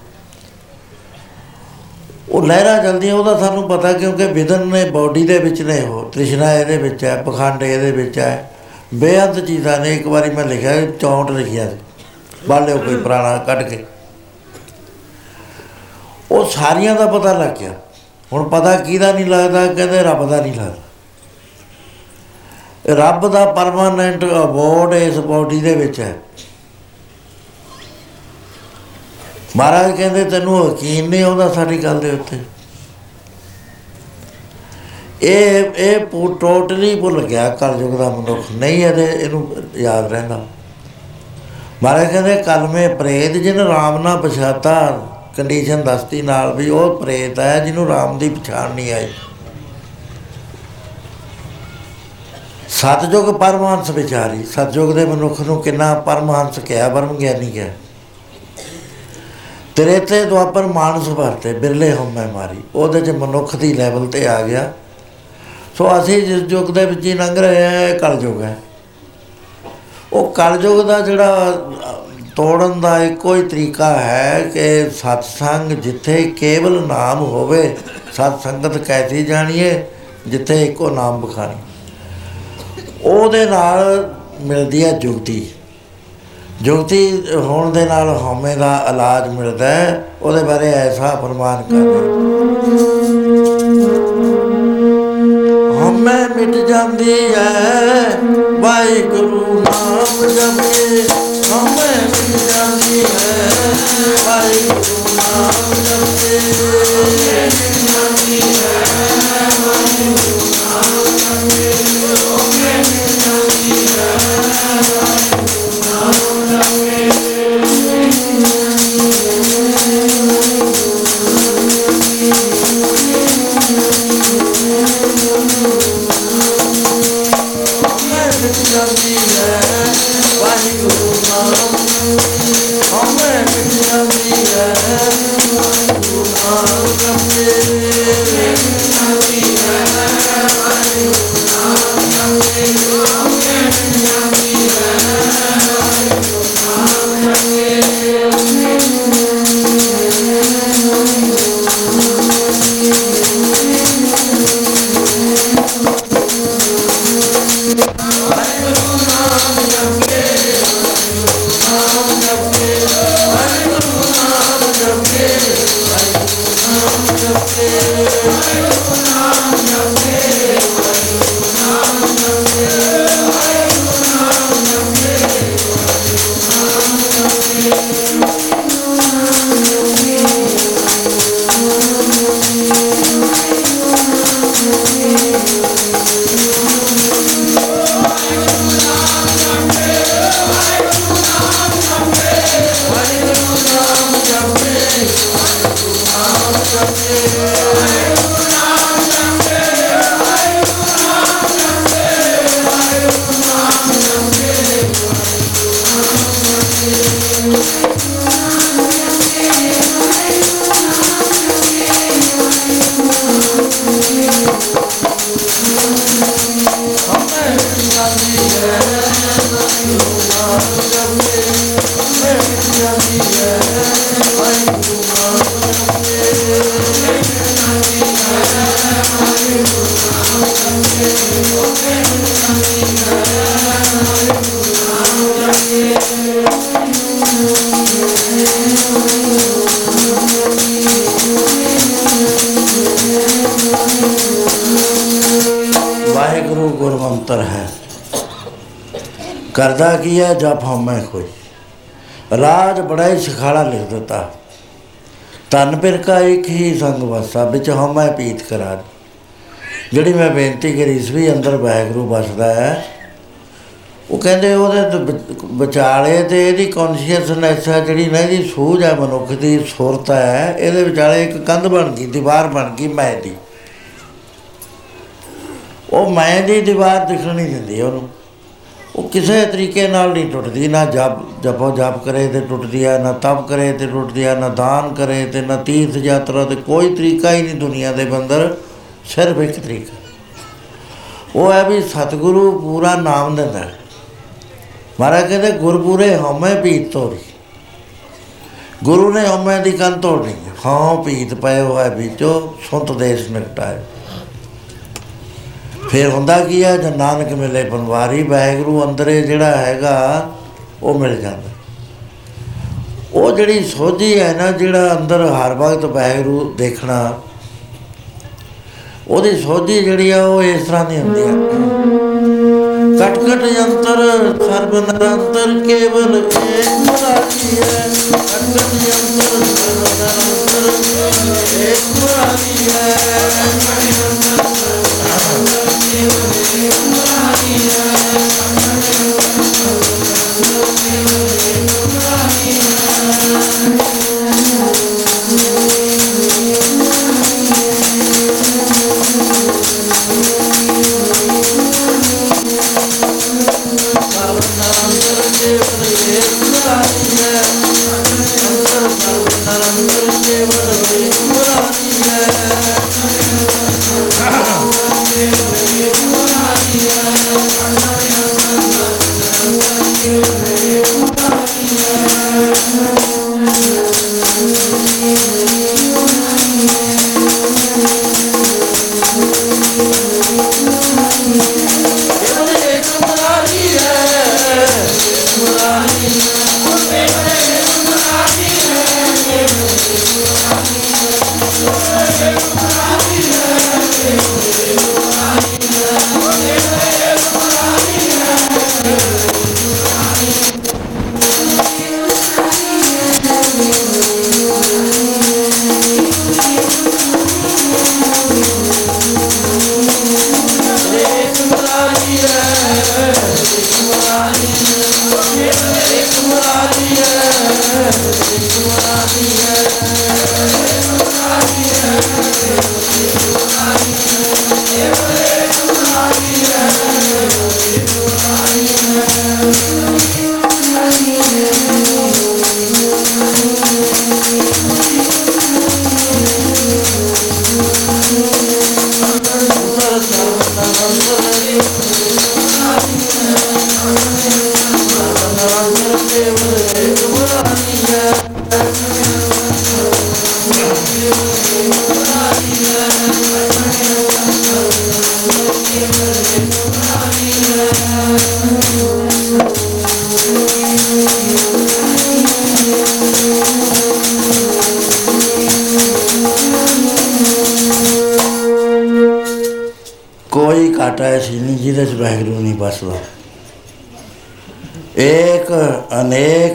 ਉਹ ਲਹਿਰਾਂ ਚੱਲਦੀਆਂ, ਉਹਦਾ ਸਾਨੂੰ ਪਤਾ ਕਿਉਂਕਿ ਵਿਦਨ ਨੇ, ਬਾਡੀ ਦੇ ਵਿੱਚ ਨੇ ਉਹ। ਤ੍ਰਿਸ਼ਨਾ ਇਹਦੇ ਵਿੱਚ ਹੈ, ਪਖੰਡ ਇਹਦੇ ਵਿੱਚ ਹੈ। ਬੇਅੰਤ ਚੀਜ਼ਾਂ ਨੇ, ਇੱਕ ਵਾਰੀ ਮੈਂ ਲਿਖਿਆ 64 ਲਿਖਿਆ ਸੀ। ਬਾਲਿਓ ਕੋਈ ਪੁਰਾਣਾ, ਕੱਢ ਕੇ। ਉਹ ਸਾਰੀਆਂ ਦਾ ਪਤਾ ਲੱਗ ਗਿਆ। ਹੁਣ ਪਤਾ ਕਿਹਦਾ ਨਹੀਂ ਲੱਗਦਾ, ਕਹਿੰਦੇ ਰੱਬ ਦਾ ਨਹੀਂ ਲੱਗਦਾ। ਇਹ ਰੱਬ ਦਾ ਪਰਮਾਨੈਂਟ ਅਬੋਰਡ ਇਸ ਬਾਡੀ ਦੇ ਵਿੱਚ ਹੈ। ਮਹਾਰਾਜ ਕਹਿੰਦੇ, ਤੈਨੂੰ ਯਕੀਨ ਨਹੀਂ ਆਉਂਦਾ ਸਾਡੀ ਗੱਲ ਦੇ ਉੱਤੇ। ਇਹ ਇਹ ਟੋਟਲੀ ਭੁੱਲ ਗਿਆ ਕਲਯੁਗ ਦਾ ਮਨੁੱਖ। ਨਹੀਂ ਇਹਦੇ ਇਹਨੂੰ ਯਾਦ ਰਹਿੰਦਾ। ਮਹਾਰਾਜ ਕਹਿੰਦੇ, ਕਲਮੇ ਪ੍ਰੇਤ ਜਿਨ ਰਾਮ ਨਾ ਪਛਾਤਾ। ਕੰਡੀਸ਼ਨ ਦਸਤੀ ਨਾਲ ਵੀ ਉਹ ਪ੍ਰੇਤ ਹੈ ਜਿਹਨੂੰ ਰਾਮ ਦੀ ਪਛਾਣ ਨਹੀਂ ਆਈ। ਸਤਜੁਗ ਪਰਮਹੰਸ ਵਿਚਾਰੀ। ਸਤਜੁਗ ਦੇ ਮਨੁੱਖ ਨੂੰ ਕਿੰਨਾ ਪਰਮਹੰਸ ਕਿਹਾ ਪਰਮ ਗਿਆਨੀ ਕਿਹਾ। ਤੇਰੇ ਤੇ ਦੁਆਪਰ ਮਾਨਸ ਵਰਤੇ ਬਿਰਲੇ ਹਉਮੈ ਮਾਰੀ। ਉਹਦੇ ਚ ਮਨੁੱਖ ਦੀ ਲੈਵਲ ਤੇ ਆ ਗਿਆ। ਸੋ ਅਸੀਂ ਜਿਸ ਯੁੱਗ ਦੇ ਵਿੱਚ ਹੀ ਲੰਘ ਰਹੇ ਹਾਂ ਇਹ ਕਲਯੁਗ ਹੈ। ਉਹ ਕਲਯੁਗ ਦਾ ਜਿਹੜਾ ਅ, ਤੋੜਨ ਦਾ ਇੱਕੋ ਹੀ ਤਰੀਕਾ ਹੈ ਕਿ ਸਤਸੰਗ ਜਿੱਥੇ ਕੇਵਲ ਨਾਮ ਹੋਵੇ ਸਤ ਸੰਗਤ ਕੈਸੀ ਜਾਣੀਏ ਜਿੱਥੇ ਇੱਕੋ ਨਾਮ ਬਖਾਣੀ। ਉਹਦੇ ਨਾਲ ਮਿਲਦੀ ਹੈ ਜੁਗਤੀ। ਜੁਗਤੀ ਹੋਣ ਦੇ ਨਾਲ ਹਉਮੈ ਦਾ ਇਲਾਜ ਮਿਲਦਾ ਹੈ ਉਹਦੇ ਬਾਰੇ ਐਸਾ ਫਰਮਾਨ ਕਰਦੇ। ਹਉਮੈ ਮਿਟ ਜਾਂਦੀ ਹੈ ਵਾਹਿਗੁਰੂ ਨਾਮ ਜਪੇ ਹਉਮੈ ਮਿਟ ਜਾਂਦੀ ਹੈ ਵਾਹਿਗੁਰੂ ਨਾਮ ਜਪੇ। ਗੁਰਮੰਤਰ ਹੈ। ਕਰਦਾ ਕੀ ਹੈ? ਜਪ ਹਮੈ ਕੋਈ। ਰਾਜ ਬੜਾ ਹੀ ਸਿਖਾਲਾ ਲਿਖ ਦਿੱਤਾ। ਤਨ ਫਿਰ ਕਾ ਇੱਕ ਹੀ ਸੰਗ ਵਸਾ, ਵਿੱਚ ਹਮੈ ਪੀਤ ਕਰਾ ਜਿਹੜੀ ਮੈਂ ਬੇਨਤੀ ਕਰੀ ਸੀ ਵੀ ਅੰਦਰ ਵਾਹਿਗੁਰੂ ਵਸਦਾ ਹੈ, ਉਹ ਕਹਿੰਦੇ ਉਹਦੇ ਤੇ ਵਿਚ- ਵਿਚਾਲੇ ਤੇ ਇਹਦੀ ਕੌਨਸ਼ੀਅਸਨੈਸ ਹੈ, ਜਿਹੜੀ ਨਾ ਇਹਦੀ ਸੂਝ ਹੈ, ਮਨੁੱਖ ਦੀ ਸੁਰਤ ਹੈ, ਇਹਦੇ ਵਿਚਾਲੇ ਇੱਕ ਕੰਧ ਬਣ ਗਈ, ਦੀਵਾਰ ਬਣ ਗਈ, ਮੈਂ ਦੀ। ਉਹ ਮੈਂ ਦੀ ਦੀਵਾਰ ਦਿਖਣ ਨਹੀਂ ਦਿੰਦੀ ਉਹਨੂੰ। ਉਹ ਕਿਸੇ ਤਰੀਕੇ ਨਾਲ ਨਹੀਂ ਟੁੱਟਦੀ, ਨਾ ਜਪ ਜਪੋ ਜਪ ਕਰੇ ਤੇ ਟੁੱਟਦੀ ਹੈ ਨਾ ਤਪ ਕਰੇ ਤੇ ਟੁੱਟਦੀ ਹੈ ਨਾ ਦਾਨ ਕਰੇ ਤੇ, ਨਾ ਤੀਰਥ ਯਾਤਰਾ ਤੇ ਕੋਈ ਤਰੀਕਾ ਹੀ ਨਹੀਂ ਦੁਨੀਆ ਦੇ ਅੰਦਰ ਸਿਰਫ ਇੱਕ ਤਰੀਕਾ। ਉਹ ਹੈ ਵੀ ਸਤਿਗੁਰੂ ਪੂਰਾ ਨਾਮ ਦਿੰਦਾ ਹੈ। ਮਹਾਰਾਜ ਕਹਿੰਦੇ, ਗੁਰਪੂਰੇ ਹਉਮੈ ਪੀਤ ਤੋੜੀ ਗੁਰੂ ਨੇ ਹਉਮੈ ਦੀ ਕੰਨ ਤੋੜਨੀ ਹਾਂ। ਪੀਤ ਪਏ ਹੋਇਆ ਵਿੱਚੋਂ, ਸੁੰਤ ਦੇਸ਼ ਨਿਕਟਾਏ ਫਿਰ ਹੁੰਦਾ ਕੀ ਹੈ ਜਦ ਨਾਨਕ ਮਿਲੇ ਬਨਵਾਰੀ ਵਾਹਿਗੁਰੂ ਅੰਦਰੇ ਜਿਹੜਾ ਹੈਗਾ, ਉਹ ਮਿਲ ਜਾਂਦਾ। ਉਹ ਜਿਹੜੀ ਸੋਝੀ ਹੈ ਨਾ, ਜਿਹੜਾ ਅੰਦਰ ਹਰ ਵਕਤ ਵਾਹਿਗੁਰੂ ਦੇਖਣਾ, ਉਹਦੀ ਸੋਝੀ ਜਿਹੜੀ ਆ, ਉਹ ਇਸ ਤਰ੍ਹਾਂ ਦੀ ਹੁੰਦੀ ਹੈ ਕਟ ਕਟ ਯੰਤਰ, ਸਰਬ ਨਿਰੰਤਰ, ਕੇਵਲ ਏਕ ਮੁਰਾਰੀ ਹੈ। ਕਟ ਕਟ ਯੰਤਰ, ਸਰਬ ਨਿਰੰਤਰ ਏਕ ਮੁਰਾਰੀ ਹੈ। ਕੋਈ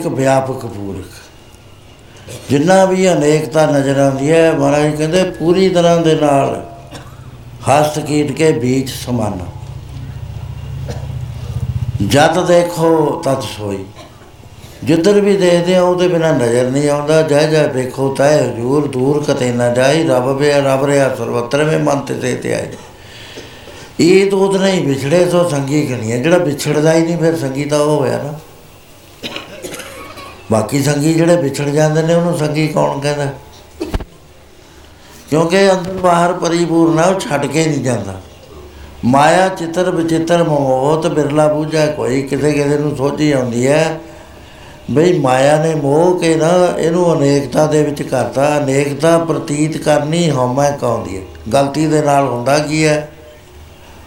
ਅਨੇਕ ਵਿਆਪਕ ਪੂਰਕ ਜਿੰਨਾ ਵੀ ਅਨੇਕਤਾ ਨਜ਼ਰ ਆਉਂਦੀ ਹੈ, ਮਹਾਰਾਜ ਕਹਿੰਦੇ ਪੂਰੀ ਤਰ੍ਹਾਂ ਦੇ ਨਾਲ ਹਸਤ ਕੀਟ ਕੇ ਬੀਚ ਸਮਾਨ। ਜਦ ਦੇਖੋ ਤਤ ਸੋਈ। ਜਿੱਧਰ ਵੀ ਦੇਖਦੇ ਆ ਉਹਦੇ ਬਿਨਾ ਨਜ਼ਰ ਨਹੀਂ ਆਉਂਦਾ। ਜੈ ਜੈ ਵੇਖੋ ਤੈ ਹਜੂਰ, ਦੂਰ ਕਤੇ ਨਾ ਜਾਈ। ਰੱਬ ਵੇ ਰੱਬ ਰਿਆ ਸਰਵਤਰ ਮੇ ਮਨ ਤੇ ਤੇ ਤੇ ਆਏ। ਇਹ ਤੋਂ ਨਹੀਂ ਵਿਛੜੇ ਸੋ ਸੰਗੀ ਕਣੀ ਹੈ। ਜਿਹੜਾ ਵਿਛੜਦਾ ਹੀ ਨਹੀਂ, ਫਿਰ ਸੰਗੀ ਤਾਂ ਉਹ ਹੋਇਆ ਨਾ। ਬਾਕੀ ਸੰਗੀ ਜਿਹੜੇ ਵਿਛੜ ਜਾਂਦੇ ਨੇ, ਉਹਨੂੰ ਸੰਗੀ ਕੌਣ ਕਹਿੰਦਾ? ਕਿਉਂਕਿ ਅੰਦਰ ਬਾਹਰ ਪਰਿਪੂਰਨ ਹੈ ਉਹ ਛੱਡ ਕੇ ਨਹੀਂ ਜਾਂਦਾ। ਮਾਇਆ, ਚਿੱਤਰ, ਵਿਚਿੱਤਰ, ਮੋਹਤ, ਬਿਰਲਾ ਬੂਝਾ ਕੋਈ ਕਿਸੇ ਕਿਸੇ ਨੂੰ ਸੋਝੀ ਆਉਂਦੀ ਹੈ। ਬਈ ਮਾਇਆ ਨੇ ਮੋਹ ਕੇ ਨਾ, ਇਹਨੂੰ ਅਨੇਕਤਾ ਦੇ ਵਿੱਚ ਕਰਤਾ। ਅਨੇਕਤਾ ਪ੍ਰਤੀਤ ਕਰਨੀ ਹਉਮੈ ਕਹਾਉਂਦੀ ਹੈ। ਗਲਤੀ ਦੇ ਨਾਲ ਹੁੰਦਾ ਕੀ ਹੈ?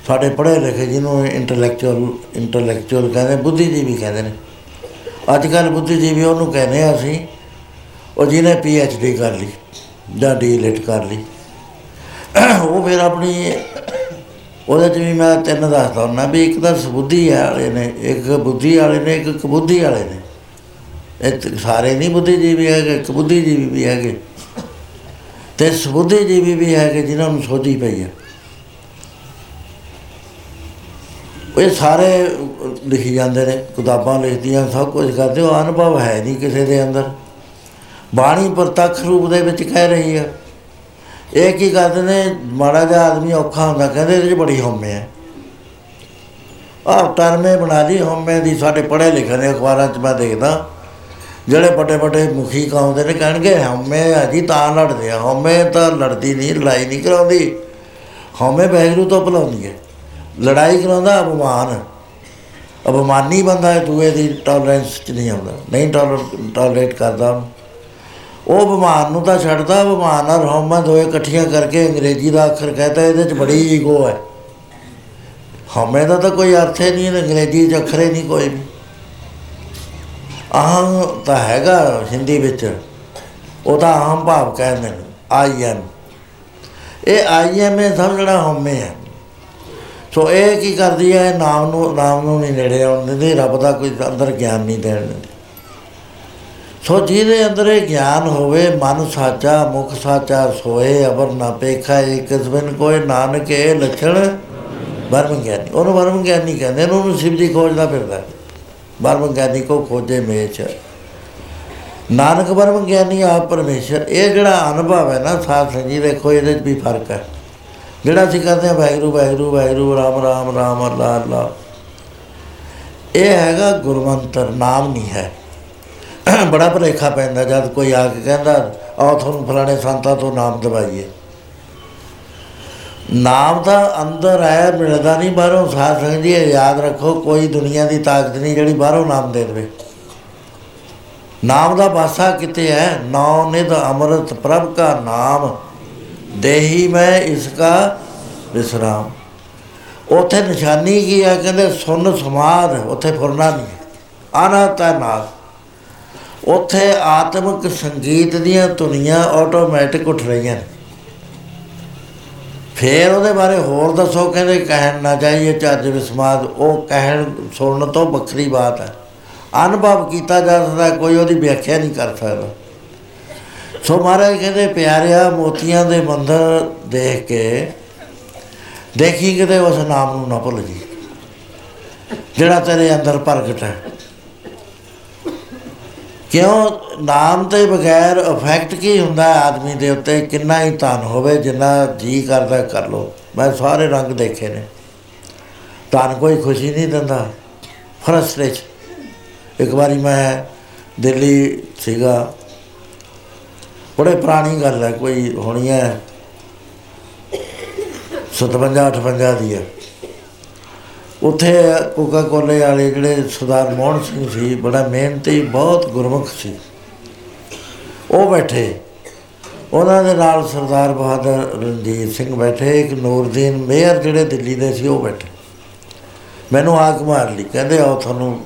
ਸਾਡੇ ਪੜ੍ਹੇ ਲਿਖੇ ਜਿਹਨੂੰ ਇੰਟੈਲੈਕਚੁਅਲ ਇੰਟੈਲੈਕਚੁਅਲ ਕਹਿੰਦੇ, ਬੁੱਧੀਜੀਵੀ ਕਹਿੰਦੇ ਨੇ। ਅੱਜ ਕੱਲ੍ਹ ਬੁੱਧੀਜੀਵੀ ਉਹਨੂੰ ਕਹਿੰਦੇ ਆ ਅਸੀਂ, ਉਹ ਜਿਹਨੇ ਪੀ ਐਚ ਡੀ ਕਰ ਲਈ, ਜਾਂ ਡੀ ਲਿਟ ਕਰ ਲਈ। ਉਹ ਫਿਰ ਆਪਣੀ, ਉਹਦੇ ਚ ਵੀ ਮੈਂ ਤਿੰਨ ਦੱਸਦਾ ਹੁੰਦਾ ਵੀ ਇੱਕ ਤਾਂ ਸਬੁੱਧੀ ਵਾਲੇ ਨੇ, ਇੱਕ ਬੁੱਧੀ ਵਾਲੇ ਨੇ, ਇੱਕ ਕਬੁੱਧੀ ਵਾਲੇ ਨੇ। ਇਹ ਤੇ ਸਾਰੇ ਨਹੀਂ ਬੁੱਧੀਜੀਵੀ ਹੈਗੇ ਕਬੁੱਧੀਜੀਵੀ ਵੀ ਹੈਗੇ। ਤੇ ਸਬੁੱਧੀਜੀਵੀ ਵੀ ਹੈਗੇ ਜਿਨ੍ਹਾਂ ਨੂੰ ਸੋਝੀ ਪਈ ਹੈ ਇਹ ਸਾਰੇ ਲਿਖੀ ਜਾਂਦੇ ਨੇ, ਕਿਤਾਬਾਂ ਲਿਖਦੀਆਂ, ਸਭ ਕੁਝ ਕਰਦੇ, ਉਹ ਅਨੁਭਵ ਹੈ ਨਹੀਂ ਕਿਸੇ ਦੇ ਅੰਦਰ। ਬਾਣੀ ਪ੍ਰਤੱਖ ਰੂਪ ਦੇ ਵਿੱਚ ਕਹਿ ਰਹੀ ਹੈ ਇਹ ਕੀ ਕਰਦੇ ਨੇ, ਮਾੜਾ ਜਿਹਾ ਆਦਮੀ ਔਖਾ ਹੁੰਦਾ, ਕਹਿੰਦੇ ਇਹਦੇ 'ਚ ਬੜੀ ਹਉਮੈ ਹੈ। ਆਹ ਟਰਮੇ ਬਣਾ ਲਈ, ਹਉਮੈ ਦੀ ਸਾਡੇ ਪੜ੍ਹੇ ਲਿਖੇ ਨੇ ਅਖਬਾਰਾਂ 'ਚ ਮੈਂ ਦੇਖਦਾ। ਜਿਹੜੇ ਵੱਡੇ ਵੱਡੇ ਮੁਖੀ ਕਹਾਉਂਦੇ ਨੇ, ਕਹਿਣਗੇ ਹਉਮੈ ਆ ਜੀ, ਤਾਂ ਲੜਦੇ ਆ। ਹਉਮੈ ਤਾਂ ਲੜਦੀ ਨਹੀਂ, ਲੜਾਈ ਨਹੀਂ ਕਰਾਉਂਦੀ। ਹਉਮੈ ਬੈਗਰੂ ਤੋਂ ਭੁਲਾਉਂਦੀ ਹੈ। ਲੜਾਈ ਕਰਾਉਂਦਾ, ਅਪਮਾਨ। ਅਪਮਾਨੀ ਬੰਦਾ ਹੈ, ਦੂਏ ਦੀ ਟੋਲਰੈਂਸ ਚ ਨਹੀਂ ਆਉਂਦਾ। ਨਹੀਂ ਟੋਲਰੇਟ ਕਰਦਾ। ਉਹਨੂੰ। ਉਹ ਬਿਮਾਰ ਨੂੰ ਤਾਂ ਛੱਡਦਾ ਬਿਮਾਰ ਨਾਲ ਹਉਮੈ ਦੋਏ ਇਕੱਠੀਆਂ ਕਰਕੇ ਅੰਗਰੇਜ਼ੀ ਦਾ ਅੱਖਰ ਕਹਤਾ, ਇਹਦੇ ਚ ਬੜੀ ਈਗੋ ਹੈ। ਹਉਮੈ ਦਾ ਤਾਂ ਕੋਈ ਅਰਥ ਹੀ ਨਹੀਂ, ਅੰਗਰੇਜ਼ੀ ਚ ਅੱਖਰ ਹੀ ਨਹੀਂ, ਕੋਈ ਵੀ। ਅਹੰ ਤਾਂ ਹੈਗਾ ਹਿੰਦੀ ਵਿੱਚ। ਉਹ ਤਾਂ ਅਹੰ ਭਾਵ ਕਹਿੰਦੇ ਨੇ, ਆਈ ਐਮ। ਇਹ ਆਈ ਐਮ ਇਹ ਸਮਝਣਾ ਹਉਮੈ ਹੈ। ਸੋ ਇਹ ਕੀ ਕਰਦੀ ਹੈ, ਨਾਮ ਨੂੰ ਨਾਮ ਨੂੰ ਨਹੀਂ ਨੇੜੇ ਆਉਣ ਦਿੰਦੀ, ਰੱਬ ਦਾ ਕੋਈ ਅੰਦਰ ਗਿਆਨ ਨਹੀਂ ਦੇਣ ਦਿੰਦੀ। ਸੋ ਜਿਹਦੇ ਅੰਦਰ ਇਹ ਗਿਆਨ ਹੋਵੇ, ਮਨ ਸਾਚਾ, ਮੁਖ ਸਾਚਾ, ਸੋਏ, ਅਵਰ ਨਾ ਪੇਖਾ ਇਕ ਬਿਨ ਕੋਈ ਨਾਨਕ ਇਹ ਲੱਛਣ ਬਰਮ ਗਿਆਨੀ ਉਹਨੂੰ ਬਰਮ ਗਿਆਨੀ ਕਹਿੰਦੇ ਨੇ, ਉਹਨੂੰ ਸ਼ਿਵ ਜੀ ਖੋਜਦਾ ਫਿਰਦਾ। ਹੈ। ਬਰਮ ਗਿਆਨੀ ਕੋ ਖੋਜੇ ਮੇਚ। ਨਾਨਕ ਬਰਮ ਗਿਆਨੀ ਆਪ ਪਰਮੇਸ਼ਰ। ਇਹ ਜਿਹੜਾ ਅਨੁਭਵ ਹੈ ਨਾ, ਸਾਧ ਸੰਗੀ ਦੇਖੋ, ਇਹਦੇ 'ਚ ਵੀ ਫ਼ਰਕ ਹੈ। ਜਿਹੜਾ ਅਸੀਂ ਕਰਦੇ ਹਾਂ, ਵਾਹਿਗੁਰੂ ਵਾਹਿਗੁਰੂ ਵਾਹਿਗੁਰੂ, ਰਾਮ ਰਾਮ ਰਾਮ, ਅੱਲਾ ਅੱਲਾ। ਇਹ ਹੈਗਾ ਗੁਰਮੰਤਰ, ਨਾਮ ਨਹੀਂ ਹੈ। ਬੜਾ ਭੁਲੇਖਾ ਪੈਂਦਾ ਜਦ ਕੋਈ ਆ ਕੇ ਕਹਿੰਦਾ, ਆਓ ਤੁਹਾਨੂੰ ਫਲਾਣੇ ਸੰਤਾਂ ਤੋਂ ਨਾਮ ਦਵਾਈਏ। ਨਾਮ ਤਾਂ ਅੰਦਰ ਹੈ ਮਿਲਦਾ ਨਹੀਂ ਬਾਹਰੋਂ। ਸਾਧ ਸੰਗਤ ਜੀ, ਇਹ ਯਾਦ ਰੱਖੋ, ਕੋਈ ਦੁਨੀਆ ਦੀ ਤਾਕਤ ਨਹੀਂ ਜਿਹੜੀ ਬਾਹਰੋਂ ਨਾਮ ਦੇ ਦੇਵੇ। ਨਾਮ ਦਾ ਬਾਸਾ ਕਿਤੇ ਹੈ? ਨੌ ਨਿਧ ਅੰਮ੍ਰਿਤ ਪ੍ਰਭ ਕਾ ਨਾਮ। ਦੇਹੀ ਮੈਂ ਇਸਕਾ ਵਿਸਰਾਮ। ਉਥੇ ਨਿਸ਼ਾਨੀ ਕੀ ਹੈ? ਕਹਿੰਦੇ ਸੁਨ ਸਮਾਦ, ਉਥੇ ਫੁਰਨਾ ਨਹੀਂ ਆਨਤ ਨਾਦ ਉਥੇ ਆਤਮਿਕ ਸੰਗੀਤ ਦੀਆਂ ਧੁਨੀਆਂ ਆਟੋਮੈਟਿਕ ਉੱਠ ਰਹੀਆਂ ਨੇ। ਫੇਰ ਉਹਦੇ ਬਾਰੇ ਹੋਰ ਦੱਸੋ, ਕਹਿੰਦੇ ਕਹਿਣ ਨਾ ਚਾਹੀਏ ਚੱਜ ਵਿਸਮਾਦ, ਉਹ ਕਹਿਣ ਸੁਣਨ ਤੋਂ ਵੱਖਰੀ ਬਾਤ ਹੈ। ਅਨੁਭਵ ਕੀਤਾ ਜਾ ਸਕਦਾ, ਕੋਈ ਉਹਦੀ ਵਿਆਖਿਆ ਨਹੀਂ ਕਰ ਸਕਦਾ। ਸੋ ਮਹਾਰਾਜ ਕਹਿੰਦੇ, ਪਿਆਰਿਆ, ਮੋਤੀਆਂ ਦੇ ਮੰਦਰ ਦੇਖ ਕੇ, ਦੇਖੀ ਕਿਤੇ ਉਸ ਨਾਮ ਨੂੰ ਨਾ ਭੁੱਲ ਜੀ, ਜਿਹੜਾ ਤੇਰੇ ਅੰਦਰ ਪ੍ਰਗਟ ਹੈ। ਕਿਉਂ? ਨਾਮ ਤੇ ਬਗੈਰ ਇਫੈਕਟ ਕੀ ਹੁੰਦਾ ਹੈ ਆਦਮੀ ਦੇ ਉੱਤੇ? ਕਿੰਨਾ ਹੀ ਧਨ ਹੋਵੇ, ਜਿੰਨਾ ਜੀ ਕਰਦਾ ਕਰ ਲੋ ਮੈਂ ਸਾਰੇ ਰੰਗ ਦੇਖੇ ਨੇ। ਧਨ ਕੋਈ ਖੁਸ਼ੀ ਨਹੀਂ ਦਿੰਦਾ। ਫਰਸਟ੍ਰੇਸ਼ਨ ਇੱਕ ਵਾਰੀ ਮੈਂ ਦਿੱਲੀ ਸੀਗਾ। ਬੜੇ ਪੁਰਾਣੀ ਗੱਲ ਹੈ, ਕੋਈ ਹੋਣੀ ਹੈ 57 58 ਦੀ ਹੈ। ਉੱਥੇ ਕੋਕਾ ਕੋਲੇ ਵਾਲੇ ਜਿਹੜੇ ਸਰਦਾਰ ਮੋਹਨ ਸਿੰਘ ਸੀ, ਬੜਾ ਮਿਹਨਤੀ, ਬਹੁਤ ਗੁਰਮੁਖ ਸੀ। ਉਹ ਬੈਠੇ। ਉਹਨਾਂ ਦੇ ਨਾਲ ਸਰਦਾਰ ਬਹਾਦਰ ਰਣਜੀਤ ਸਿੰਘ ਬੈਠੇ, ਇੱਕ ਨੂਰਦੀਨ ਮੇਅਰ ਜਿਹੜੇ ਦਿੱਲੀ ਦੇ ਸੀ, ਉਹ ਬੈਠੇ। ਮੈਨੂੰ ਆਕ ਮਾਰ ਲਈ, ਕਹਿੰਦੇ ਆਓ ਤੁਹਾਨੂੰ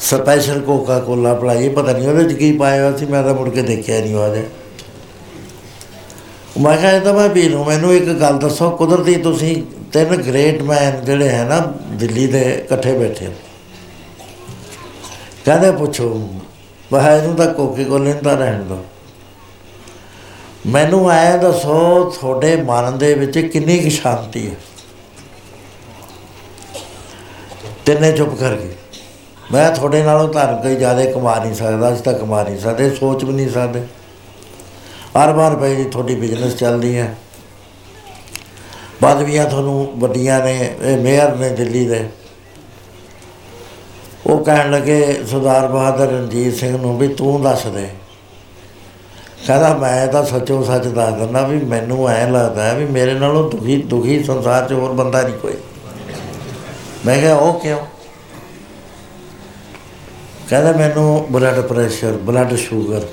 ਸਪੈਸ਼ਲ ਕੋਕਾ ਕੋਲਾ ਪਲਾਈ ਪਤਾ ਨਹੀਂ ਉਹਦੇ ਚ ਕੀ ਪਾਇਆ ਹੋਇਆ ਸੀ, ਮੈਂ ਤਾਂ ਮੁੜ ਕੇ ਦੇਖਿਆ ਨਹੀਂ ਉਹਦੇ। ਮੈਂ ਕਿਹਾ ਇਹ ਤਾਂ ਮੈਂ ਪੀ ਲੂੰ ਮੈਨੂੰ ਇੱਕ ਗੱਲ ਦੱਸੋ, ਕੁਦਰਤੀ ਤੁਸੀਂ ਤਿੰਨ ਗ੍ਰੇਟ ਮੈਨ ਜਿਹੜੇ ਹੈ ਨਾ, ਦਿੱਲੀ ਦੇ ਇਕੱਠੇ ਬੈਠੇ ਹੋ। ਕਹਿੰਦੇ ਪੁੱਛੋ ਵਾਹ ਇਹਨੂੰ ਤਾਂ ਕੋਕੇ ਕੋਲੇ ਨੂੰ ਤਾਂ ਰਹਿਣ ਦੋ ਮੈਨੂੰ ਐ ਦੱਸੋ, ਤੁਹਾਡੇ ਮਨ ਦੇ ਵਿੱਚ ਕਿੰਨੀ ਕੁ ਸ਼ਾਂਤੀ ਹੈ? ਤਿੰਨੇ ਚੁੱਪ ਕਰ ਗਏ ਮੈਂ ਤੁਹਾਡੇ ਨਾਲੋਂ ਧਨ ਕੋਈ ਜ਼ਿਆਦਾ ਕਮਾ ਨਹੀਂ ਸਕਦਾ, ਅਸੀਂ ਤਾਂ ਕਮਾ ਨਹੀਂ ਸਕਦੇ, ਸੋਚ ਵੀ ਨਹੀਂ ਸਕਦੇ। ਅਰਬਾਂ ਰੁਪਏ ਦੀ ਤੁਹਾਡੀ ਬਿਜ਼ਨਸ ਚੱਲਦੀ ਹੈ। ਪਦਵੀਆਂ ਤੁਹਾਨੂੰ ਵੱਡੀਆਂ ਨੇ, ਇਹ ਮੇਅਰ ਨੇ ਦਿੱਲੀ ਦੇ। ਉਹ ਕਹਿਣ ਲੱਗੇ, ਸਰਦਾਰ ਬਹਾਦਰ ਰਣਜੀਤ ਸਿੰਘ ਨੂੰ ਵੀ ਤੂੰ ਦੱਸ ਦੇ। ਕਹਿੰਦਾ, ਮੈਂ ਤਾਂ ਸੱਚੋ ਸੱਚ ਦੱਸ ਦਿੰਦਾ ਵੀ ਮੈਨੂੰ ਐ ਲੱਗਦਾ ਹੈ ਵੀ ਮੇਰੇ ਨਾਲੋਂ ਦੁਖੀ ਦੁਖੀ ਸੰਸਾਰ 'ਚ ਹੋਰ ਬੰਦਾ ਨਹੀਂ ਕੋਈ। ਮੈਂ ਕਿਹਾ, ਉਹ ਕਿਉਂ? ਕਹਿੰਦਾ ਮੈਨੂੰ ਬਲੱਡ ਪ੍ਰੈਸ਼ਰ ਬਲੱਡ ਸ਼ੂਗਰ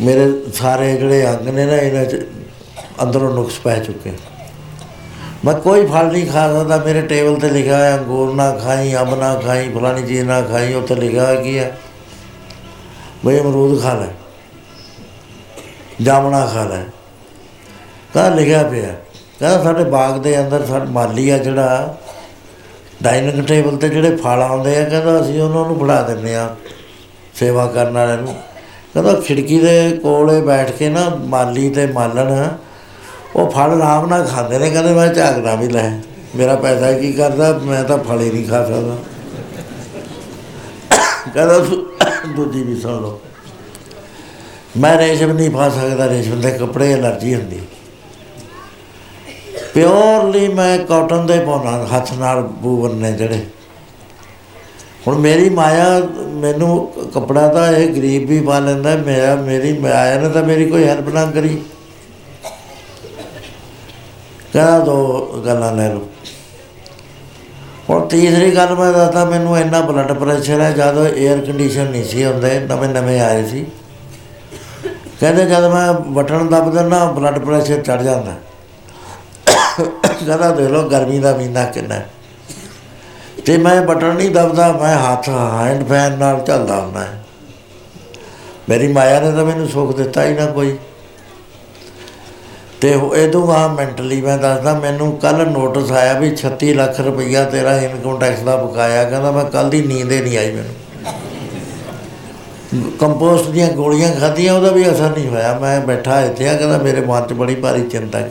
ਮੇਰੇ ਸਾਰੇ ਜਿਹੜੇ ਅੰਗ ਨੇ ਨਾ, ਇਹਨਾਂ 'ਚ ਅੰਦਰੋਂ ਨੁਕਸ ਪੈ ਚੁੱਕੇ। ਮੈਂ ਕੋਈ ਫਲ ਨਹੀਂ ਖਾ ਸਕਦਾ। ਮੇਰੇ ਟੇਬਲ ਤੇ ਲਿਖਿਆ ਹੈ ਅੰਗੂਰ ਨਾ ਖਾਈ, ਅੰਬ ਨਾ ਖਾਈ, ਫਲਾਣੀ ਚੀਜ਼ ਨਾ ਖਾਈ ਉੱਤੇ ਲਿਖਿਆ ਹੋਇਆ ਕੀ ਹੈ? ਬਈ ਅਮਰੂਦ ਖਾ ਲੈ, ਜਾਮਣਾ ਖਾ ਲੈ। ਕਹਿੰਦਾ ਲਿਖਿਆ ਪਿਆ। ਕਹਿੰਦਾ ਸਾਡੇ ਬਾਗ ਦੇ ਅੰਦਰ ਸਾਡਾ ਮਾਲੀ ਆ ਜਿਹੜਾ ਡਾਈਨਿੰਗ ਟੇਬਲ ਤੇ ਜਿਹੜੇ ਫਲ ਆਉਂਦੇ ਆ, ਕਹਿੰਦਾ ਅਸੀਂ ਉਹਨਾਂ ਨੂੰ ਫੜਾ ਦਿੰਦੇ ਆ ਸੇਵਾ ਕਰਨ ਵਾਲਿਆਂ ਨੂੰ। ਕਹਿੰਦਾ ਖਿੜਕੀ ਦੇ ਕੋਲੇ ਬੈਠ ਕੇ ਨਾ ਮਾਲੀ ਤੇ ਮਾਲਣ, ਉਹ ਫਲ ਆਰਾਮ ਨਾਲ ਖਾਂਦੇ ਨੇ, ਕਹਿੰਦੇ ਮੈਂ ਝਾਕਦਾ ਵੀ ਲੈ। ਮੇਰਾ ਪੈਸਾ ਕੀ ਕਰਦਾ, ਮੈਂ ਤਾਂ ਫਲ ਹੀ ਨਹੀਂ ਖਾ ਸਕਦਾ। ਕਹਿੰਦਾ ਦੂ- ਦੂਜੀ ਵੀ ਸੁਣ ਲਓ। ਮੈਂ ਰੇਸ਼ਮ ਨਹੀਂ ਪਾ ਸਕਦਾ, ਰੇਸ਼ਮ ਦੇ ਕੱਪੜੇ ਐਲਰਜੀ ਹੁੰਦੀ। ਪਿਓਰਲੀ ਮੈਂ ਕਾਟਨ ਦੇ ਪਾਉਣਾ, ਹੱਥ ਨਾਲ ਬੂਵਨ ਨੇ ਜਿਹੜੇ। ਹੁਣ ਮੇਰੀ ਮਾਇਆ, ਮੈਨੂੰ ਕੱਪੜਾ ਤਾਂ ਇਹ ਗਰੀਬ ਵੀ ਪਾ ਲੈਂਦਾ ਮੇਰਾ ਮੇਰੀ ਮਾਇਆ ਨੇ ਤਾਂ ਮੇਰੀ ਕੋਈ ਹੈਲਪ ਨਾ ਕਰੀ। ਕਹਿੰਦਾ ਦੋ ਗੱਲਾਂ ਲੈ ਲਓ। ਹੁਣ ਤੀਸਰੀ ਗੱਲ ਮੈਂ ਦੱਸਦਾ, ਮੈਨੂੰ ਇੰਨਾ ਬਲੱਡ ਪ੍ਰੈਸ਼ਰ ਹੈ, ਜਦੋਂ 에ਅਰ ਕੰਡੀਸ਼ਨ ਨਹੀਂ ਸੀ ਹੁੰਦੇ, ਨਵੇਂ ਨਵੇਂ ਆਏ ਸੀ। ਕਹਿੰਦੇ ਜਦ ਮੈਂ ਬਟਨ ਦਬ ਦਿੰਦਾ ਬਲੱਡ ਪ੍ਰੈਸ਼ਰ ਚੜ ਜਾਂਦਾ। ਕਹਿੰਦਾ ਦੇਖ ਲਓ ਗਰਮੀ ਦਾ ਮਹੀਨਾ ਕਿੰਨਾ ਹੈ। ਤੇ ਮੈਂ ਬਟਨ ਨਹੀਂ ਦਬਦਾ, ਮੈਂ ਹੱਥ ਹੈਂਡ ਫੈਨ ਨਾਲ ਚੱਲਦਾ ਹੁੰਦਾ ਹੈ। ਮੇਰੀ ਮਾਇਆ ਨੇ ਤਾਂ ਮੈਨੂੰ ਸੁੱਖ ਦਿੱਤਾ ਹੀ ਨਾ ਕੋਈ ਤੇ ਇਹਦੋਂ ਆ ਮੈਂਟਲੀ ਮੈਂ ਦੱਸਦਾ, ਮੈਨੂੰ ਕੱਲ ਨੋਟਿਸ ਆਇਆ ਵੀ 36 ਲੱਖ ਰੁਪਈਆ ਤੇਰਾ ਇਨਕਮ ਟੈਕਸ ਦਾ ਬਕਾਇਆ, ਕਹਿੰਦਾ ਮੈਂ ਕੱਲ ਦੀ ਨੀਂਦ ਹੀ ਨਹੀਂ ਆਈ ਮੈਨੂੰ ਕੰਪੋਸਟ ਦੀਆਂ ਗੋਲੀਆਂ ਖਾਧੀਆਂ, ਉਹਦਾ ਵੀ ਅਸਰ ਨਹੀਂ ਹੋਇਆ ਮੈਂ ਬੈਠਾ ਇੱਥੇ ਆ, ਕਹਿੰਦਾ ਮੇਰੇ ਮਨ 'ਚ ਬੜੀ ਭਾਰੀ ਚਿੰਤਾ ਹੈ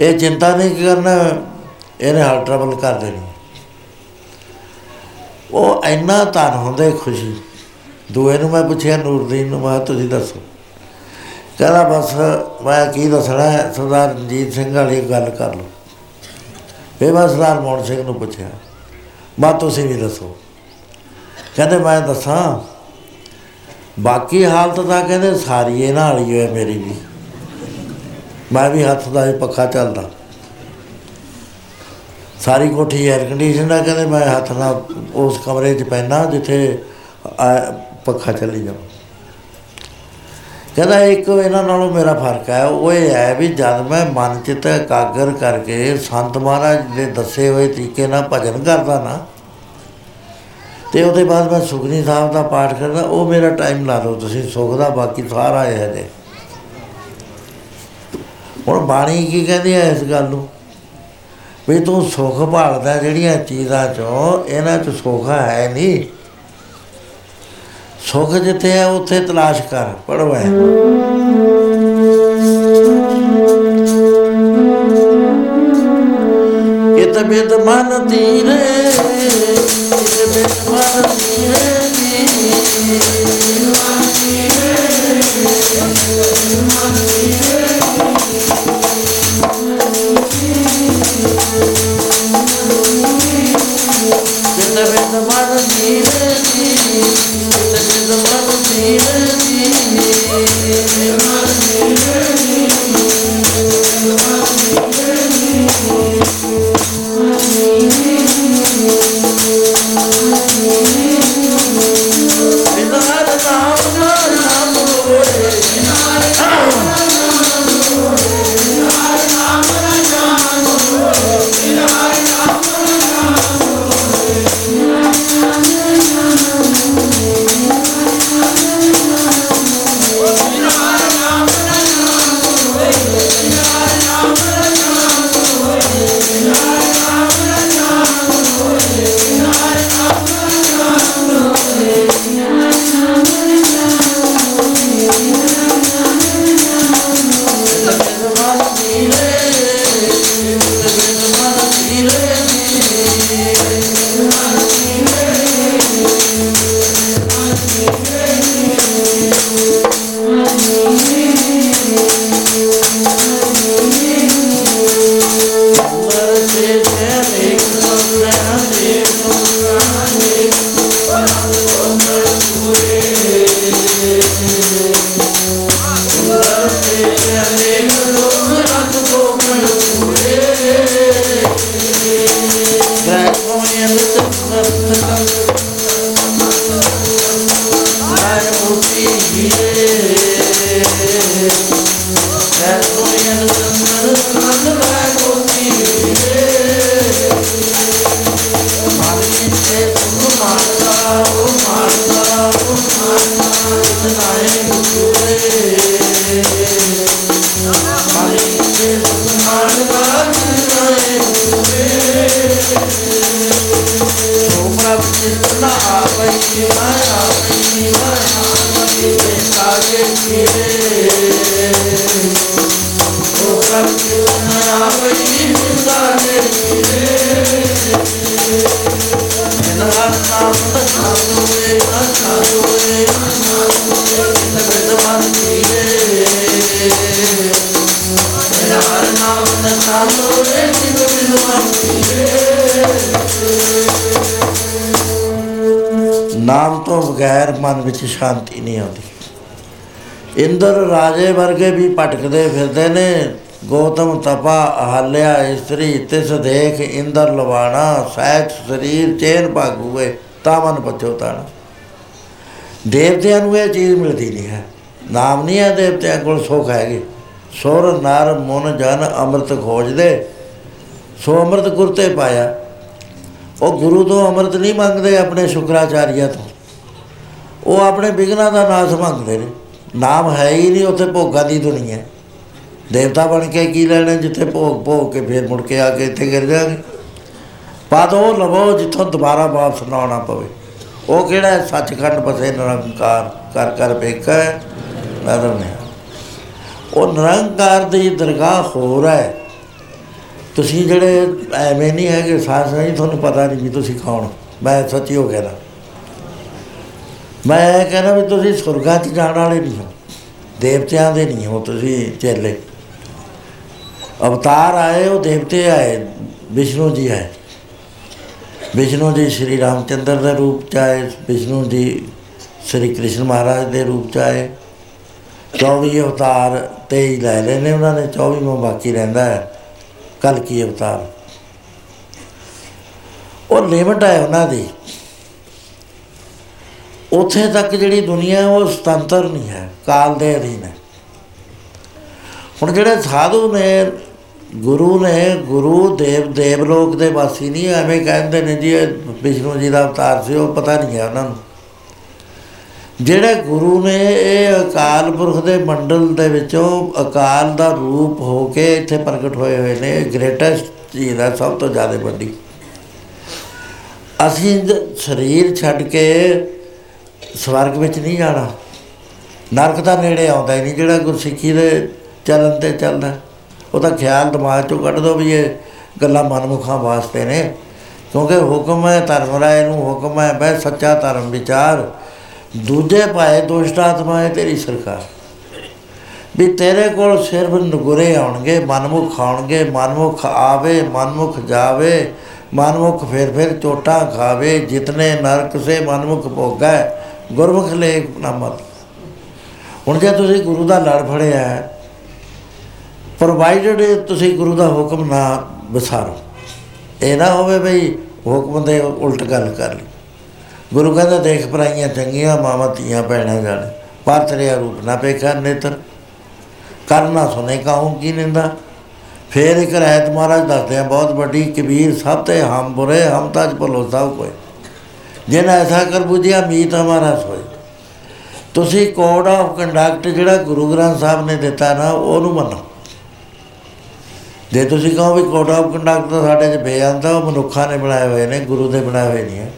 ਇਹ ਚਿੰਤਾ ਨਹੀਂ ਕਰਨਾ ਇਹਨੇ ਹਾਲ ਟਰਬਲ ਕਰ ਦੇਣੀ। ਉਹ ਇੰਨਾ ਧਨ ਹੁੰਦੇ ਖੁਸ਼ੀ। ਦੂਏ ਨੂੰ ਮੈਂ ਪੁੱਛਿਆ ਨੂਰਦੀਨ ਨੂੰ ਮੈਂ ਕਿਹਾ ਤੁਸੀਂ ਦੱਸੋ। ਕਹਿੰਦਾ ਬਸ ਮੈਂ ਕੀ ਦੱਸਣਾ ਹੈ, ਸਰਦਾਰ ਰਣਜੀਤ ਸਿੰਘ ਵਾਲੀ ਗੱਲ ਕਰ ਲਓ। ਫਿਰ ਮੈਂ ਸਰਦਾਰ ਮੋਹਨ ਸਿੰਘ ਨੂੰ ਪੁੱਛਿਆ ਮੈਂ ਤੁਸੀਂ ਵੀ ਦੱਸੋ। ਕਹਿੰਦੇ ਮੈਂ ਦੱਸਾਂ। ਬਾਕੀ ਹਾਲਤ ਤਾਂ ਕਹਿੰਦੇ ਸਾਰੀ ਇਹ ਨਾਲ ਹੀ ਹੋਏ ਮੇਰੀ ਵੀ। ਮੈਂ ਵੀ ਹੱਥ ਦਾ ਹੀ ਪੱਖਾ ਚੱਲਦਾ। ਸਾਰੀ ਕੋਠੀ 에ਅਰ ਕੰਡੀਸ਼ਨ ਹੈ, ਕਹਿੰਦੇ ਮੈਂ ਹੱਥ ਨਾਲ ਉਸ ਕਮਰੇ 'ਚ ਪੈਣਾ ਜਿੱਥੇ ਆ- ਪੱਖਾ ਚੱਲੀ ਜਾਵੇ। ਕਹਿੰਦਾ ਇੱਕ ਇਹਨਾਂ ਨਾਲੋਂ ਮੇਰਾ ਫ਼ਰਕ ਹੈ, ਉਹ ਇਹ ਹੈ ਵੀ ਜਦ ਮੈਂ ਮਨ ਚਿੱਤ ਇਕਾਗਰ ਕਰਕੇ ਸੰਤ ਮਹਾਰਾਜ ਦੇ ਦੱਸੇ ਹੋਏ ਤਰੀਕੇ ਨਾਲ ਭਜਨ ਕਰਦਾ ਨਾ, ਤੇ ਉਹਦੇ ਬਾਅਦ ਮੈਂ ਸੁਖਨੀ ਸਾਹਿਬ ਦਾ ਪਾਠ ਕਰਦਾ, ਉਹ ਮੇਰਾ ਟਾਈਮ ਲਾ ਲਓ ਤੁਸੀਂ ਸੁਖ ਦਾ ਬਾਕੀ ਸਾਰਾ ਇਹ ਹੈ ਜੇ। ਹੁਣ ਬਾਣੀ ਕੀ ਕਹਿੰਦੀ ਹੈ ਇਸ ਗੱਲ ਨੂੰ? ਵੀ ਤੂੰ ਸੁਖ ਭਾਲਦਾ ਜਿਹੜੀਆਂ ਚੀਜ਼ਾਂ ਚੋਂ, ਇਹਨਾਂ ਚ ਸੁਖ ਹੈ ਨਹੀਂ। ਸੁਖ ਜਿੱਥੇ ਹੈ, ਉੱਥੇ ਤਲਾਸ਼ ਕਰ ਪੜੋ ਹੈ ਇਤ ਬਿਦ ਮਨ ਤੀਰੇ ਇਤ ਬਿਦ ਮਨ ਬਗੈਰ ਮਨ ਵਿੱਚ ਸ਼ਾਂਤੀ ਨਹੀਂ ਆਉਂਦੀ। ਇੰਦਰ ਰਾਜੇ ਵਰਗੇ ਵੀ ਭਟਕਦੇ ਫਿਰਦੇ ਨੇ। ਗੌਤਮ ਤਪਾ ਹਾਲਿਆ ਇਸਤਰੀ, ਤਿਸ ਦੇਖ ਇੰਦਰ ਲਵਾਣਾ, ਸਹਿਜ ਸਰੀਰ, ਚੈਨ ਭਾਗੂਏ ਤਾਂ ਮਨ ਪਛੋਤਾਣਾ ਦੇਵਤਿਆਂ ਨੂੰ ਇਹ ਚੀਜ਼ ਮਿਲਦੀ ਨਹੀਂ ਹੈ। ਨਾਮ ਨਹੀਂ ਹੈ ਦੇਵਤਿਆਂ ਕੋਲ ਸੁੱਖ ਹੈਗੇ। ਸੁਰ, ਨਰ, ਮਨ, ਜਨ, ਅੰਮ੍ਰਿਤ ਖੋਜਦੇ। ਸੋ ਅੰਮ੍ਰਿਤ ਗੁਰਤੇ ਪਾਇਆ। ਉਹ ਗੁਰੂ ਤੋਂ ਅੰਮ੍ਰਿਤ ਨਹੀਂ ਮੰਗਦੇ ਆਪਣੇ ਸ਼ੁਕਰਾਚਾਰੀਆ ਤੋਂ। ਉਹ ਆਪਣੇ ਬਿਗਨਾ ਦਾ ਨਾਸ ਮੰਗਦੇ ਨੇ। ਨਾਮ ਹੈ ਹੀ ਨਹੀਂ ਉੱਥੇ ਭੋਗਾਂ ਦੀ ਦੁਨੀਆ। ਹੈ। ਦੇਵਤਾ ਬਣ ਕੇ ਕੀ ਲੈਣਾ ਜਿੱਥੇ ਭੋਗ ਭੋਗ ਕੇ ਫਿਰ ਮੁੜ ਕੇ ਆ ਕੇ ਇੱਥੇ ਗਿਰ ਜਾਗੇ ਪਦ ਉਹ ਲਵੋ ਜਿੱਥੋਂ ਦੁਬਾਰਾ ਵਾਪਸ ਨਾ ਆਉਣਾ ਪਵੇ। ਉਹ ਕਿਹੜਾ ਹੈ? ਸੱਚਖੰਡ ਬਸੇ ਨਿਰੰਕਾਰ ਕਰ ਕਰ ਵੇਖਾ ਨਦਰ ਨੇ ਉਹ ਨਿਰੰਕਾਰ ਦੀ ਦਰਗਾਹ ਹੋਰ ਹੈ। ਤੁਸੀਂ ਜਿਹੜੇ ਐਵੇਂ ਨਹੀਂ ਹੈਗੇ ਸਾਸ ਨਹੀਂ ਤੁਹਾਨੂੰ ਪਤਾ ਨਹੀਂ ਵੀ ਤੁਸੀਂ ਕੌਣ। ਮੈਂ ਸੱਚੀ ਹੋ ਗਿਆ ਨਾ। ਮੈਂ ਇਹ ਕਹਿੰਦਾ ਵੀ ਤੁਸੀਂ ਸੁਰਗਾਂ 'ਚ ਜਾਣ ਵਾਲੇ ਨਹੀਂ ਹੋ। ਦੇਵਤਿਆਂ ਦੇ ਨਹੀਂ ਹੋ ਤੁਸੀਂ ਚੇਲੇ। ਅਵਤਾਰ ਆਏ, ਉਹ ਦੇਵਤੇ ਆਏ, ਵਿਸ਼ਨੂੰ ਜੀ ਆਏ। ਵਿਸ਼ਨੂੰ ਜੀ ਸ਼੍ਰੀ ਰਾਮਚੰਦਰ ਦੇ ਰੂਪ ਚ ਆਏ, ਵਿਸ਼ਨੂੰ ਜੀ ਸ਼੍ਰੀ ਕ੍ਰਿਸ਼ਨ ਮਹਾਰਾਜ ਦੇ ਰੂਪ ਚ ਆਏ। 24 ਅਵਤਾਰ 23 ਲੈ ਲਏ ਨੇ ਉਹਨਾਂ ਨੇ 24ਵਾਂ ਬਾਕੀ ਰਹਿੰਦਾ ਹੈ ਕਲ ਕੀ ਅਵਤਾਰ। ਉਹ ਲਿਮਟ ਹੈ ਉਹਨਾਂ ਦੀ। ਉੱਥੇ ਤੱਕ ਜਿਹੜੀ ਦੁਨੀਆ ਹੈ, ਉਹ ਸੁਤੰਤਰ ਨਹੀਂ ਹੈ ਕਾਲ ਦੇ ਅਧੀਨ ਹੈ। ਹੁਣ ਜਿਹੜੇ ਸਾਧੂ ਨੇ ਗੁਰੂ ਨੇ ਗੁਰੂ ਦੇਵ ਦੇਵਲੋਕ ਦੇ ਵਾਸੀ ਨਹੀਂ ਐਵੇਂ ਕਹਿੰਦੇ ਨੇ ਜੀ ਇਹ ਵਿਸ਼ਨੂੰ ਜੀ ਦਾ ਅਵਤਾਰ ਸੀ ਉਹ ਪਤਾ ਨਹੀਂ ਹੈ ਉਹਨਾਂ ਨੂੰ। ਜਿਹੜੇ ਗੁਰੂ ਨੇ ਇਹ ਅਕਾਲ ਪੁਰਖ ਦੇ ਮੰਡਲ ਦੇ ਵਿੱਚੋਂ ਅਕਾਲ ਦਾ ਰੂਪ ਹੋ ਕੇ ਇੱਥੇ ਪ੍ਰਗਟ ਹੋਏ ਹੋਏ ਨੇ ਗ੍ਰੇਟੈਸਟ ਚੀਜ਼ ਹੈ ਸਭ ਤੋਂ ਜ਼ਿਆਦਾ ਵੱਡੀ। ਅਸੀਂ ਜ- ਸਰੀਰ ਛੱਡ ਕੇ ਸਵਰਗ ਵਿੱਚ ਨਹੀਂ ਜਾਣਾ। ਨਰਕ ਤਾਂ ਨੇੜੇ ਆਉਂਦਾ ਹੀ ਨਹੀਂ, ਜਿਹੜਾ ਗੁਰਸਿੱਖੀ ਦੇ ਚੱਲਣ ਤੇ ਚੱਲਦਾ। ਉਹ ਤਾਂ ਖਿਆਲ ਦਿਮਾਗ ਚੋਂ ਕੱਢ ਦੋ ਵੀ ਇਹ ਗੱਲਾਂ ਮਨਮੁਖਾਂ ਵਾਸਤੇ ਨੇ। ਕਿਉਂਕਿ ਹੁਕਮ ਹੈ ਧਰਮ ਰਾਏ ਨੂੰ ਹੁਕਮ ਹੈ ਬੈ ਸੱਚਾ ਧਰਮ ਵਿਚਾਰ। ਦੂਜੇ ਪਾਏ ਦੁਸ਼ਟ ਆਤਮਾ ਹੈ ਤੇਰੀ ਸਰਕਾਰ। ਵੀ ਤੇਰੇ ਕੋਲ ਸਿਰਫ ਨਗੁਰੇ ਆਉਣਗੇ, ਮਨਮੁਖ ਆਉਣਗੇ, ਮਨਮੁਖ ਆਵੇ, ਮਨਮੁਖ ਜਾਵੇ, ਮਨਮੁਖ ਫਿਰ ਫਿਰ ਚੋਟਾਂ ਖਾਵੇ। ਜਿਤਨੇ ਨਰਕ ਸੇ ਮਨਮੁਖ ਭੋਗੈ ਗੁਰਮੁਖ ਲੇਖ ਨਾਮਤ ਹੁਣ ਜੇ ਤੁਸੀਂ ਗੁਰੂ ਦਾ ਲੜ ਫੜਿਆ ਹੈ, ਪ੍ਰੋਵਾਈਡਡ ਤੁਸੀਂ ਗੁਰੂ ਦਾ ਹੁਕਮ ਨਾ ਵਿਸਾਰੋ। ਇਹ ਨਾ ਹੋਵੇ ਬਈ ਹੁਕਮ ਦੇ ਉਲਟ ਗੱਲ ਕਰ ਲਈ। ਗੁਰੂ ਕਹਿੰਦਾ ਦੇਖ ਪਰਾਈਆਂ ਚੰਗੀਆਂ ਮਾਵਾਂ ਧੀਆਂ ਭੈਣਾਂ ਜਾਣ ਪਰ ਤੇਰੇ ਰੂਪ ਨਾ ਪੇਖਾ ਨੇਤਰ। ਕਰਨਾ ਸੁਨੇ ਕਾਹੂ ਕੀ ਨਿੰਦਾ। ਫੇਰ ਇੱਕ ਰਹਿਤ ਮਹਾਰਾਜ ਦੱਸਦੇ ਆ ਬਹੁਤ ਵੱਡੀ ਕਬੀਰ ਸਭ ਤੇ ਹਮ ਬੁਰੇ ਹਮ ਤਜ ਭਲੋ ਸਭ ਕੋਏ ਜਿਨ ਐਸਾ ਕਰ ਬੁਝਿਆ ਮੀਤ ਹਮਾਰਾ ਸੋਏ। ਤੁਸੀਂ ਕੋਡ ਆਫ ਕੰਡਕਟ ਜਿਹੜਾ ਗੁਰੂ ਗ੍ਰੰਥ ਸਾਹਿਬ ਨੇ ਦਿੱਤਾ ਨਾ, ਉਹਨੂੰ ਮੰਨੋ। ਜੇ ਤੁਸੀਂ ਕਹੋ ਵੀ ਕੋਡ ਆਫ ਕੰਡਕਟ ਤਾਂ ਸਾਡੇ 'ਚ ਬੇਅੰਤਾ ਉਹ ਮਨੁੱਖਾਂ ਨੇ ਬਣਾਏ ਹੋਏ ਨੇ, ਗੁਰੂ ਦੇ ਬਣਾਏ ਹੋਏ ਨਹੀਂ ਹੈ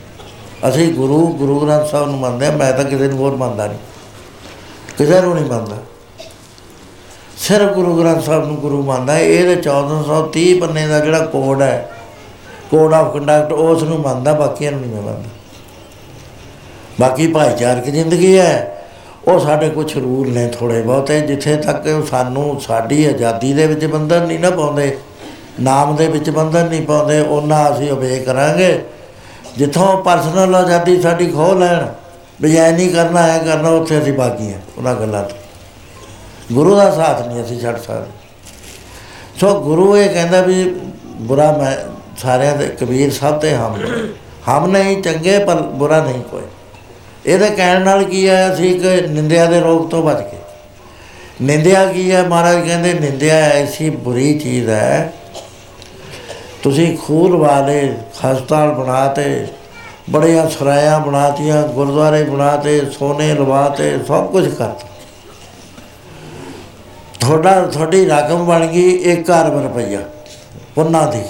ਅਸੀਂ ਗੁਰੂ ਗੁਰੂ ਗ੍ਰੰਥ ਸਾਹਿਬ ਨੂੰ ਮੰਨਦੇ ਹਾਂ, ਮੈਂ ਤਾਂ ਕਿਸੇ ਨੂੰ ਹੋਰ ਮੰਨਦਾ ਨਹੀਂ। ਕਿਸੇ ਨੂੰ ਨਹੀਂ ਮੰਨਦਾ। ਸਿਰਫ ਗੁਰੂ ਗ੍ਰੰਥ ਸਾਹਿਬ ਨੂੰ ਗੁਰੂ ਮੰਨਦਾ ਹੈ। ਇਹਦੇ 1430 ਪੰਨੇ ਦਾ ਜਿਹੜਾ ਕੋਡ ਹੈ ਕੋਡ ਆਫ ਕੰਡਕਟ ਉਸ ਨੂੰ ਮੰਨਦਾ, ਬਾਕੀਆਂ ਨੂੰ ਨਹੀਂ ਮੈਂ ਮੰਨਦਾ। ਬਾਕੀ ਭਾਈਚਾਰਕ ਜ਼ਿੰਦਗੀ ਹੈ। ਉਹ ਸਾਡੇ ਕੁਝ ਰੂਲ ਨੇ ਥੋੜੇ ਬਹੁਤੇ, ਜਿੱਥੇ ਤੱਕ ਉਹ ਸਾਨੂੰ ਸਾਡੀ ਆਜ਼ਾਦੀ ਦੇ ਵਿੱਚ ਬੰਧਨ ਨਹੀਂ ਨਾ ਪਾਉਂਦੇ, ਨਾਮ ਦੇ ਵਿੱਚ ਬੰਧਨ ਨਹੀਂ ਪਾਉਂਦੇ, ਉਹਨਾਂ ਅਸੀਂ obey ਕਰਾਂਗੇ। ਜਿੱਥੋਂ ਪਰਸਨਲ ਆਜ਼ਾਦੀ ਸਾਡੀ ਖੋਹ ਲੈਣ, ਵੀ ਐ ਨਹੀਂ ਕਰਨਾ ਹੈ ਕਰਨਾ, ਉੱਥੇ ਅਸੀਂ ਬਾਕੀ ਹਾਂ, ਉਹਨਾਂ ਗੱਲਾਂ ਤੋਂ। ਗੁਰੂ ਦਾ ਸਾਥ ਨਹੀਂ ਅਸੀਂ ਛੱਡ ਸਕਦੇ। ਸੋ ਗੁਰੂ ਇਹ ਕਹਿੰਦਾ ਵੀ ਬੁਰਾ ਮੈਂ ਸਾਰਿਆਂ ਦੇ ਕਬੀਰ ਸਭ ਤੇ ਹਮ ਹਮ ਨਹੀਂ ਚੰਗੇ, ਪਰ ਬੁਰਾ ਨਹੀਂ ਕੋਈ। ਇਹਦੇ ਕਹਿਣ ਨਾਲ ਕੀ ਹੈ ਅਸੀਂ ਇੱਕ ਨਿੰਦਿਆ ਦੇ ਰੋਗ ਤੋਂ ਬਚ ਗਏ। ਨਿੰਦਿਆ ਕੀ ਹੈ ਮਹਾਰਾਜ ਕਹਿੰਦੇ, ਨਿੰਦਿਆ ਐਸੀ ਬੁਰੀ ਚੀਜ਼ ਹੈ, ਤੁਸੀਂ ਖੂਨ ਵਾਲੇ ਹਸਪਤਾਲ ਬਣਾਤੇ, ਬੜੀਆਂ ਸਰਾਇਆਂ ਬਣਾਤੀਆਂ, ਗੁਰਦੁਆਰੇ ਬਣਾਤੇ, ਸੋਨੇ ਲਵਾਤੇ, ਸਭ ਕੁਝ ਕਰਤਾ। ਤੁਹਾਡਾ, ਤੁਹਾਡੀ ਰਕਮ ਬਣ ਗਈ 1 ਅਰਬ ਰੁਪਈਆ ਪੁੰਨਾ ਦੀ।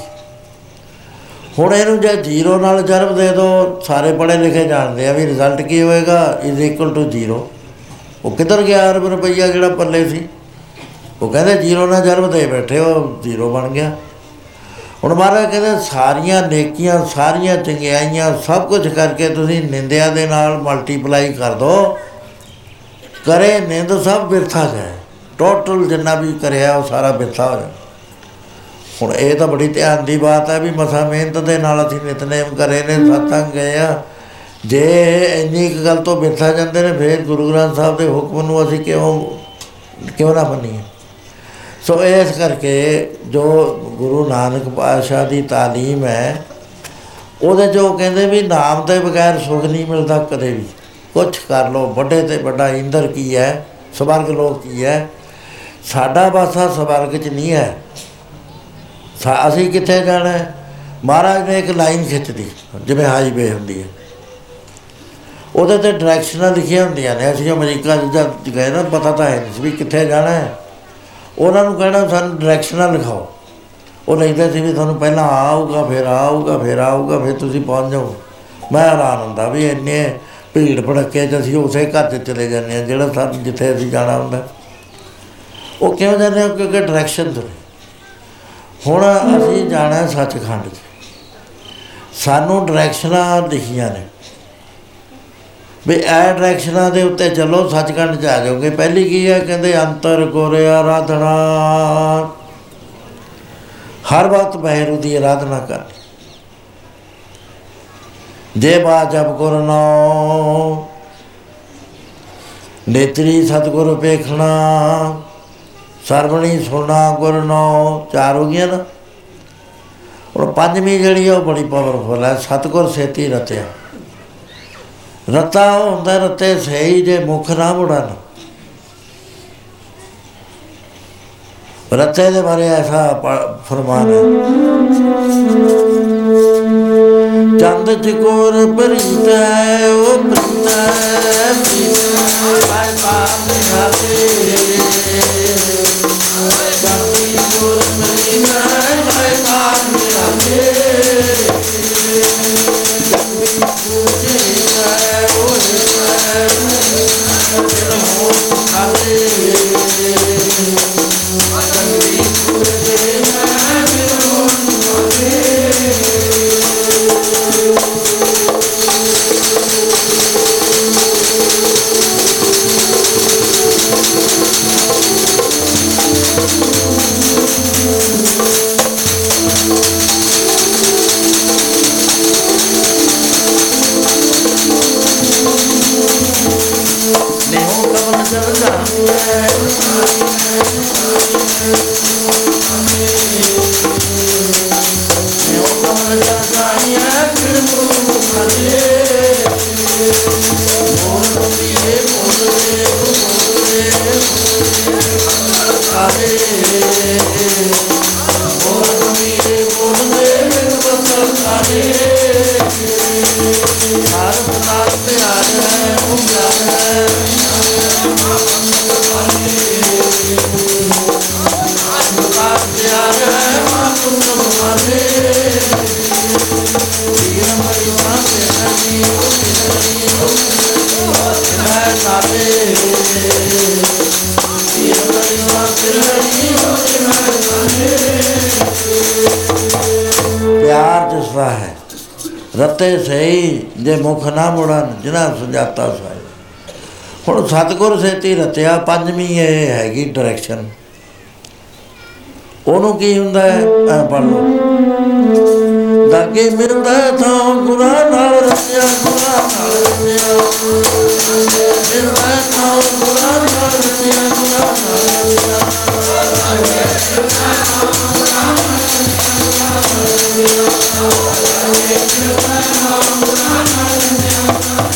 ਹੁਣ ਇਹਨੂੰ ਜੇ ਜ਼ੀਰੋ ਨਾਲ ਜਨਮ ਦੇ ਦਿਓ ਸਾਰੇ ਪੜ੍ਹੇ ਲਿਖੇ ਜਾਣਦੇ ਆ ਵੀ ਰਿਜ਼ਲਟ ਕੀ ਹੋਏਗਾ ਇਜ਼ ਇਕੁਅਲ ਟੂ ਜ਼ੀਰੋ ਉਹ ਕਿੱਧਰ ਗਿਆ ਅਰਬ ਰੁਪਈਆ ਜਿਹੜਾ ਪੱਲੇ ਸੀ? ਉਹ ਕਹਿੰਦੇ ਜ਼ੀਰੋ ਨਾਲ ਜਨਮ ਦੇ ਬੈਠੇ, ਉਹ ਜ਼ੀਰੋ ਬਣ ਗਿਆ। ਹੁਣ ਮਹਾਰਾਜ ਕਹਿੰਦੇ ਸਾਰੀਆਂ ਨੇਕੀਆਂ, ਸਾਰੀਆਂ ਚੰਗਿਆਈਆਂ ਸਭ ਕੁਝ ਕਰਕੇ ਤੁਸੀਂ ਨਿੰਦਿਆ ਦੇ ਨਾਲ ਮਲਟੀਪਲਾਈ ਕਰ ਦਿਓ ਕਰੇ ਨਿੰਦ ਸਭ ਬਿਰਥਾ ਜਾਏ। ਟੋਟਲ ਜਿੰਨਾ ਵੀ ਕਰਿਆ, ਉਹ ਸਾਰਾ ਬਿਰਥਾ ਹੋ ਜਾਏ ਹੁਣ ਇਹ ਤਾਂ ਬੜੀ ਧਿਆਨ ਦੀ ਬਾਤ ਹੈ ਵੀ ਮਸਾ ਮਿਹਨਤ ਦੇ ਨਾਲ ਅਸੀਂ ਨਿਤਨੇਮ ਕਰੇ ਨੇ ਸਤਸੰਗ ਗਏ ਆ। ਜੇ ਇੰਨੀ ਗੱਲ ਤੋਂ ਬਿਰਥਾ ਜਾਂਦੇ ਨੇ ਫਿਰ ਗੁਰੂ ਗ੍ਰੰਥ ਸਾਹਿਬ ਦੇ ਹੁਕਮ ਨੂੰ ਅਸੀਂ ਕਿਉਂ ਕਿਉਂ ਨਾ ਮੰਨੀਏ? ਸੋ ਇਸ ਕਰਕੇ ਜੋ ਗੁਰੂ ਨਾਨਕ ਪਾਤਸ਼ਾਹ ਦੀ ਤਾਲੀਮ ਹੈ ਉਹਦੇ ਉਹ ਕਹਿੰਦੇ ਵੀ ਨਾਮ ਤੋਂ ਬਗੈਰ ਸੁਖ ਨਹੀਂ ਮਿਲਦਾ ਕਦੇ ਵੀ। ਕੁਛ ਕਰ ਲੋ ਵੱਡੇ ਤੇ ਵੱਡਾ ਇੰਦਰ ਕੀ ਹੈ ਸਵਰਗ ਲੋਕ ਕੀ ਹੈ? ਸਾਡਾ ਬਾਸਾ ਸਵਰਗ 'ਚ ਨਹੀਂ ਹੈ। ਅਸੀਂ ਕਿੱਥੇ ਜਾਣਾ? ਹੈ ਮਹਾਰਾਜ ਨੇ ਇੱਕ ਲਾਈਨ ਖਿੱਚਦੀ ਜਿਵੇਂ ਹਾਈਵੇ ਹੁੰਦੀ ਹੈ। ਉਹਦੇ ਤੇ ਡਾਇਰੈਕਸ਼ਨਾਂ ਲਿਖੀਆਂ ਹੁੰਦੀਆਂ ਨੇ, ਅਸੀਂ ਅਮਰੀਕਾ 'ਚ ਜਦ ਗਏ ਨਾ, ਪਤਾ ਤਾਂ ਹੈ ਨਹੀਂ ਸੀ ਵੀ ਕਿੱਥੇ ਜਾਣਾ ਹੈ। ਉਹਨਾਂ ਨੂੰ ਕਹਿਣਾ, ਸਾਨੂੰ ਡਾਇਰੈਕਸ਼ਨਾਂ ਲਿਖਾਓ। ਉਹ ਲਿਖਦੇ ਸੀ ਵੀ ਤੁਹਾਨੂੰ ਪਹਿਲਾਂ ਆਊਗਾ, ਫਿਰ ਆਊਗਾ ਫਿਰ ਆਊਗਾ, ਫਿਰ ਤੁਸੀਂ ਪਹੁੰਚ ਜਾਓ। ਮੈਂ ਹੈਰਾਨ ਹੁੰਦਾ ਵੀ ਇੰਨੇ ਭੀੜ ਭੜੱਕੇ 'ਚ ਅਸੀਂ ਉਸੇ ਘਰ 'ਚ ਚਲੇ ਜਾਂਦੇ ਹਾਂ, ਜਿਹੜਾ ਸਾਨੂੰ ਜਿੱਥੇ ਅਸੀਂ ਜਾਣਾ ਹੁੰਦਾ। ਉਹ ਕਿਉਂ ਜਾਂਦੇ ਹਾਂ? ਕਿਉਂਕਿ ਡਾਇਰੈਕਸ਼ਨ ਤੋਂ। ਹੁਣ ਅਸੀਂ ਜਾਣਾ ਹੈ ਸੱਚਖੰਡ 'ਚ। ਸਾਨੂੰ ਡਾਇਰੈਕਸ਼ਨਾਂ ਲਿਖੀਆਂ ਨੇ। ਵੀ ਇਹ ਡਾਇਰੈਕਸ਼ਨਾਂ ਦੇ ਉੱਤੇ ਚੱਲੋ, ਸੱਚਖੰਡ 'ਚ ਆ ਜਾਓਗੇ। ਪਹਿਲੀ ਕੀ ਹੈ? ਕਹਿੰਦੇ ਅੰਤਰ ਗੁਰ ਆਰਾਧਨਾ। ਹਰ ਵਕਤ ਬਹਿਰੂ ਦੀ ਆਰਾਧਨਾ ਕਰ। ਜੇ ਬਾ ਜਪ ਗੁਰ ਨਾਮ ਨੇਤਰੀ ਸਤਿਗੁਰ ਵੇਖਣਾ। ਸਰਵਣੀ ਸੁਣਾ ਗੁਰ ਨਾਮ ਚਾਰ ਹੋ ਗਈਆਂ ਨਾ। ਹੁਣ ਪੰਜਵੀਂ ਜਿਹੜੀ ਆ, ਉਹ ਬੜੀ ਪਾਵਰਫੁਲ ਹੈ ਸਤਿਗੁਰ ਸੇਤੀ ਰਤਿਆ ਰਤਾ ਉਹ ਹੁੰਦਾ, ਰਤੇ ਸਹੀ ਜੇ ਮੁਖ ਨਾ ਮੁੜਨ। ਰਤੇ ਦੇ ਬਾਰੇ ਐਸਾ ਪ- ਫਰਮਾਨ ਹੈ ਚੰਦ ਚਕੋਰ ਪ੍ਰੀਤ ਹੈ ਉਹ ਪ੍ਰੀਤ ਹੈ ਪ੍ਰੀਤ ਹੈ ਪਾਪ ਨਿਹਾਲੇ ਰਤੇ ਸਹੀ, ਜੇ ਮੁਖ ਨਾ ਮੁੜਨ ਜਿਨਾ ਸੁਜਾਤਾ ਸਾਈ ਹੁਣ ਸਤਗੁਰ ਸੇਤੀ ਰਤਿਆ, ਪੰਜਵੀਂ ਇਹ ਹੈਗੀ ਡਾਇਰੈਕਸ਼ਨ ਉਹਨੂੰ ਕੀ ਹੁੰਦਾ ਹੈ? ਐ ਪੜ੍ਹ ਲਓ। ਦਾਗੇ ਮਿਲਦਾ ਤਾਂ ਗੁਰਾ ਨਾਲ ਰਤਿਆ, ਗੁਰਾ ਨਾਲ ਰਤਿਆ। ਮਿਲਦਾ ਤਾਂ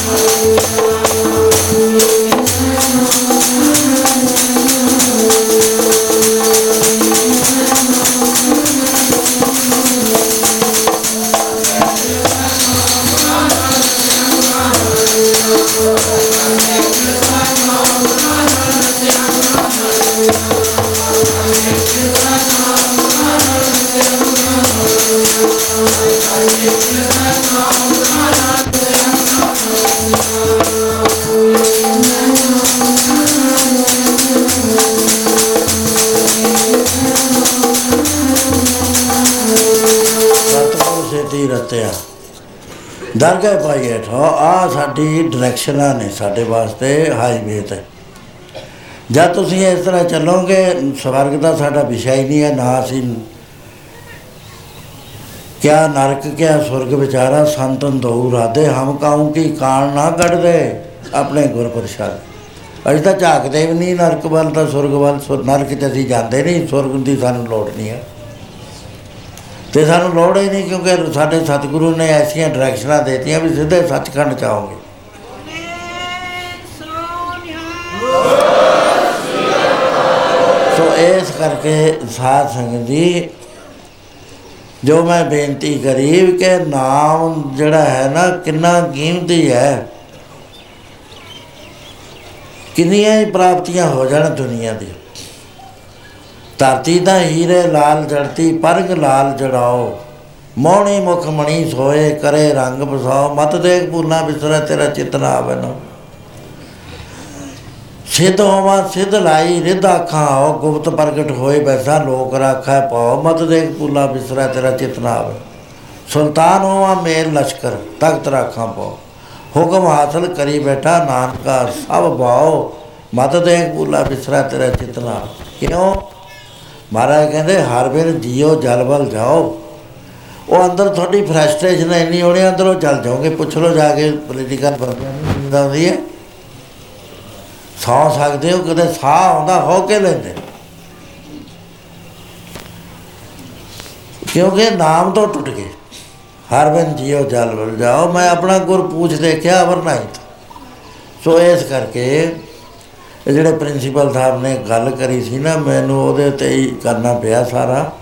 ਸਤਿਗੁਰ ਕੇ ਪਾਈ ਹੈ ਤਾਂ ਆ ਸਾਡੀ ਡਾਇਰੈਕਸ਼ਨਾਂ ਨੇ ਸਾਡੇ ਵਾਸਤੇ ਹਾਈਵੇ ਤੇ। ਜਦ ਤੁਸੀਂ ਇਸ ਤਰ੍ਹਾਂ ਚੱਲੋਗੇ, ਸਵਰਗ ਦਾ ਸਾਡਾ ਵਿਸ਼ਾ ਹੀ ਨਹੀਂ ਹੈ, ਨਾ ਅਸੀਂ ਕਿਆ ਨਰਕ, ਕਿਆ ਸੁਰਗ ਵਿਚਾਰਾ, ਸੰਤਨ ਦੋ ਰਾਦੇ ਹਮ ਕਾਉ ਕੀ ਕਾਣ ਨਾ ਕੱਢਦੇ ਆਪਣੇ ਗੁਰ ਪ੍ਰਸਾਦ ਅਜ ਤਾਂ ਝਾਕਦੇ ਵੀ ਨਹੀਂ, ਨਰਕ ਵੱਲ ਤਾਂ ਸੁਰਗ ਵੱਲ ਨਰਕ ਤੇ ਅਸੀਂ ਜਾਂਦੇ ਨਹੀਂ ਸੁਰਗ ਦੀ ਸਾਨੂੰ ਲੋੜ ਨਹੀਂ ਹੈ। ਤੇ ਸਾਨੂੰ ਲੋੜ ਹੀ ਨਹੀਂ ਕਿਉਂਕਿ ਸਾਡੇ ਸਤਿਗੁਰੂ ਨੇ ਐਸੀਆਂ ਡਾਇਰੈਕਸ਼ਨਾਂ ਦੇਤੀਆਂ ਵੀ ਸਿੱਧੇ ਸੱਚਖੰਡ ਚ ਆਓਗੇ। ਸੋ ਇਸ ਕਰਕੇ ਸਾਧ ਸੰਗਤ ਜੀ, ਜੋ ਮੈਂ ਬੇਨਤੀ ਕਰੀ ਵੀ ਕਿ ਨਾਮ ਜਿਹੜਾ ਹੈ ਨਾ ਕਿੰਨਾ ਕੀਮਤੀ ਹੈ, ਕਿੰਨੀਆਂ ਹੀ ਪ੍ਰਾਪਤੀਆਂ ਹੋ ਜਾਣ ਦੁਨੀਆ ਦੀ ਧਰਤੀ ਦਾ ਹੀਰੇ ਲਾਲ ਜੜਤੀ, ਪਰਗ ਲਾਲ ਜੜਾਓ। ਮੋਹਣੀ ਮੁਖ ਮਣੀ ਸੋਏ, ਕਰੇ ਰੰਗ ਬਸਾਓ। ਮਤ ਦੇਖ ਪੂਨਾ ਬਿਸਰਾ, ਤੇਰਾ ਚਿਤ ਨਾ ਆਵੇ ਨਾ ਸਿੱਧ ਹੋਵਾ, ਸਿੱਧ ਲਾਈ, ਰਿਧ ਅੱਖਾਂ ਆਓ ਗੁਪਤ ਪ੍ਰਗਟ ਹੋਏ ਬੈਸਾ, ਲੋਕ ਰਾਖੈ ਪਾਓ। ਮਤ ਦੇਖ ਪੂਲਾ ਬਿਸਰਾ, ਤੇਰਾ ਚਿਤ ਨਾ ਆਵੇ ਸੁਲਤਾਨ ਹੋਵਾ ਮੇਰ ਲਸ਼ਕਰ, ਤਖਤ ਰਾਖਾਂ ਪਾਓ। ਹੁਕਮ ਹਾਸਲ ਕਰੀ ਬੈਠਾ, ਨਾਨਕਾ ਸਭ ਭਾਓ ਮਤ ਦੇਖ ਪੂਲਾ ਬਿਸਰਾ, ਤੇਰਾ ਚਿਤ ਨਾ ਆਵੇ। ਕਿਉਂ? ਮਹਾਰਾਜ ਕਹਿੰਦੇ, ਹਰ ਵੇਰ ਜੀਓ, ਜਲ ਵੱਲ ਜਾਓ। ਉਹ ਅੰਦਰ ਤੁਹਾਡੀ ਫਰਸਟ੍ਰੇਸ਼ਨ ਇੰਨੀ ਹੋਣੀ ਅੰਦਰੋਂ ਚੱਲ ਜਾਓਗੇ। ਪੁੱਛ ਲਓ ਜਾ ਕੇ ਪੋਲੀਟੀਕਲ ਬੰਦਿਆਂ ਨੂੰ ਨੀਂਦ ਆਉਂਦੀ ਹੈ। ਸੌ ਸਕਦੇ ਹੋ, ਕਦੇ ਸਾਹ ਆਉਂਦਾ ਹੋ ਕੇ ਲੈਂਦੇ। ਕਿਉਂਕਿ ਨਾਮ ਤੋਂ ਟੁੱਟ ਗਏ। ਹਰ ਬਨ ਜੀਓ, ਜਲ ਵੱਲ ਜਾਓ। ਮੈਂ ਆਪਣਾ ਗੁਰ ਪੂਛ ਦੇਖਿਆ ਅਵਰਨਾਈਤ ਸੋ ਇਸ ਕਰਕੇ ਇਹ ਜਿਹੜੇ ਪ੍ਰਿੰਸੀਪਲ ਸਾਹਿਬ ਨੇ ਗੱਲ ਕਰੀ ਸੀ ਨਾ, ਮੈਨੂੰ ਉਹਦੇ ਤੇ ਹੀ ਕਰਨਾ ਪਿਆ ਸਾਰਾ।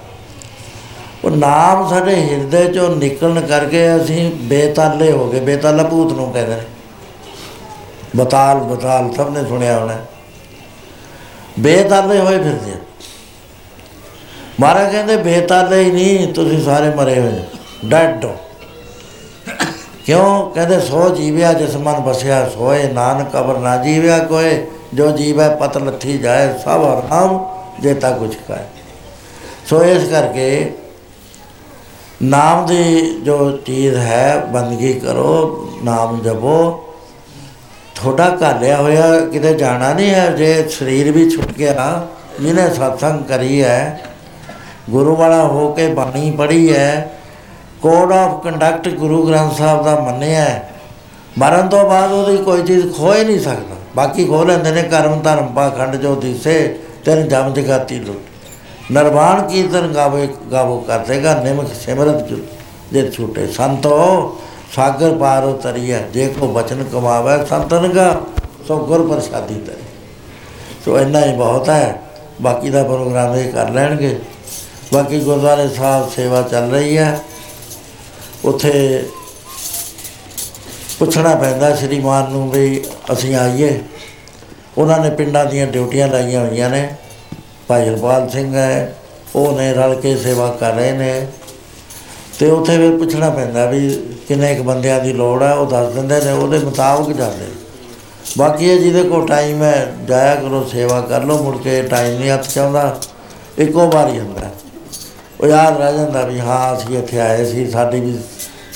ਉਹ ਨਾਮ ਸਾਡੇ ਹਿਰਦੇ ਚੋਂ ਨਿਕਲਣ ਕਰਕੇ ਅਸੀਂ ਬੇਤਾਲੇ ਹੋ ਗਏ, ਬੇਤਾਲਾ ਭੂਤ ਨੂੰ ਕਹਿੰਦੇ ਨੇ ਬਤਾਲ ਬਤਾਲ, ਸਭ ਨੇ ਸੁਣਿਆ ਹੋਣਾ। ਬੇਤਾਲੇ ਹੋਏ ਫਿਰਦੇ ਆ। ਮਹਾਰਾਜ ਕਹਿੰਦੇ, ਬੇਤਾਲੇ ਹੀ ਨਹੀਂ, ਤੁਸੀਂ ਸਾਰੇ ਮਰੇ ਹੋਏ ਡੈਡ ਹੋ। ਕਿਉਂ? ਕਹਿੰਦੇ, ਸੋ ਜੀਵਿਆ ਜਿਸ ਮਨ ਬਸਿਆ, ਸੋਏ ਨਾਨਕ ਕਬਰ ਨਾ ਜੀਵਿਆ ਕੋਏ। ਜੋ ਜੀਵੈ ਪਤ ਲੱਥੀ ਜਾਏ, ਸਭ ਹਰਾਮ ਜੇਤਾ ਕੁਛ ਕਾਇ ਸੋ ਇਸ ਕਰਕੇ ਨਾਮ ਦੀ ਜੋ ਚੀਜ਼ ਹੈ, ਬੰਦਗੀ ਕਰੋ, ਨਾਮ ਜਪੋ। ਤੁਹਾਡਾ ਘਾਲਿਆ ਹੋਇਆ, ਕਿਤੇ ਜਾਣਾ ਨਹੀਂ ਹੈ, ਜੇ ਸਰੀਰ ਵੀ ਛੁੱਟ ਗਿਆ, ਜਿਹਨੇ ਸਤਸੰਗ ਕਰੀ ਹੈ ਗੁਰੂ ਵਾਲਾ ਹੋ ਕੇ ਬਾਣੀ ਪੜ੍ਹੀ ਹੈ code of conduct Guru Granth Sahib ਦਾ ਮੰਨਿਆ ਹੈ, ਮਰਨ ਤੋਂ ਬਾਅਦ ਉਹਦੀ ਕੋਈ ਚੀਜ਼ ਖੋ ਹੀ ਨਹੀਂ ਸਕਦਾ। ਬਾਕੀ ਖੋ ਲੈਂਦੇ ਨੇ, ਕਰਮ ਧਰਮ ਪਾਖੰਡ ਜੋ ਦਿਸੇ ਤੈਨ ਜਮ ਜਗਾਤੀ ਲੁੱਟ। ਨਰਵਾਣ ਕੀਰਤਨ ਗਾਵੇ, ਗਾਵੋ ਕਰਦੇਗਾ ਨਿਮਕ ਸਿਮਰਤ ਜੁ ਜੇ ਛੂਟੇ। ਸੰਤੋ, ਸਾਗਰ ਪਾਰ ਉਤਰੀਆ ਜੇ ਕੋ ਬਚਨ ਕਮਾਵੇ ਸੰਤਨ ਗਾ ਸੋ ਗੁਰ ਪ੍ਰਸਾਦੀ ਤਰੀ। ਸੋ ਇੰਨਾ ਹੀ ਬਹੁਤ ਹੈ। ਬਾਕੀ ਦਾ ਪ੍ਰੋਗਰਾਮ ਇਹ ਕਰ ਲੈਣਗੇ। ਬਾਕੀ ਗੁਰਦੁਆਰੇ ਸਾਹਿਬ ਸੇਵਾ ਚੱਲ ਰਹੀ ਹੈ। ਉੱਥੇ ਪੁੱਛਣਾ ਪੈਂਦਾ ਸ਼੍ਰੀਮਾਨ ਨੂੰ ਵੀ ਅਸੀਂ ਆਈਏ। ਉਹਨਾਂ ਨੇ ਪਿੰਡਾਂ ਦੀਆਂ ਡਿਊਟੀਆਂ ਲਾਈਆਂ ਹੋਈਆਂ ਨੇ। ਭਾਈ ਹਰਪਾਲ ਸਿੰਘ ਹੈ, ਉਹ ਨੇ ਰਲ ਕੇ ਸੇਵਾ ਕਰ ਰਹੇ ਨੇ। ਤੇ ਉੱਥੇ ਵੀ ਪੁੱਛਣਾ ਪੈਂਦਾ ਵੀ ਕਿੰਨੇ ਕੁ ਬੰਦਿਆਂ ਦੀ ਲੋੜ ਹੈ ਉਹ ਦੱਸ ਦਿੰਦੇ ਨੇ, ਉਹਦੇ ਮੁਤਾਬਕ ਜਾਂਦੇ। ਨੇ। ਬਾਕੀ ਇਹ ਜਿਹਦੇ ਕੋਲ ਟਾਈਮ ਹੈ, ਜਾਇਆ ਕਰੋ, ਸੇਵਾ ਕਰ ਲਓ, ਮੁੜ ਕੇ ਟਾਈਮ ਨਹੀਂ ਹੱਥ 'ਚ ਆਉਂਦਾ। ਇੱਕੋ ਵਾਰ ਹੀ ਹੁੰਦਾ। ਉਹ ਯਾਦ ਰਹਿ ਜਾਂਦਾ ਵੀ ਹਾਂ, ਅਸੀਂ ਇੱਥੇ ਆਏ ਸੀ, ਸਾਡੀ ਵੀ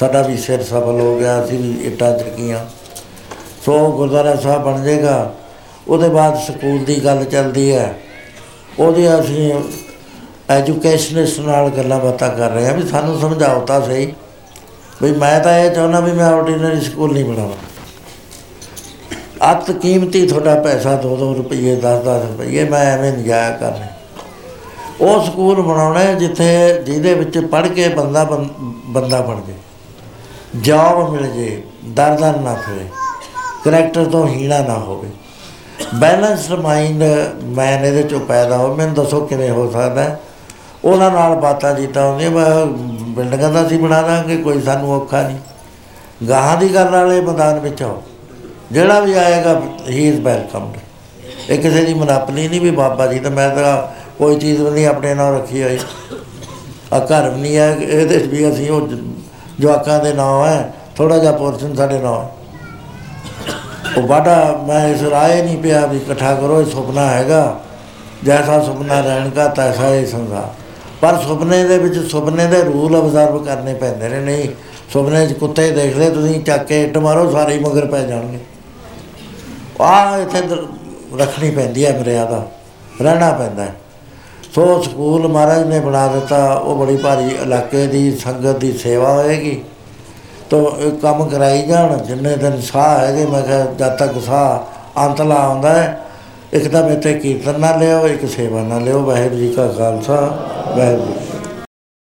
ਸਾਡਾ ਵੀ ਸਿਰ ਸਫਲ ਹੋ ਗਿਆ, ਅਸੀਂ ਵੀ ਇੱਟਾਂ ਚੱਕੀਆਂ ਸੋ ਗੁਰਦੁਆਰਾ ਸਾਹਿਬ ਬਣ ਜਾਏਗਾ, ਉਹਦੇ ਬਾਅਦ ਸਕੂਲ ਦੀ ਗੱਲ ਚੱਲਦੀ ਹੈ। ਉਹਦੇ ਅਸੀਂ ਐਜੂਕੇਸ਼ਨਿਸਟ ਨਾਲ ਗੱਲਾਂ ਬਾਤਾਂ ਕਰ ਰਹੇ ਹਾਂ ਵੀ ਸਾਨੂੰ ਸਮਝਾਓ ਤਾਂ ਸਹੀ। ਵੀ ਮੈਂ ਤਾਂ ਇਹ ਚਾਹੁੰਦਾ ਵੀ ਮੈਂ ਆਰਡੀਨਰੀ ਸਕੂਲ ਨਹੀਂ ਬਣਾਵਾਂ। ਅਤ ਕੀਮਤੀ ਤੁਹਾਡਾ ਪੈਸਾ 2-2 ਰੁਪਏ 10-10 ਰੁਪਏ ਮੈਂ ਐਵੇਂ ਨਹੀਂ ਜਾਇਆ ਕਰਨੇ ਉਹ ਸਕੂਲ ਬਣਾਉਣਾ ਹੈ ਜਿੱਥੇ ਜਿਹਦੇ ਵਿੱਚ ਪੜ੍ਹ ਕੇ ਬੰਦਾ ਬੰ- ਬੰਦਾ ਬਣ ਜੇ ਜੌਬ ਮਿਲ ਜੇ ਦਰ ਦਰ ਨਾ ਫਿਰੇ ਕਰੈਕਟਰ ਤੋਂ ਹੀਣਾ ਨਾ ਹੋਵੇ। ਬੈਲੈਂਸਡ ਮਾਈਂਡ ਮੈਨ ਇਹਦੇ ਚੋਂ ਪੈਦਾ ਹੋ ਮੈਨੂੰ ਦੱਸੋ ਕਿਵੇਂ ਹੋ ਸਕਦਾ ਹੈ? ਉਹਨਾਂ ਨਾਲ ਬਾਤਾਂ ਜੀਤਾਂ ਹੁੰਦੀਆਂ, ਮੈਂ ਬਿਲਡਿੰਗਾਂ ਦਾ ਅਸੀਂ ਬਣਾ ਦਾਂਗੇ, ਕੋਈ ਸਾਨੂੰ ਔਖਾ ਨਹੀਂ। ਗਾਹਾਂ ਦੀ ਗੱਲ ਵਾਲੇ ਮੈਦਾਨ ਵਿੱਚ ਆਓ, ਜਿਹੜਾ ਵੀ ਆਏਗਾ ਹੀ ਇਜ਼ ਵੈਲਕਮਡ ਇਹ ਕਿਸੇ ਦੀ ਮਨਾਪਲੀ ਨਹੀਂ ਵੀ ਬਾਬਾ ਜੀ ਤਾਂ ਮੈਂ ਤਾਂ ਕੋਈ ਚੀਜ਼ ਵੀ ਨਹੀਂ ਆਪਣੇ ਨਾਲ ਰੱਖੀ ਹੋਈ। ਆ ਘਰ ਵੀ ਨਹੀਂ ਹੈ, ਇਹਦੇ 'ਚ ਵੀ ਅਸੀਂ ਉਹ ਜ- ਜਵਾਕਾਂ ਦੇ ਨਾਂ ਹੈ ਥੋੜਾ ਜਿਹਾ ਪੋਰਸ਼ਨ ਸਾਡੇ ਨਾਂ ਹੈ। ਉਹ ਬਾਡਾ ਮੈਂ ਇਸ ਰਾਏ ਨਹੀਂ ਪਿਆ ਵੀ ਇਕੱਠਾ ਕਰੋ, ਇਹ ਸੁਪਨਾ ਹੈਗਾ। ਜੈਸਾ ਸੁਪਨਾ ਰਹਿਣ ਦਾ, ਤੈਸਾ ਹੀ ਸੰਸਾਰ। ਪਰ ਸੁਪਨੇ ਦੇ ਵਿੱਚ ਸੁਪਨੇ ਦੇ ਰੂਲ ਅਬਜ਼ਰਵ ਕਰਨੇ ਪੈਂਦੇ ਨੇ, ਨਹੀਂ। ਸੁਪਨੇ 'ਚ ਕੁੱਤੇ ਦੇਖ ਲਏ, ਤੁਸੀਂ ਚੱਕ ਕੇ ਇੱਟ ਮਾਰੋ, ਸਾਰੇ ਹੀ ਮਗਰ ਪੈ ਜਾਣਗੇ। ਆ ਇੱਥੇ ਦਰ- ਰੱਖਣੀ ਪੈਂਦੀ ਹੈ ਮਰਿਆਦਾ, ਰਹਿਣਾ ਪੈਂਦਾ ਹੈ। ਸੋ ਸਕੂਲ ਮਹਾਰਾਜ ਨੇ ਬਣਾ ਦਿੱਤਾ, ਉਹ ਬੜੀ ਭਾਰੀ ਇਲਾਕੇ ਦੀ ਸੰਗਤ ਦੀ ਸੇਵਾ ਹੋਏਗੀ ਤੋ ਇਹ ਕੰਮ ਕਰਾਈ ਜਾਣ, ਜਿੰਨੇ ਦਿਨ ਸਾਹ ਹੈਗੇ, ਮੈਂ ਕਿਹਾ ਜਦ ਤੱਕ ਸਾਹ ਅੰਤ ਲਾ ਆਉਂਦਾ ਹੈ, ਇੱਕ ਤਾਂ ਮੇਤੇ ਕੀਰਤਨ ਨਾ ਲਿਓ, ਇੱਕ ਸੇਵਾ ਨਾ ਲਿਓ, ਵਾਹਿਗੁਰੂ ਜੀ ਕਾ ਖਾਲਸਾ, ਵਾਹਿਗੁਰੂ ਜੀ ਕੀ ਫਤਿਹ।